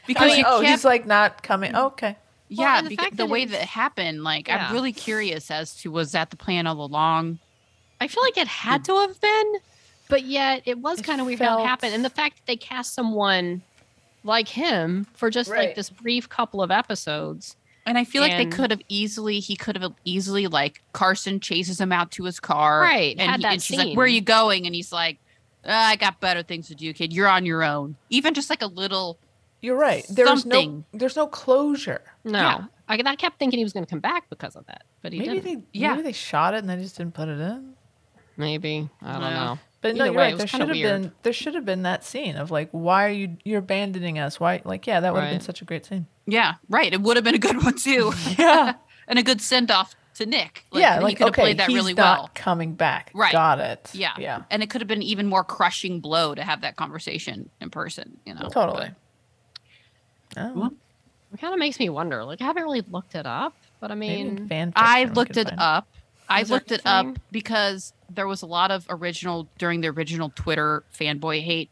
D: Because
B: I mean, oh,
D: kept,
B: he's like not coming. Okay.
D: yeah,
C: and the
D: beca- the
C: that
D: way
C: it's-
D: that it happened, like
C: Yeah.
D: I'm really curious as to was that the plan all along?
C: I feel like it had to have been, but yet it was kind of weird how it happened. And the fact that they cast someone like him for just like this brief couple of episodes.
D: And I feel like they could have easily, he could have easily, like, Carson chases him out to his car.
C: Right,
D: And,
C: had
D: he- and she's like, Where are you going? And he's like, "Ah, Uh, I got better things to do, kid. You're on your own. Even just like a little,
B: You're right. There's no there's no closure.
C: No,
D: Yeah.
C: I, I kept thinking he was going to come back because of that, but he
B: Maybe
C: didn't.
B: they
D: Yeah.
B: maybe they shot it and they just didn't put it in.
C: Maybe I don't
D: Yeah.
C: know.
B: But no, you're
C: way,
B: right. There should have
C: weird.
B: been there should have been that scene of like, why are you you're abandoning us? Why like yeah, that would have been such a great scene.
D: yeah, right. It would have been a good one too.
B: Yeah.
D: and a good send off to Nick.
B: yeah,
D: he
B: like
D: could have
B: okay,
D: played that
B: he's
D: really
B: not
D: well.
B: coming back.
D: Right.
B: Got it.
D: Yeah.
B: Yeah.
D: And it could have been even more crushing blow to have that conversation in person, you know.
B: Totally. Oh,
D: Well,
C: It kind of makes me wonder. Like I haven't really looked it up, but I mean,
D: I looked it up. I looked it up because there was a lot of original during the original Twitter fanboy hate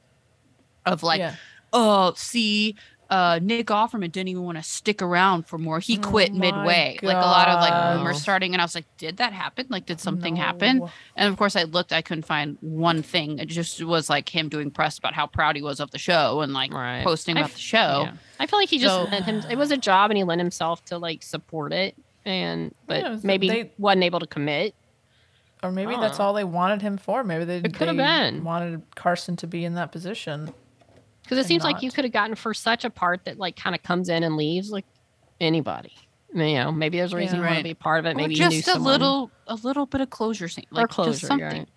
D: of like,
B: Yeah.
D: oh, see, uh, Nick Offerman didn't even want to stick around for more. He
B: Oh
D: quit
B: my
D: midway. Like a lot of like rumors starting, and I was like, did that happen? Like, did something happen? And of course, I looked. I couldn't find one thing. It just was like him doing press about how proud he was of the show and like
C: Right.
D: posting about
C: f-
D: the show.
C: yeah. I feel like he just
D: So-
C: lent him. It was a job, and he lent himself to like support it, and but
B: Yeah, was-
C: maybe
B: they-
C: wasn't able to commit.
B: Or maybe that's
C: Oh.
B: all they wanted him for. Maybe they,
C: It could have been.
B: wanted Carson to be in that position.
C: Because it
B: And
C: seems like you could have gotten for such a part that like kind of comes in and leaves like anybody. You know, maybe there's a reason
B: Yeah.
C: you want to be part of it.
D: Or
C: Maybe you knew
D: just a
C: someone.
D: little, a little bit of closure scene,
C: Or closure,
D: just something,
C: right.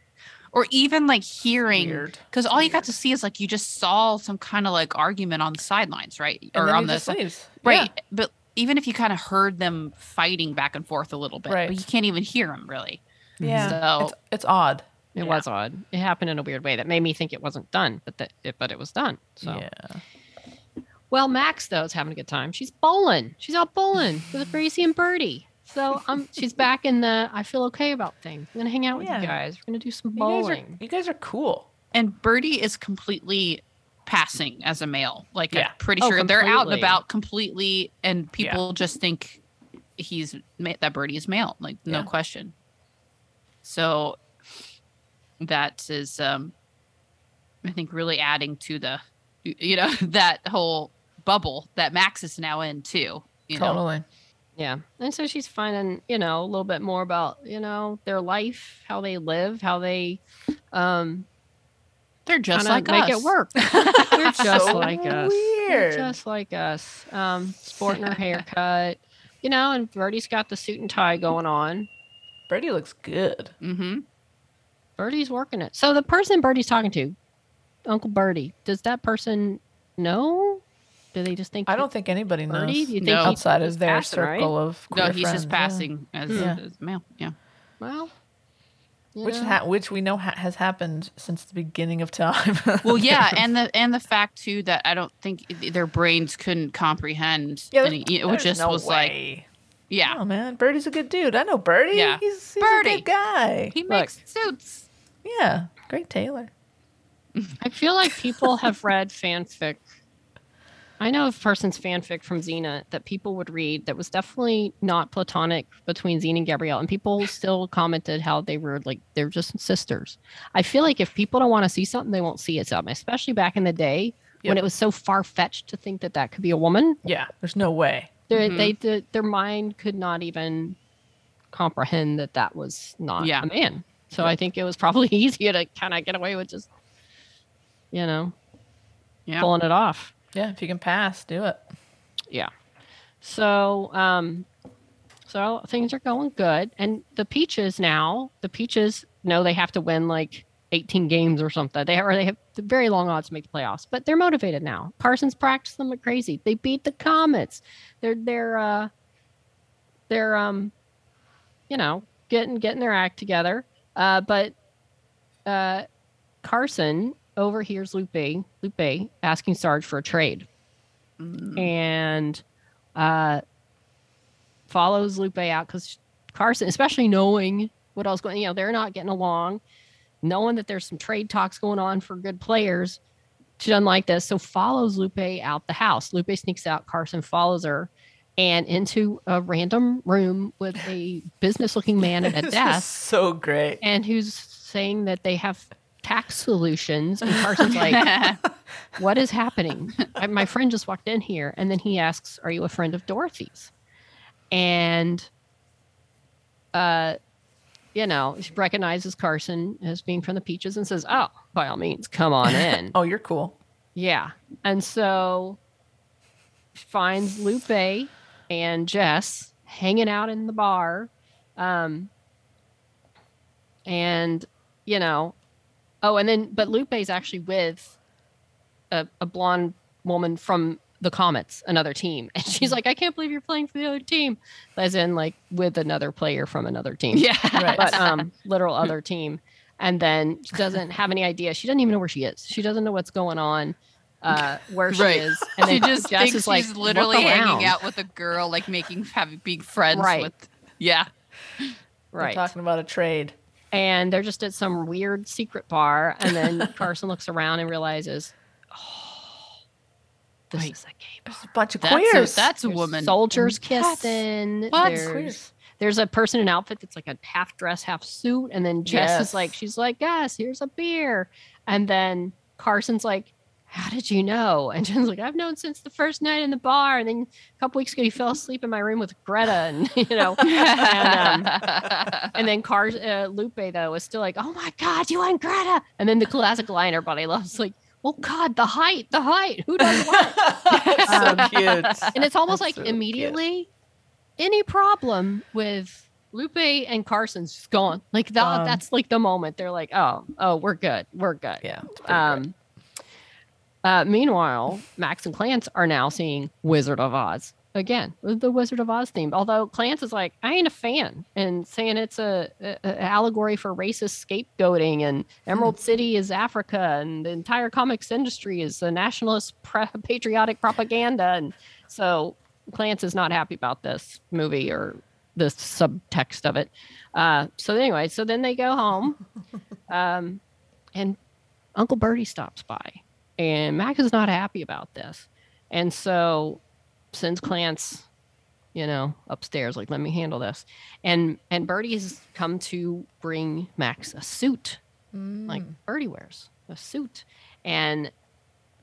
D: or even like hearing, because all you got to see is like you just saw some kind of like argument on the sidelines, right,
B: And
D: or on the
B: just
D: si-
B: leaves.
D: right. But even if you kind of heard them fighting back and forth a little bit,
B: Right.
D: but you can't even hear them really.
B: Yeah.
D: So
B: It's, it's odd.
C: It
D: Yeah.
C: was odd. It happened in a weird way that made me think it wasn't done, but that it, but it was done. So
B: Yeah.
C: well, Max though is having a good time. She's bowling. She's out bowling with Gracie and Bertie. So um, she's back in the I feel okay about things. I'm gonna hang out with
B: Yeah.
C: you guys. We're gonna do some
B: You guys, are,
C: bowling.
B: you guys are cool.
D: and Bertie is completely passing as a male. Like
B: Yeah.
D: I'm pretty
C: Oh,
D: sure they're out and about completely, and people just think he's that Bertie is male. Like no question. So that is, um, I think, really adding to the, you know, that whole bubble that Max is now in too. You know,
B: totally.
C: Yeah. And so she's finding, you know, a little bit more about, you know, their life, how they live, how they um
D: they're just like
C: make
D: us.
C: it work. They're just
B: So
C: like us. They're just like us. Um, sporting her haircut. You know, and Bertie's got the suit and tie going on.
B: Bertie looks good.
D: Mm-hmm.
C: Bertie's working it. So the person Bertie's talking to, Uncle Bertie, does that person know? Do they just think
B: I don't think anybody knows
C: Bertie? Do you think
D: No.
B: outside of their
C: passing, right?
B: circle of
D: No,
B: queer
D: he's just
B: friends, yeah.
D: passing as,
B: Yeah.
D: as male. Yeah.
C: Well, you
B: Which ha- which we know ha- has happened since the beginning of time.
D: well yeah and the and the fact too that i don't think their brains couldn't comprehend
B: yeah,
D: any, it
B: there's
D: just
B: no
D: was like
B: way.
D: yeah
B: Oh man, Bertie's a good dude. I know Bertie.
D: Yeah.
B: he's, he's a good guy.
D: he
C: Look.
D: makes suits
B: Yeah, great tailor.
C: I feel like people have read fanfic. I know a person's fanfic from Xena that people would read that was definitely not platonic between Xena and Gabrielle, and people still commented how they were like they're just sisters. I feel like if people don't want to see something, they won't see it. Something, especially back in the day when it was so far fetched to think that that could be a woman.
B: Yeah, there's no way.
C: They,
D: Mhm.
C: they, they, their mind could not even comprehend that that was not
D: Yeah.
C: a man. So I think it was probably easier to kind of get away with just, you know,
D: yeah
C: pulling it off.
B: Yeah, if you can pass, do it.
C: Yeah. So, um, so things are going good, and the peaches now, the peaches know they have to win like 18 games or something. They or they have very long odds to make the playoffs, but they're motivated now. Carson's practiced them like crazy. They beat the Comets. They're they're uh they're um you know getting getting their act together. Uh, but uh, Carson overhears Lupe Lupe asking Sarge for a trade,
D: Mm.
C: and uh, follows Lupe out because Carson, especially knowing what else going, you know, they're not getting along, knowing that there's some trade talks going on for good players. She doesn't like this, so follows Lupe out the house. Lupe sneaks out. Carson follows her. And into a random room with a business-looking man at a desk,
B: so great.
C: and who's saying that they have tax solutions. And Carson's like, what is happening? I, my friend just walked in here. And then he asks, Are you a friend of Dorothy's? And, uh, you know, she recognizes Carson as being from the Peaches and says, Oh, by all means, come on in.
B: Oh, you're cool.
C: yeah. And so finds Lupe and Jess hanging out in the bar. Um, and, you know, oh, and then, but Lupe's actually with a, a blonde woman from the Comets, another team. And she's like, I can't believe you're playing for the other team. As in, like, with another player from another team
D: yeah.
B: Right.
C: but um literal other team and then she doesn't have any idea she doesn't even know where she is she doesn't know what's going on uh where she
D: Right.
C: is and
D: she just
C: Jess
D: thinks
C: is like
D: she's literally hanging out with a girl, like making having being friends
C: Right.
D: with. Yeah.
B: We're
C: right
B: talking about a trade.
C: and they're just at some weird secret bar and then carson looks around and realizes oh this
D: Right.
C: is a game
B: There's a bunch of
D: That's
B: queers.
D: a, that's a
C: There's
D: woman.
C: soldiers
B: That's-
C: kissing
D: What?
C: there's
B: Queers.
C: there's a person in an outfit that's like a half dress half suit and then jess
B: Yes.
C: is like she's like yes here's a beer and then carson's like how did you know and jen's like i've known since the first night in the bar and then a couple weeks ago you fell asleep in my room with greta and you know and, um, and then Car uh, Lupe though was still like, "Oh my God, you and Greta!" And then the classic line everybody loves, like, "Oh God, the height, the height, who does what?"
B: so
C: Um,
B: cute.
C: and it's almost
B: That's
C: like
B: so cute.
C: immediately any problem with Lupe and Carson's gone. Like that,
B: Gone.
C: that's like the moment they're like, "Oh, oh, we're good, we're good."
B: Yeah.
C: Um, uh, meanwhile, Max and Clance are now seeing Wizard of Oz again the Wizard of Oz theme. Although Clance is like, I ain't a fan, and saying it's a, a, a allegory for racist scapegoating, and Emerald City is Africa, and the entire comics industry is a nationalist pre- patriotic propaganda, and so Clance is not happy about this movie or the subtext of it. Uh, so anyway, so then they go home, um, and Uncle Bertie stops by, and Max is not happy about this, and so sends Clance, you know, upstairs, like let me handle this, and and Bertie has come to bring Max a suit,
B: good.
C: like
B: Mm.
C: Bertie wears a suit, and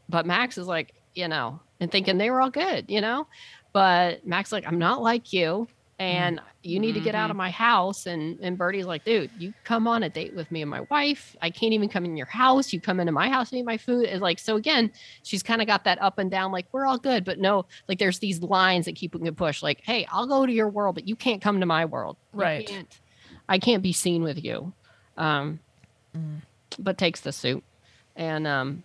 C: but Max is like, you know, and thinking they were all good, you know, but Max like, I'm not like you. And you need to get out of my house. And and Bertie's like, dude, you come on a date with me and my wife. I can't even come in your house. You come into my house and eat my food. It's like so again, she's kind of got that up and down, like we're all good, but no, like there's these lines that keep getting pushed. Like, hey, I'll go to your world, but you can't come to my world. You
B: Right.
C: can't- I can't be seen with you. Um,
B: Mm.
C: but takes the suit, and um,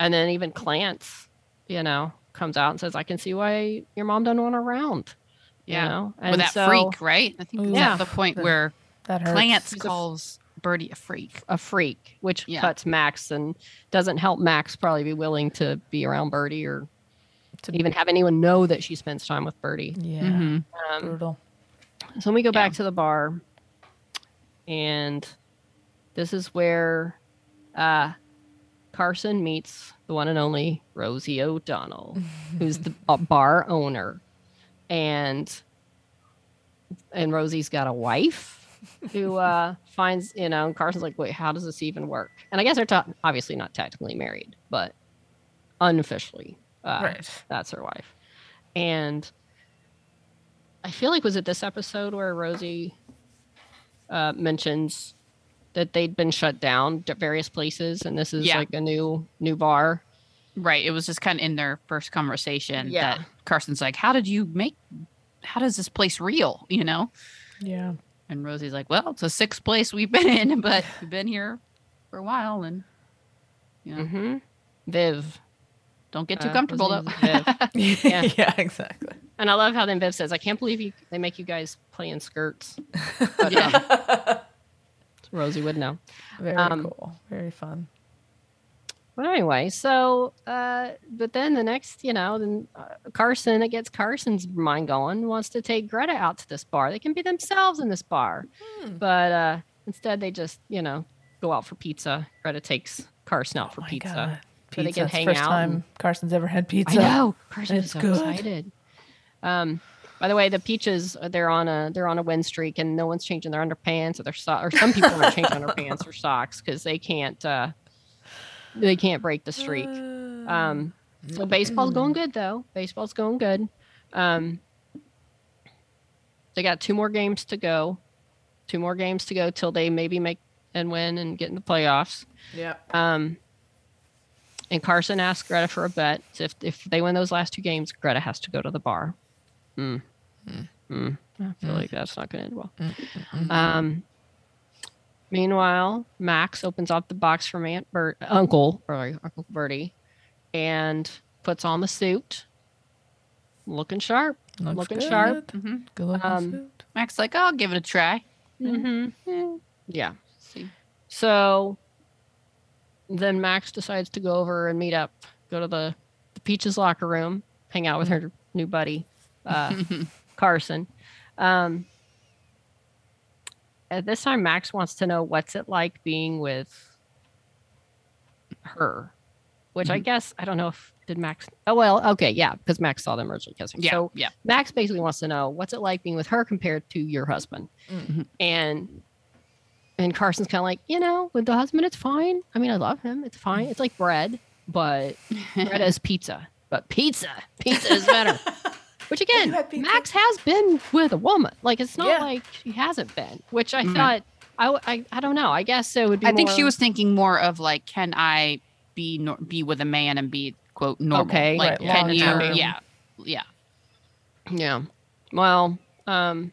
C: and then even Clance, you know, comes out and says, "I can see why your mom doesn't want her around." You
D: Yeah.
C: know,
D: With that
C: so-
D: freak, right? I think
B: Ooh.
D: that's
C: Yeah.
D: the point
B: That
D: where
B: That hurts.
D: Clance
C: He's a f-
D: calls Bertie a freak.
C: a freak, which
D: Yeah.
C: cuts Max and doesn't help Max probably be willing to be around Bertie or
B: To-
C: even have anyone know that she spends time with Bertie.
B: Yeah.
D: Mhm.
C: Um,
B: Brutal.
C: So we go back
D: Yeah.
C: to the bar, and this is where uh, Carson meets the one and only Rosie O'Donnell, who's the uh, bar owner, and and Rosie's got a wife who uh, finds you know. And Carson's like, wait, how does this even work? And I guess they're ta- obviously not technically married, but unofficially, uh,
B: right.
C: that's her wife. And I feel like was it this episode where Rosie uh, mentions that they'd been shut down at various places, and this is
D: Yeah.
C: like a new new bar.
D: Right. It was just kind of in their first conversation
C: Yeah.
D: that Carson's like, How did you make, how does this place real? You know?
B: Yeah.
D: And Rosie's like, Well, it's a sixth place we've been in, but we've been here for a while, and you know,
C: Mm-hmm. Viv.
D: don't get too
C: Uh,
D: comfortable though.
B: yeah.
C: Yeah.
B: exactly.
C: And I love how then Viv says, I can't believe you they make you guys play in skirts. But um, Rosie would know.
B: Very
C: Um,
B: cool. Very fun.
C: But anyway, so uh, but then the next, you know, then uh, Carson, it gets Carson's mind going, wants to take Greta out to this bar. They can be themselves in this bar,
B: Hmm.
C: but uh, instead they just, you know, go out for pizza. Greta takes Carson out for
B: Oh my
C: pizza.
B: God.
C: So they can hang
B: first
C: out
B: time
C: and-
B: Carson's ever had pizza.
C: I know Carson is so
B: good.
C: excited. Um, by the way, the peaches uh, they're on a they're on a win streak, and no one's changing their underpants or their so- or some people aren't changing underpants or socks because they can't uh, they can't break the streak. Um, so baseball's going good though. Baseball's going good. Um, they got two more games to go. Two more games to go till they maybe make and win and get in the playoffs.
B: Yeah.
C: Um, and Carson asked Greta for a bet. So if if they win those last two games, Greta has to go to the bar. Mm. Mm. I feel like that's not going to end well. Um, meanwhile, Max opens up the box from Aunt Bert, Uncle or Uncle Bertie, and puts on the suit, looking sharp.
B: Looks
C: looking
B: good.
C: sharp.
D: hmm
B: Good looking
C: Um,
B: suit.
D: Mac's like, I'll give it a try.
C: Mm-hmm. Yeah.
D: See,
C: So then Max decides to go over and meet up, go to the, the Peaches locker room, hang out with her new buddy, uh, Carson. Um, at this time, Max wants to know what's it like being with her, which I guess I don't know if did Max. Oh well, okay, yeah, because Max saw them originally kissing.
D: yeah,
C: So
D: yeah.
C: Max basically wants to know what's it like being with her compared to your husband.
B: Mhm.
C: And and Carson's kind of like, you know, with the husband, it's fine. I mean, I love him. It's fine. It's like bread, but bread is pizza. But pizza, pizza is better. Which again,
B: You had?
C: Max has been with a woman. Like it's not
B: Yeah.
C: like she hasn't been. Which I
D: Mhm.
C: thought, I don't know. I guess it would be.
D: I think she was thinking more of like, can I be nor- be with a man and be quote normal?
C: Okay.
D: like
B: Right,
D: can you?
B: long-term.
D: Yeah, yeah.
C: Yeah. Well, um,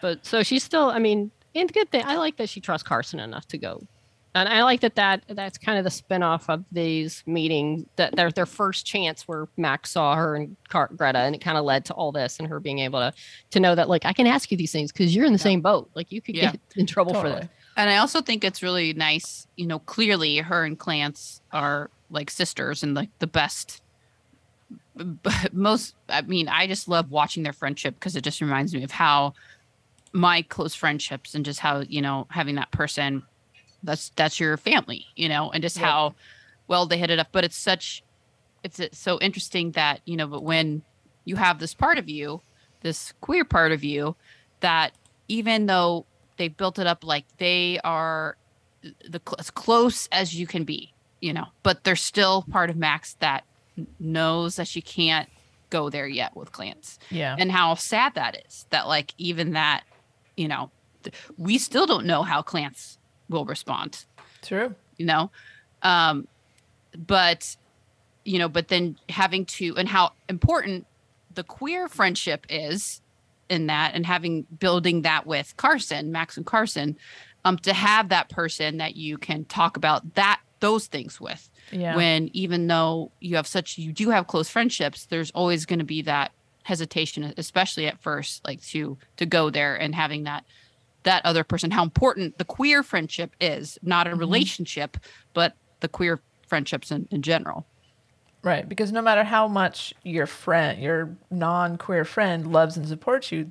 C: but so she's still. I mean, and good thing. I like that she trusts Carson enough to go, and I like that that that's kind of the spinoff of these meetings. That their their first chance where Max saw her and Car- Greta, and it kind of led to all this and her being able to to know that like I can ask you these things because you're in the same boat. Like you could
D: Yeah.
C: get in trouble for
B: Totally.
C: this.
D: And I also think it's really nice, you know, clearly her and Clance are like sisters and like the best but most I mean, I just love watching their friendship because it just reminds me of how my close friendships and just how, you know, having that person that's that's your family, you know, and just how well they hit it up. But it's such it's, it's so interesting that, you know, but when you have this part of you, this queer part of you, that even though they built it up like they are the cl- as close as you can be, you know, but there's still part of Max that knows that she can't go there yet with Clance,
B: Yeah.
D: and how sad that is. That like even that, you know, we still don't know how Clance will respond
B: True.
D: you know um but you know but then having to and how important the queer friendship is in that and having building that with carson max and carson um to have that person that you can talk about that those things with
B: Yeah.
D: when even though you have such you do have close friendships there's always going to be that hesitation especially at first like to to go there and having that that other person how important the queer friendship is not a
B: Mhm.
D: relationship but the queer friendships in, in general
B: Right, because no matter how much your friend, your non-queer friend loves and supports you,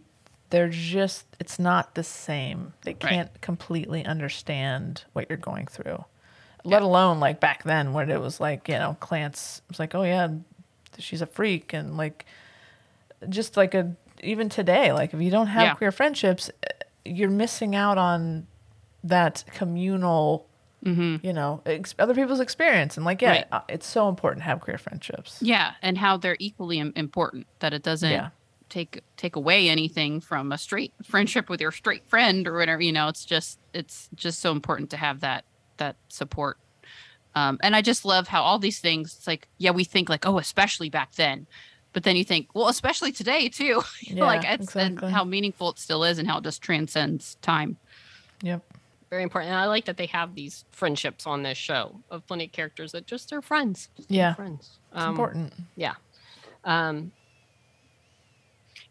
B: they're just it's not the same. They can't completely understand what you're going through. Let alone like back then when it was like, you know, Clance was like, "Oh yeah, she's a freak." And like just like a even today, like if you don't have
D: Yeah.
B: queer friendships, you're missing out on that communal
D: mm-hmm.
B: you know, ex- other people's experience. And like, yeah,
D: Right.
B: uh, it's so important to have queer friendships.
D: yeah and how they're equally important that it doesn't
B: Yeah.
D: take take away anything from a straight friendship with your straight friend or whatever you know it's just it's just so important to have that that support um and i just love how all these things it's like yeah we think like oh especially back then but then you think well especially today too You know, like
B: Yeah,
D: it's and how meaningful it still is and how it just transcends time
B: Yep.
C: very important. And I like that they have these friendships on this show of plenty of characters that just are friends. Just
B: Yeah.
C: friends.
B: It's
C: Um,
B: important. Yeah.
C: Um,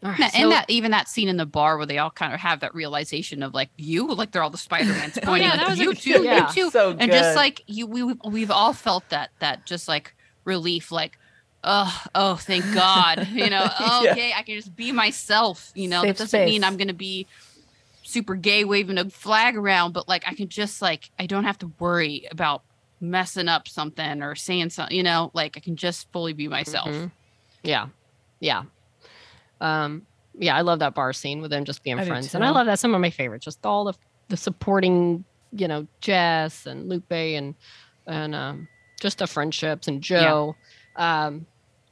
C: all right,
D: And,
C: so-
D: and that even that scene in the bar where they all kind of have that realization of like you, like they're all the Spider-Mans pointing
C: yeah,
D: at
C: that was a
D: you
C: good-
D: too,
C: yeah.
D: you too,
B: So
D: and just like you, we we've, we've all felt that that just like relief, like oh oh thank God, you know,
B: Yeah.
D: okay, I can just be myself, you know,
B: Safe
D: that doesn't mean. I'm gonna be super gay waving a flag around, but like I can just like I don't have to worry about messing up something or saying something, you know, like I can just fully be myself.
C: Mhm. Yeah. Yeah. Um, yeah, I love that bar scene with them just being
B: I
C: friends. And I love that some of my favorites, just all the the supporting, you know, Jess and Lupe and and um just the friendships and Jo. Um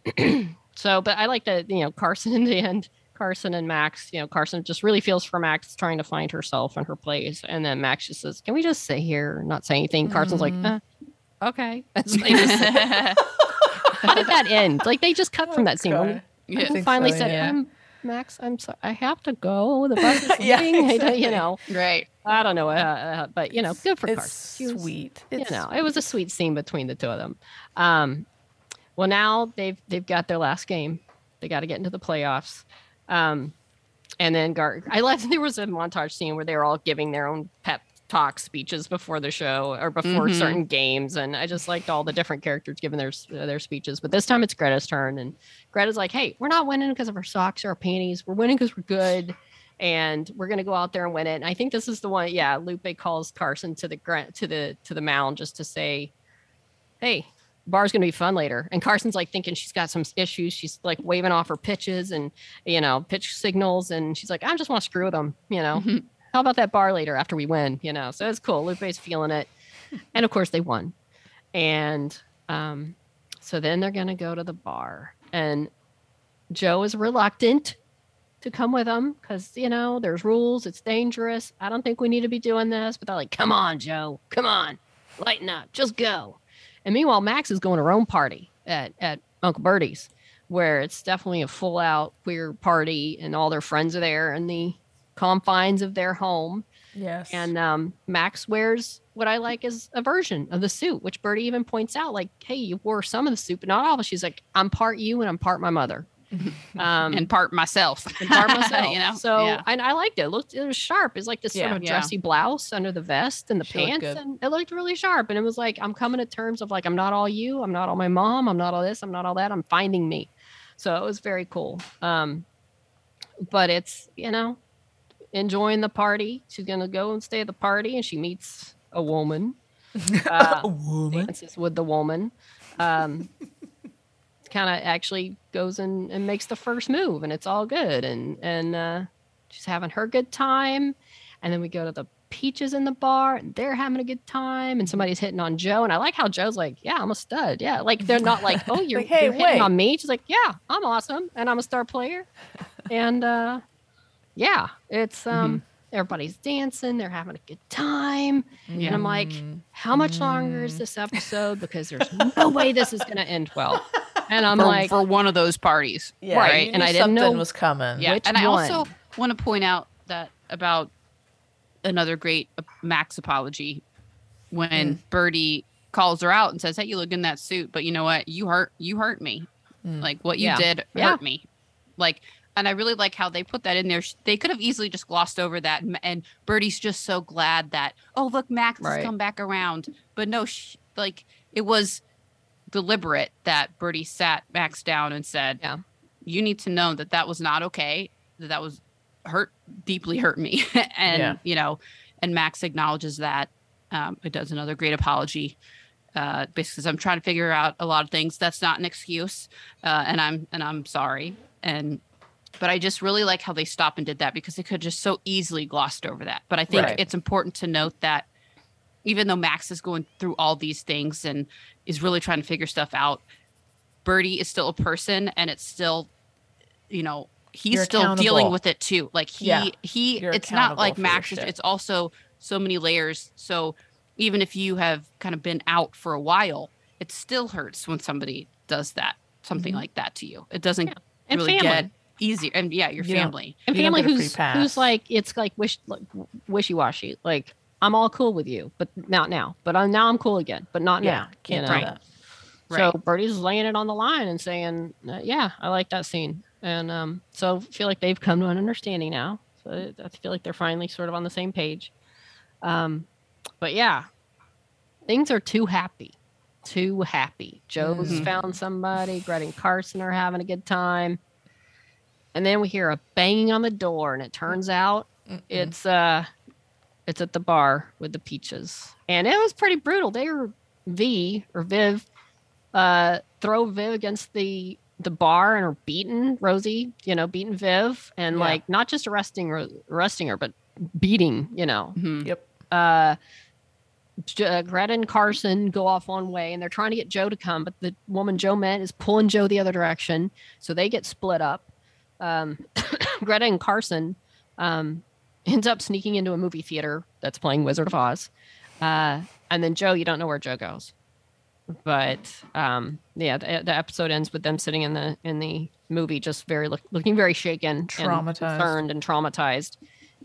C: so but I like that, you know, Carson in the end, Carson and Max, you know, Carson just really feels for Max trying to find herself and her place. And then Max just says, Can we just sit here and not say anything? Carson's like,
B: Mhm.
C: uh, okay. That's they how did that end? Like they just cut from that scene. When
D: Yeah.
B: I
C: finally
B: so,
C: said,
B: yeah.
C: um, Max, I'm sorry. I have to go. The bus is leaving. I don't-
B: exactly.
C: You know,
D: right.
C: I don't know. Uh, uh, but, you know, good for
B: it's
C: Carson. She was-
B: sweet.
C: You
B: It's
C: know, it was a sweet scene between the two of them. Um, well, now they've they've got their last game. They got to get into the playoffs. Um, and then Gar- I left. There was a montage scene where they were all giving their own pep talk speeches before the show or before
D: Mhm.
C: certain games, and I just liked all the different characters giving their their speeches. But this time it's Greta's turn, and Greta's like, "Hey, we're not winning because of our socks or our panties. We're winning because we're good." And we're gonna go out there and win it. And I think this is the one. Yeah, Lupe calls Carson to the to the to the mound just to say, "Hey, bar's gonna be fun later." And Carson's like thinking she's got some issues. She's like waving off her pitches and you know pitch signals, and she's like, "I just want to screw with them." You know,
D: Mhm.
C: how about that bar later after we win? You know, so it's cool. Lupe's feeling it, and of course they won. And um, so then they're gonna go to the bar, and Jo is reluctant to come with them because you know there's rules. It's dangerous. I don't think we need to be doing this. But they're like, "Come on, Jo. Come on, lighten up. Just go." And meanwhile, Max is going to her own party at at Uncle Bertie's, where it's definitely a full out queer party, and all their friends are there in the confines of their home.
B: yes.
C: And um, Max wears what I like is a version of the suit, which Bertie even points out, like, "Hey, you wore some of the suit, but not all." of it." She's like, "I'm part you, and I'm part my mother." Um,
D: and part myself.
C: and part myself.
D: you know.
C: So
D: yeah.
C: and I liked it. it. Looked it was sharp. It's like this
B: Yeah.
C: sort of
D: Yeah.
C: dressy blouse under the vest and the
B: She
C: pants, and it looked really sharp. And it was like I'm coming to terms of like I'm not all you. I'm not all my mom. I'm not all this. I'm not all that. I'm finding me. So it was very cool. Um, but it's you know enjoying the party. She's gonna go and stay at the party, and she meets a woman. Uh,
B: a woman.
C: dances with the woman. Um, kind of actually goes and, and makes the first move, and it's all good. And and uh, she's having her good time. And then we go to the peaches in the bar, and they're having a good time. And somebody's hitting on Jo, and I like how Jo's like, "Yeah, I'm a stud." Yeah, like they're not like, "Oh, you're,
B: Like, "Hey,
C: you're hitting on me." She's like, "Yeah, I'm awesome, and I'm a star player." and uh, yeah, it's um. Everybody's dancing. They're having a good time. And I'm like,
B: Mm.
C: how much longer is this episode? Because there's no way this is going to end well. And I'm
D: for,
C: like,
D: for one of those parties.
B: Yeah,
C: Right, and I didn't
B: something
C: know-
B: was coming.
D: Yeah,
C: Which
D: and I also want to point out that about another great Max apology when Bertie calls her out and says, "Hey, you look in that suit, but you know what? You hurt. You hurt me.
B: Mm.
D: Like what you
C: Yeah.
D: did
C: Yeah.
D: hurt me. Like." And I really like how they put that in there. They could have easily just glossed over that, and, and Bertie's just so glad that, oh look, Max
C: Right.
D: has come back around. But no, sh- like it was deliberate that Bertie sat Max down and said,
C: Yeah.
D: you need to know that that was not okay. That that was hurt, deeply hurt me." and
B: Yeah.
D: you know, and Max acknowledges that. Um, it does another great apology. Uh, basically, I'm trying to figure out a lot of things. That's not an excuse, uh, and I'm and I'm sorry. And but I just really like how they stopped and did that because they could just so easily glossed over that. But I think
B: Right.
D: it's important to note that even though Max is going through all these things and is really trying to figure stuff out, Bertie is still a person and it's still, you know, he's
B: You're
D: still dealing with it too. Like he
B: Yeah.
D: he
B: You're
D: it's not like
B: accountable for your
D: Max, it's, also so many layers. So even if you have kind of been out for a while, it still hurts when somebody does that, something
B: Mhm.
D: like that to you. It doesn't
C: Yeah. and
D: really
C: family.
D: get easier. And yeah, your
B: You don't-
D: family.
C: and family
B: get
C: who's who's like it's like wish like wishy washy. Like I'm all cool with you, but not now. But I'm, now I'm cool again, but not
B: Yeah,
C: now.
B: can't
C: you know?
B: that.
C: So
D: Right.
C: Bertie's laying it on the line and saying, uh, "Yeah, I like that scene," and um, so I feel like they've come to an understanding now. So I feel like they're finally sort of on the same page. Um, but yeah, things are too happy, too happy. Jo's
D: Mhm.
C: found somebody. Gret and Carson are having a good time, and then we hear a banging on the door, and it turns out
B: Mm-mm.
C: it's uh, it's at the bar with the peaches, and it was pretty brutal. They were V or Viv uh throw Viv against the the bar and are beating Rosie, you know, beating Viv and
B: Yeah.
C: like not just arresting her arresting her, but beating, you know.
D: Mhm.
B: Yep.
C: Uh uh, Greta and Carson go off one way and they're trying to get Jo to come, but the woman Jo met is pulling Jo the other direction. So they get split up. Um, Greta and Carson um, ends up sneaking into a movie theater that's playing Wizard of Oz. Uh, and then Jo, you don't know where Jo goes. But um, yeah, the, the episode ends with them sitting in the in the movie, just very look, looking very shaken, and
B: Traumatized.
C: concerned, and traumatized.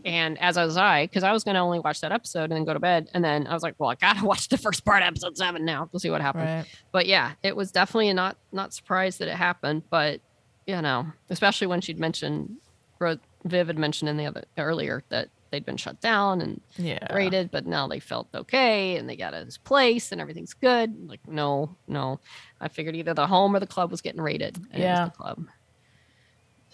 C: And as I was I, because I was going to only watch that episode and then go to bed, and then I was like, well, I gotta watch the first part, of episode seven now. We'll see what happens
B: Right.
C: but yeah, it was definitely not not surprised that it happened. But you know, especially when she'd mentioned, Ro- Viv had mentioned in the other earlier that they'd been shut down and
B: Yeah.
C: rated, but now they felt okay and they got his place and everything's good. Like no, no, I figured either the home or the club was getting raided. And it
B: Yeah.
C: was the club.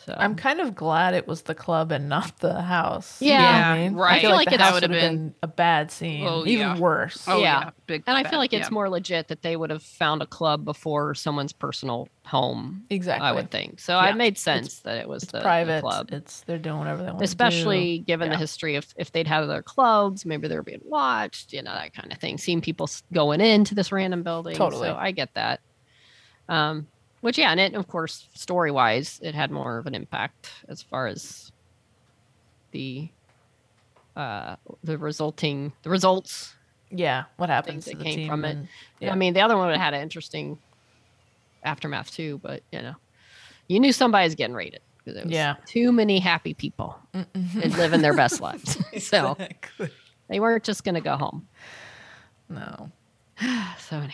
C: So
B: I'm kind of glad it was the club and not the house.
C: Yeah.
B: You know I mean?
D: right.
B: I feel
C: I feel
B: like,
C: like
B: the
C: it
B: house
D: would
B: would
D: have
B: have been a bad scene.
D: Oh,
B: even
D: yeah.
B: worse.
D: Oh
C: Yeah.
D: yeah, big.
C: and I feel like it's
D: yeah.
C: more legit that they would have found a club before someone's personal home.
B: Exactly.
C: I would think so.
B: Yeah.
C: It made sense that it was
B: It's
C: the, the
B: private.
C: club.
B: It's they're doing whatever they want.
C: especially given
B: Yeah.
C: the history of if they'd had other clubs, maybe they were being watched, you know, that kind of thing. Seeing people going into this random building.
B: Totally.
C: So I get that. Um, which yeah, and it of course story wise, it had more of an impact as far as the uh the resulting the results.
B: Yeah. What happens
C: that came from it.
B: Yeah.
C: I mean, the other one would have had an interesting aftermath too, but you know, you knew somebody was getting raided because it was
B: Yeah.
C: too many happy people and living their best lives. So they weren't just going to go home.
B: No.
C: So anyway,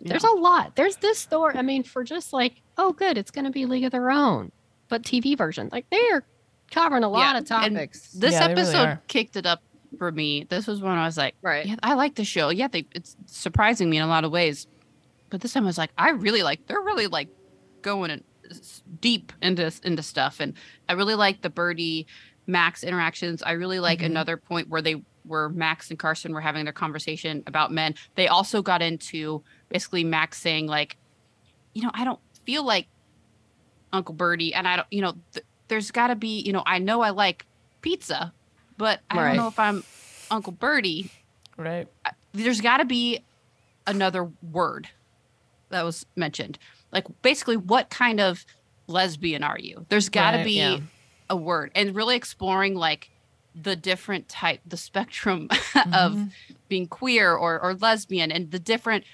C: there's a lot. There's this story. I mean, for just like, oh, good, it's going to be League of Their Own, but TV version. Like they're covering a lot
D: Yeah,
C: of topics.
D: This
B: Yeah, they really
D: episode kicked it up for me. This was when I was like,
C: right.
D: yeah, I like the show. Yeah, they it's surprising me in a lot of ways. But this time I was like, I really like they're really like going in, deep into into stuff, and I really like the Bertie Max interactions. I really like
B: Mhm.
D: another point where they where Max and Carson were having their conversation about men. They also got into basically Max saying like, you know, I don't feel like Uncle Bertie, and I don't, you know, th- there's got to be, you know, I know I like pizza, but I
C: Right.
D: don't know if I'm Uncle Bertie
B: Right.
D: there's got to be another word that was mentioned. Like basically, what kind of lesbian are you? There's got to
B: Right,
D: be
C: yeah.
D: a word, and really exploring like the different type, the spectrum of
B: Mhm.
D: being queer or or lesbian, and the different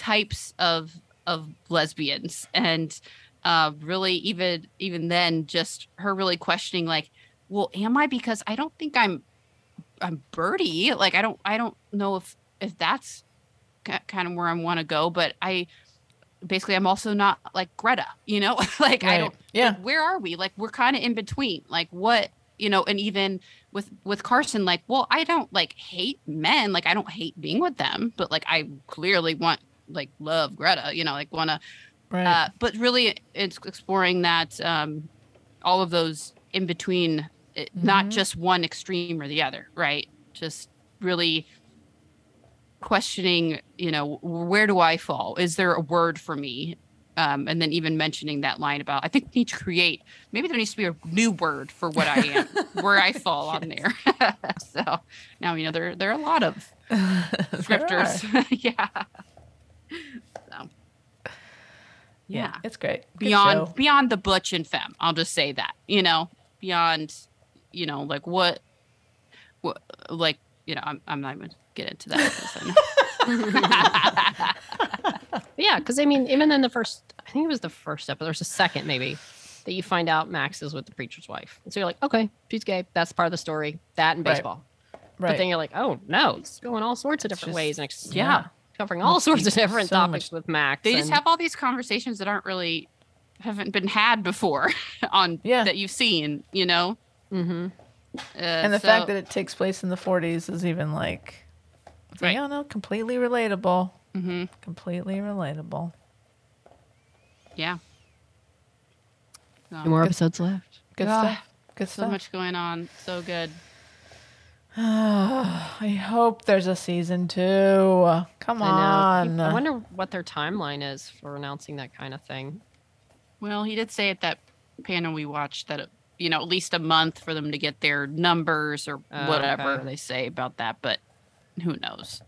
D: types of of lesbians, and uh, really even even then, just her really questioning like, well, am I? Because I don't think I'm I'm Bertie. Like I don't I don't know if if that's kind of where I want to go, but I basically I'm also not like Greta, you know? like I don't
B: Yeah.
D: like, where are we? Like we're kind of in between. Like what, you know, and even with with Carson like, well, I don't like hate men, like I don't hate being with them, but like I clearly want like love Greta, you know, like want to
B: Right.
D: uh, but really it's exploring that um, all of those in between it, not
B: Mhm.
D: just one extreme or the other right? Just really questioning you know where do i fall? Is there a word for me? Um, and then even mentioning that line about i think we need to create maybe there needs to be a new word for what i am where i fall on there. So now you know there there are a lot of scripters. yeah so yeah
B: It's great. Good
D: beyond
B: show.
D: beyond the butch and femme i'll just say that you know beyond you know like what what like you know i'm, I'm not even get into that.
C: Yeah, because I mean, even in the first, I think it was the first episode, there's a second maybe that you find out Max is with the preacher's wife. And so you're like, okay, she's gay. That's part of the story. That and baseball.
B: Right.
C: baseball. But then you're like, oh no, it's going all sorts of different
B: just-
C: ways and ex-
D: Yeah.
C: Covering all sorts of different
B: So
C: topics
B: much-
C: with Max.
D: They just have all these conversations that aren't really haven't been had before on
B: Yeah.
D: that you've seen, you know.
C: Mhm.
D: Uh,
B: and the
D: so-
B: fact that it takes place in the 40s is even like, it's like,
D: Right.
B: oh no, completely relatable.
D: Mhm.
B: Completely relatable.
D: yeah. So,
C: Two more
B: Good-
C: episodes left.
B: Good
D: Ah,
B: stuff. Good
D: so
B: stuff.
D: much going on. So good.
B: I hope there's a season two. Come
C: I
B: on.
C: know. I wonder what their timeline is for announcing that kind of thing.
D: Well, he did say at that panel we watched that you know at least a month for them to get their numbers or
C: Oh,
D: whatever
C: okay.
D: they say about that, but who knows?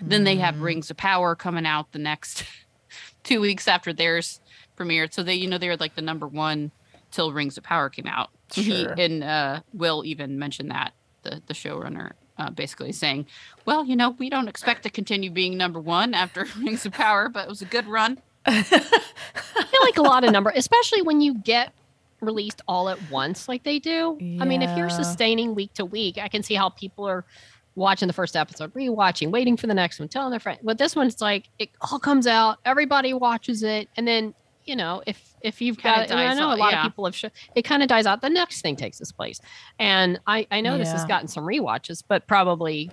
D: Then they have Rings of Power coming out the next two weeks after theirs premiered, so they you know they're like the number one till Rings of Power came out. He-
B: Sure.
D: and uh, Will even mentioned that the the showrunner. Uh, basically saying, well, you know, we don't expect to continue being number one after Rings of Power, but it was a good run.
C: I feel like a lot of number, especially when you get released all at once like they do. I mean, if you're sustaining week to week, I can see how people are watching the first episode, rewatching, waiting for the next one, telling their friend. But this one's like it all comes out, everybody watches it, and then you know if if you've got, I, mean, I know a lot
D: yeah.
C: of people have, sh- it kind of dies out. The next thing takes its place, and I I know this has gotten some rewatches, but probably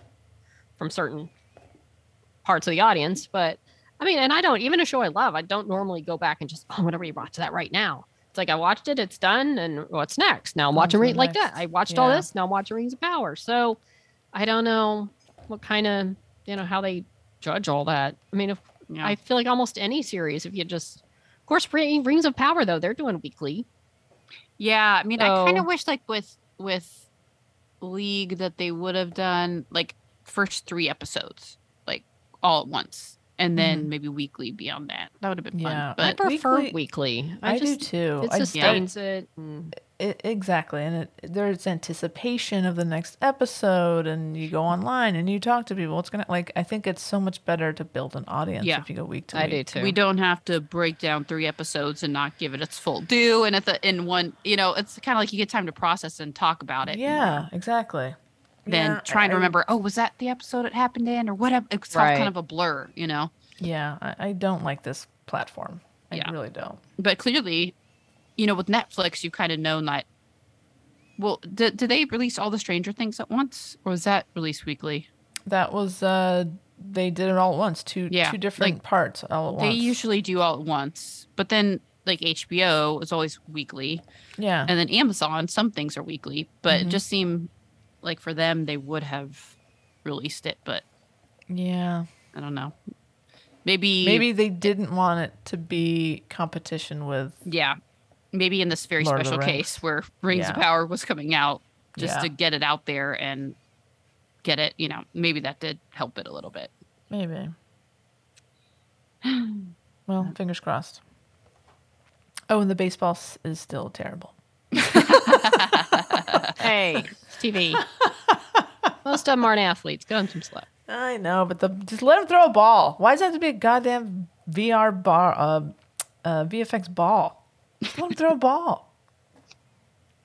C: from certain parts of the audience, but. I mean, and I don't even a show I love. I don't normally go back and just oh, whatever you watch that right now. It's like I watched it, it's done, and what's next? Now I'm watching
B: to the
C: like that. I watched all this. Now I'm watching Rings of Power. So I don't know what kind of you know how they judge all that. I mean, if
D: Yeah.
C: I feel like almost any series, if you just, of course, Ring- Rings of Power though they're doing weekly.
D: Yeah, I mean, I kind of wish like with with League that they would have done like first three episodes like all at once, and then maybe weekly beyond that. That would have been
B: Mm-hmm. Yeah,
D: fun.
C: I prefer
B: weekly-
C: weekly. I,
B: I,
C: just
B: do too.
C: it
B: I
C: sustains it. and-
B: it, exactly and it, there's anticipation of the next episode and you go mm-hmm. online and you talk to people it's gonna like i think it's so much better to build an audience
D: Yeah.
B: if you go week to week.
C: I
B: week
C: do too.
D: we don't have to break down three episodes and not give it its full due. And at the in one, you know, it's kind of like you get time to process and talk about it.
B: yeah exactly
D: Than
B: Yeah,
D: trying to remember, oh, was that the episode it happened in, or whatever? It's all
C: Right.
D: kind of a blur, you know.
B: yeah I, I don't like this platform i
D: Yeah.
B: really don't
D: but clearly, you know, with Netflix, you've kind of known that. Well, did, did they release all the Stranger Things at once, or was that released weekly?
B: that was uh they did it all at once two
D: Yeah,
B: two different
D: like,
B: parts all at
D: They
B: once They
D: usually do all at once, but then like HBO is always weekly,
B: yeah
D: and then Amazon, some things are weekly, but
B: Mhm.
D: it just seemed like for them they would have released it, but
B: yeah
D: I don't know. Maybe
B: maybe they didn't want it to be competition with
D: yeah, maybe in this very
B: Lord
D: special case where Rings of Power was coming out, just
B: Yeah.
D: to get it out there and get it, you know, maybe that did help it a little bit.
B: Maybe. well, fingers crossed. Oh, and the baseball is still terrible.
C: hey, TV. Most of them aren't athletes. Gun some slack.
B: I know, but the just let them throw a ball. Why does it have to be a goddamn VR bar, uh, uh, VFX ball? Just let him throw a ball.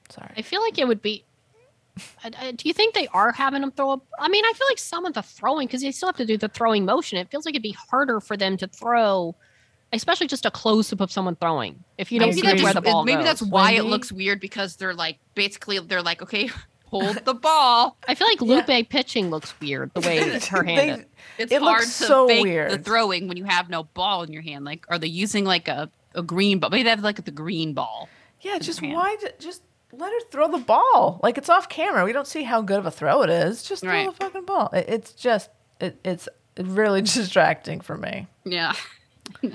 B: Sorry.
C: I feel like it would be. I- I- do you think they are having them throw? A, I mean, I feel like some of the throwing because they still have to do the throwing motion. It feels like it'd be harder for them to throw, especially just a close up of someone throwing. If you don't
B: Maybe
C: see
B: that's
C: where the
B: just-
C: ball
D: maybe
C: goes.
D: that's why it looks weird because they're like basically they're like okay, hold the ball.
C: I feel like Lupe pitching looks weird the way her hand.
B: They-
C: is.
D: It's
B: It
D: hard
B: looks
D: to
B: so
D: fake the throwing when you have no ball in your hand. Like, are they using like a, a green ball? Maybe they have like the green ball.
B: yeah, just why? Just let her throw the ball. Like it's off camera. We don't see how good of a throw it is. Just throw
D: Right.
B: the fucking ball. It, it's just it, it's really distracting for me.
D: Yeah.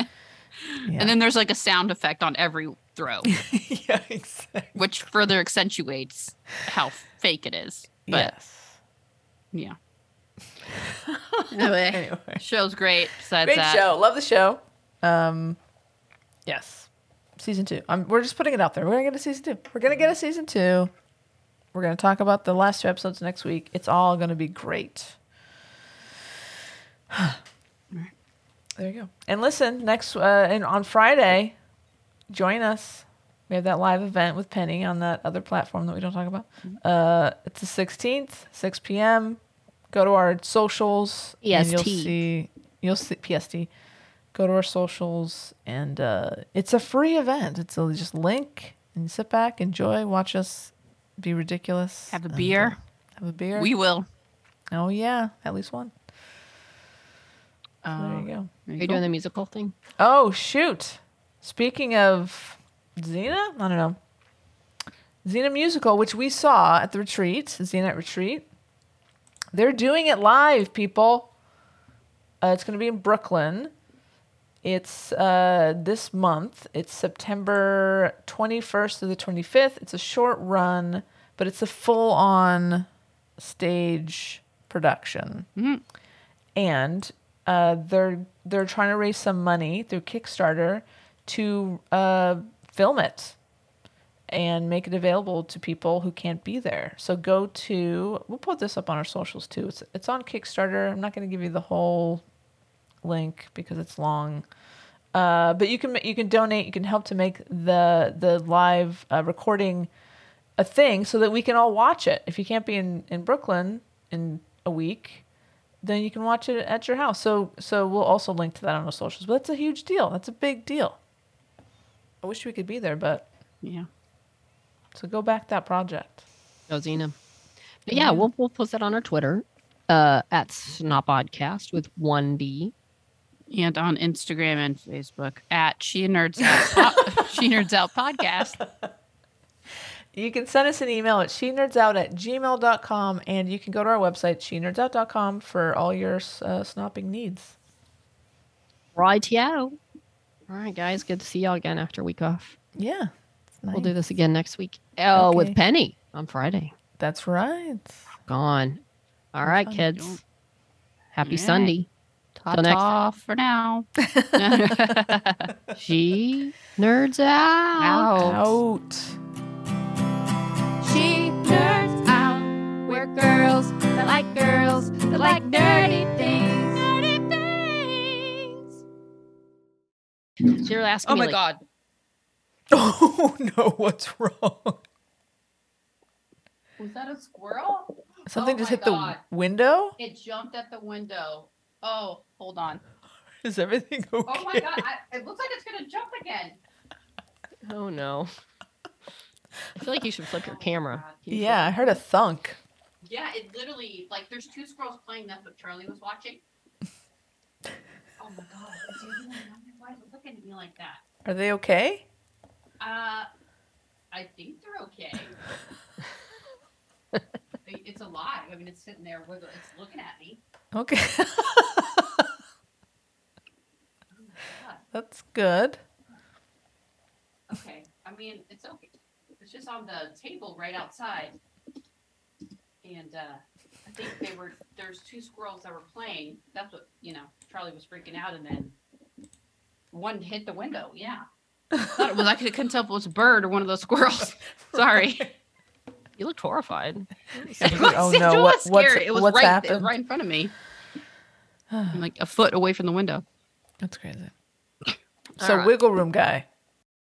B: Yeah.
D: And then there's like a sound effect on every throw,
B: yeah, exactly.
D: which further accentuates how fake it is. But
B: yes.
D: yeah. anyway,
B: Anyway.
D: show's great. Besides
B: Great
D: that,
B: show. Love the show. Um, yes, season two. Um, we're just putting it out there. We're gonna get a season two. We're gonna get a season two. We're gonna talk about the last two episodes next week. It's all gonna be great. there you go. And listen, next uh, and on Friday, join us. We have that live event with Penny on that other platform that we don't talk about. Uh, it's the 16th, 6 p.m. go to our socials. and you'll see you'll see PST. Go to our socials, and uh, it's a free event. It's a just link, and sit back, enjoy, watch us be ridiculous.
D: Have a
B: and, uh,
D: beer.
B: have a beer.
D: We will.
B: oh yeah, at least one. So there
D: Uh,
B: you go.
D: there
C: Are
D: you
C: you doing the musical thing?
B: Oh shoot! Speaking of Xena, I don't know. Xena musical, which we saw at the retreat, Xena at retreat. They're doing it live, people. Uh, it's going to be in Brooklyn. It's uh, this month. It's September 21st to the 25th. It's a short run, but it's a full on stage production. And uh, they're they're trying to raise some money through Kickstarter to uh, film it and make it available to people who can't be there. So go to we'll put this up on our socials too. It's it's on Kickstarter. I'm not going to give you the whole link because it's long. Uh, but you can you can donate. You can help to make the the live uh, recording a thing so that we can all watch it. If you can't be in in Brooklyn in a week, then you can watch it at your house. So so we'll also link to that on our socials. But that's a huge deal. That's a big deal. I wish we could be there, but
D: Yeah.
B: so go back that project.
C: Oh, Xena. But yeah, we'll we'll post that on our Twitter uh, at Snop Podcast with one D.
D: And on Instagram and Facebook at She Nerds Out, po- She Nerds Out Podcast.
B: You can send us an email at she nerds out at gmail.com and you can go to our website, she for all your uh, snopping needs.
C: Rightio. All right, guys. Good to see y'all again after a week off.
B: Yeah. it's
C: We'll do this again next week. Oh,
B: Okay.
C: with Penny on Friday.
B: That's right.
C: Gone. All right,
B: fun.
C: kids. Happy
D: All right.
C: Sunday.
D: Ta
C: next
D: ta for now.
C: She nerds out.
D: Out.
B: Out.
A: She nerds out. We're girls that like girls that like nerdy things. Nerdy things.
C: She was asking
D: Oh
C: me,
D: my
C: like,
D: god.
B: Oh no, what's wrong?
D: Was that a squirrel?
B: Something
D: Oh
B: just hit
D: God.
B: the window?
D: It jumped at the window. Oh, hold on.
B: Is everything okay?
D: Oh my god. I, it looks like it's gonna jump again.
C: Oh no. I feel like you should flip your camera. Can you flip-
B: Yeah, I heard a thunk.
D: Yeah, it literally like there's two squirrels playing. That's what Charlie was watching. Oh my god. Is he? Why is it looking at me like that?
B: Are they okay?
D: Uh, I think they're okay. I- it's alive. I mean, it's sitting there with it's looking at me.
B: Okay.
D: My god.
B: That's good.
D: Okay. I mean, it's okay. It's just on the table right outside. And uh, I think they were there's two squirrels that were playing. That's what you know. Charlie was freaking out, and then one hit the window. Yeah. Thought it was I couldn't tell if it was a bird or one of those squirrels. Sorry.
C: You looked horrified.
D: It was,
B: oh no,
D: was
B: what, what's,
D: scary. It was
B: what's
D: right,
B: happened?
D: right in front of me, I'm like a foot away from the window.
B: That's crazy.
D: All
B: So
D: right.
B: wiggle room guy.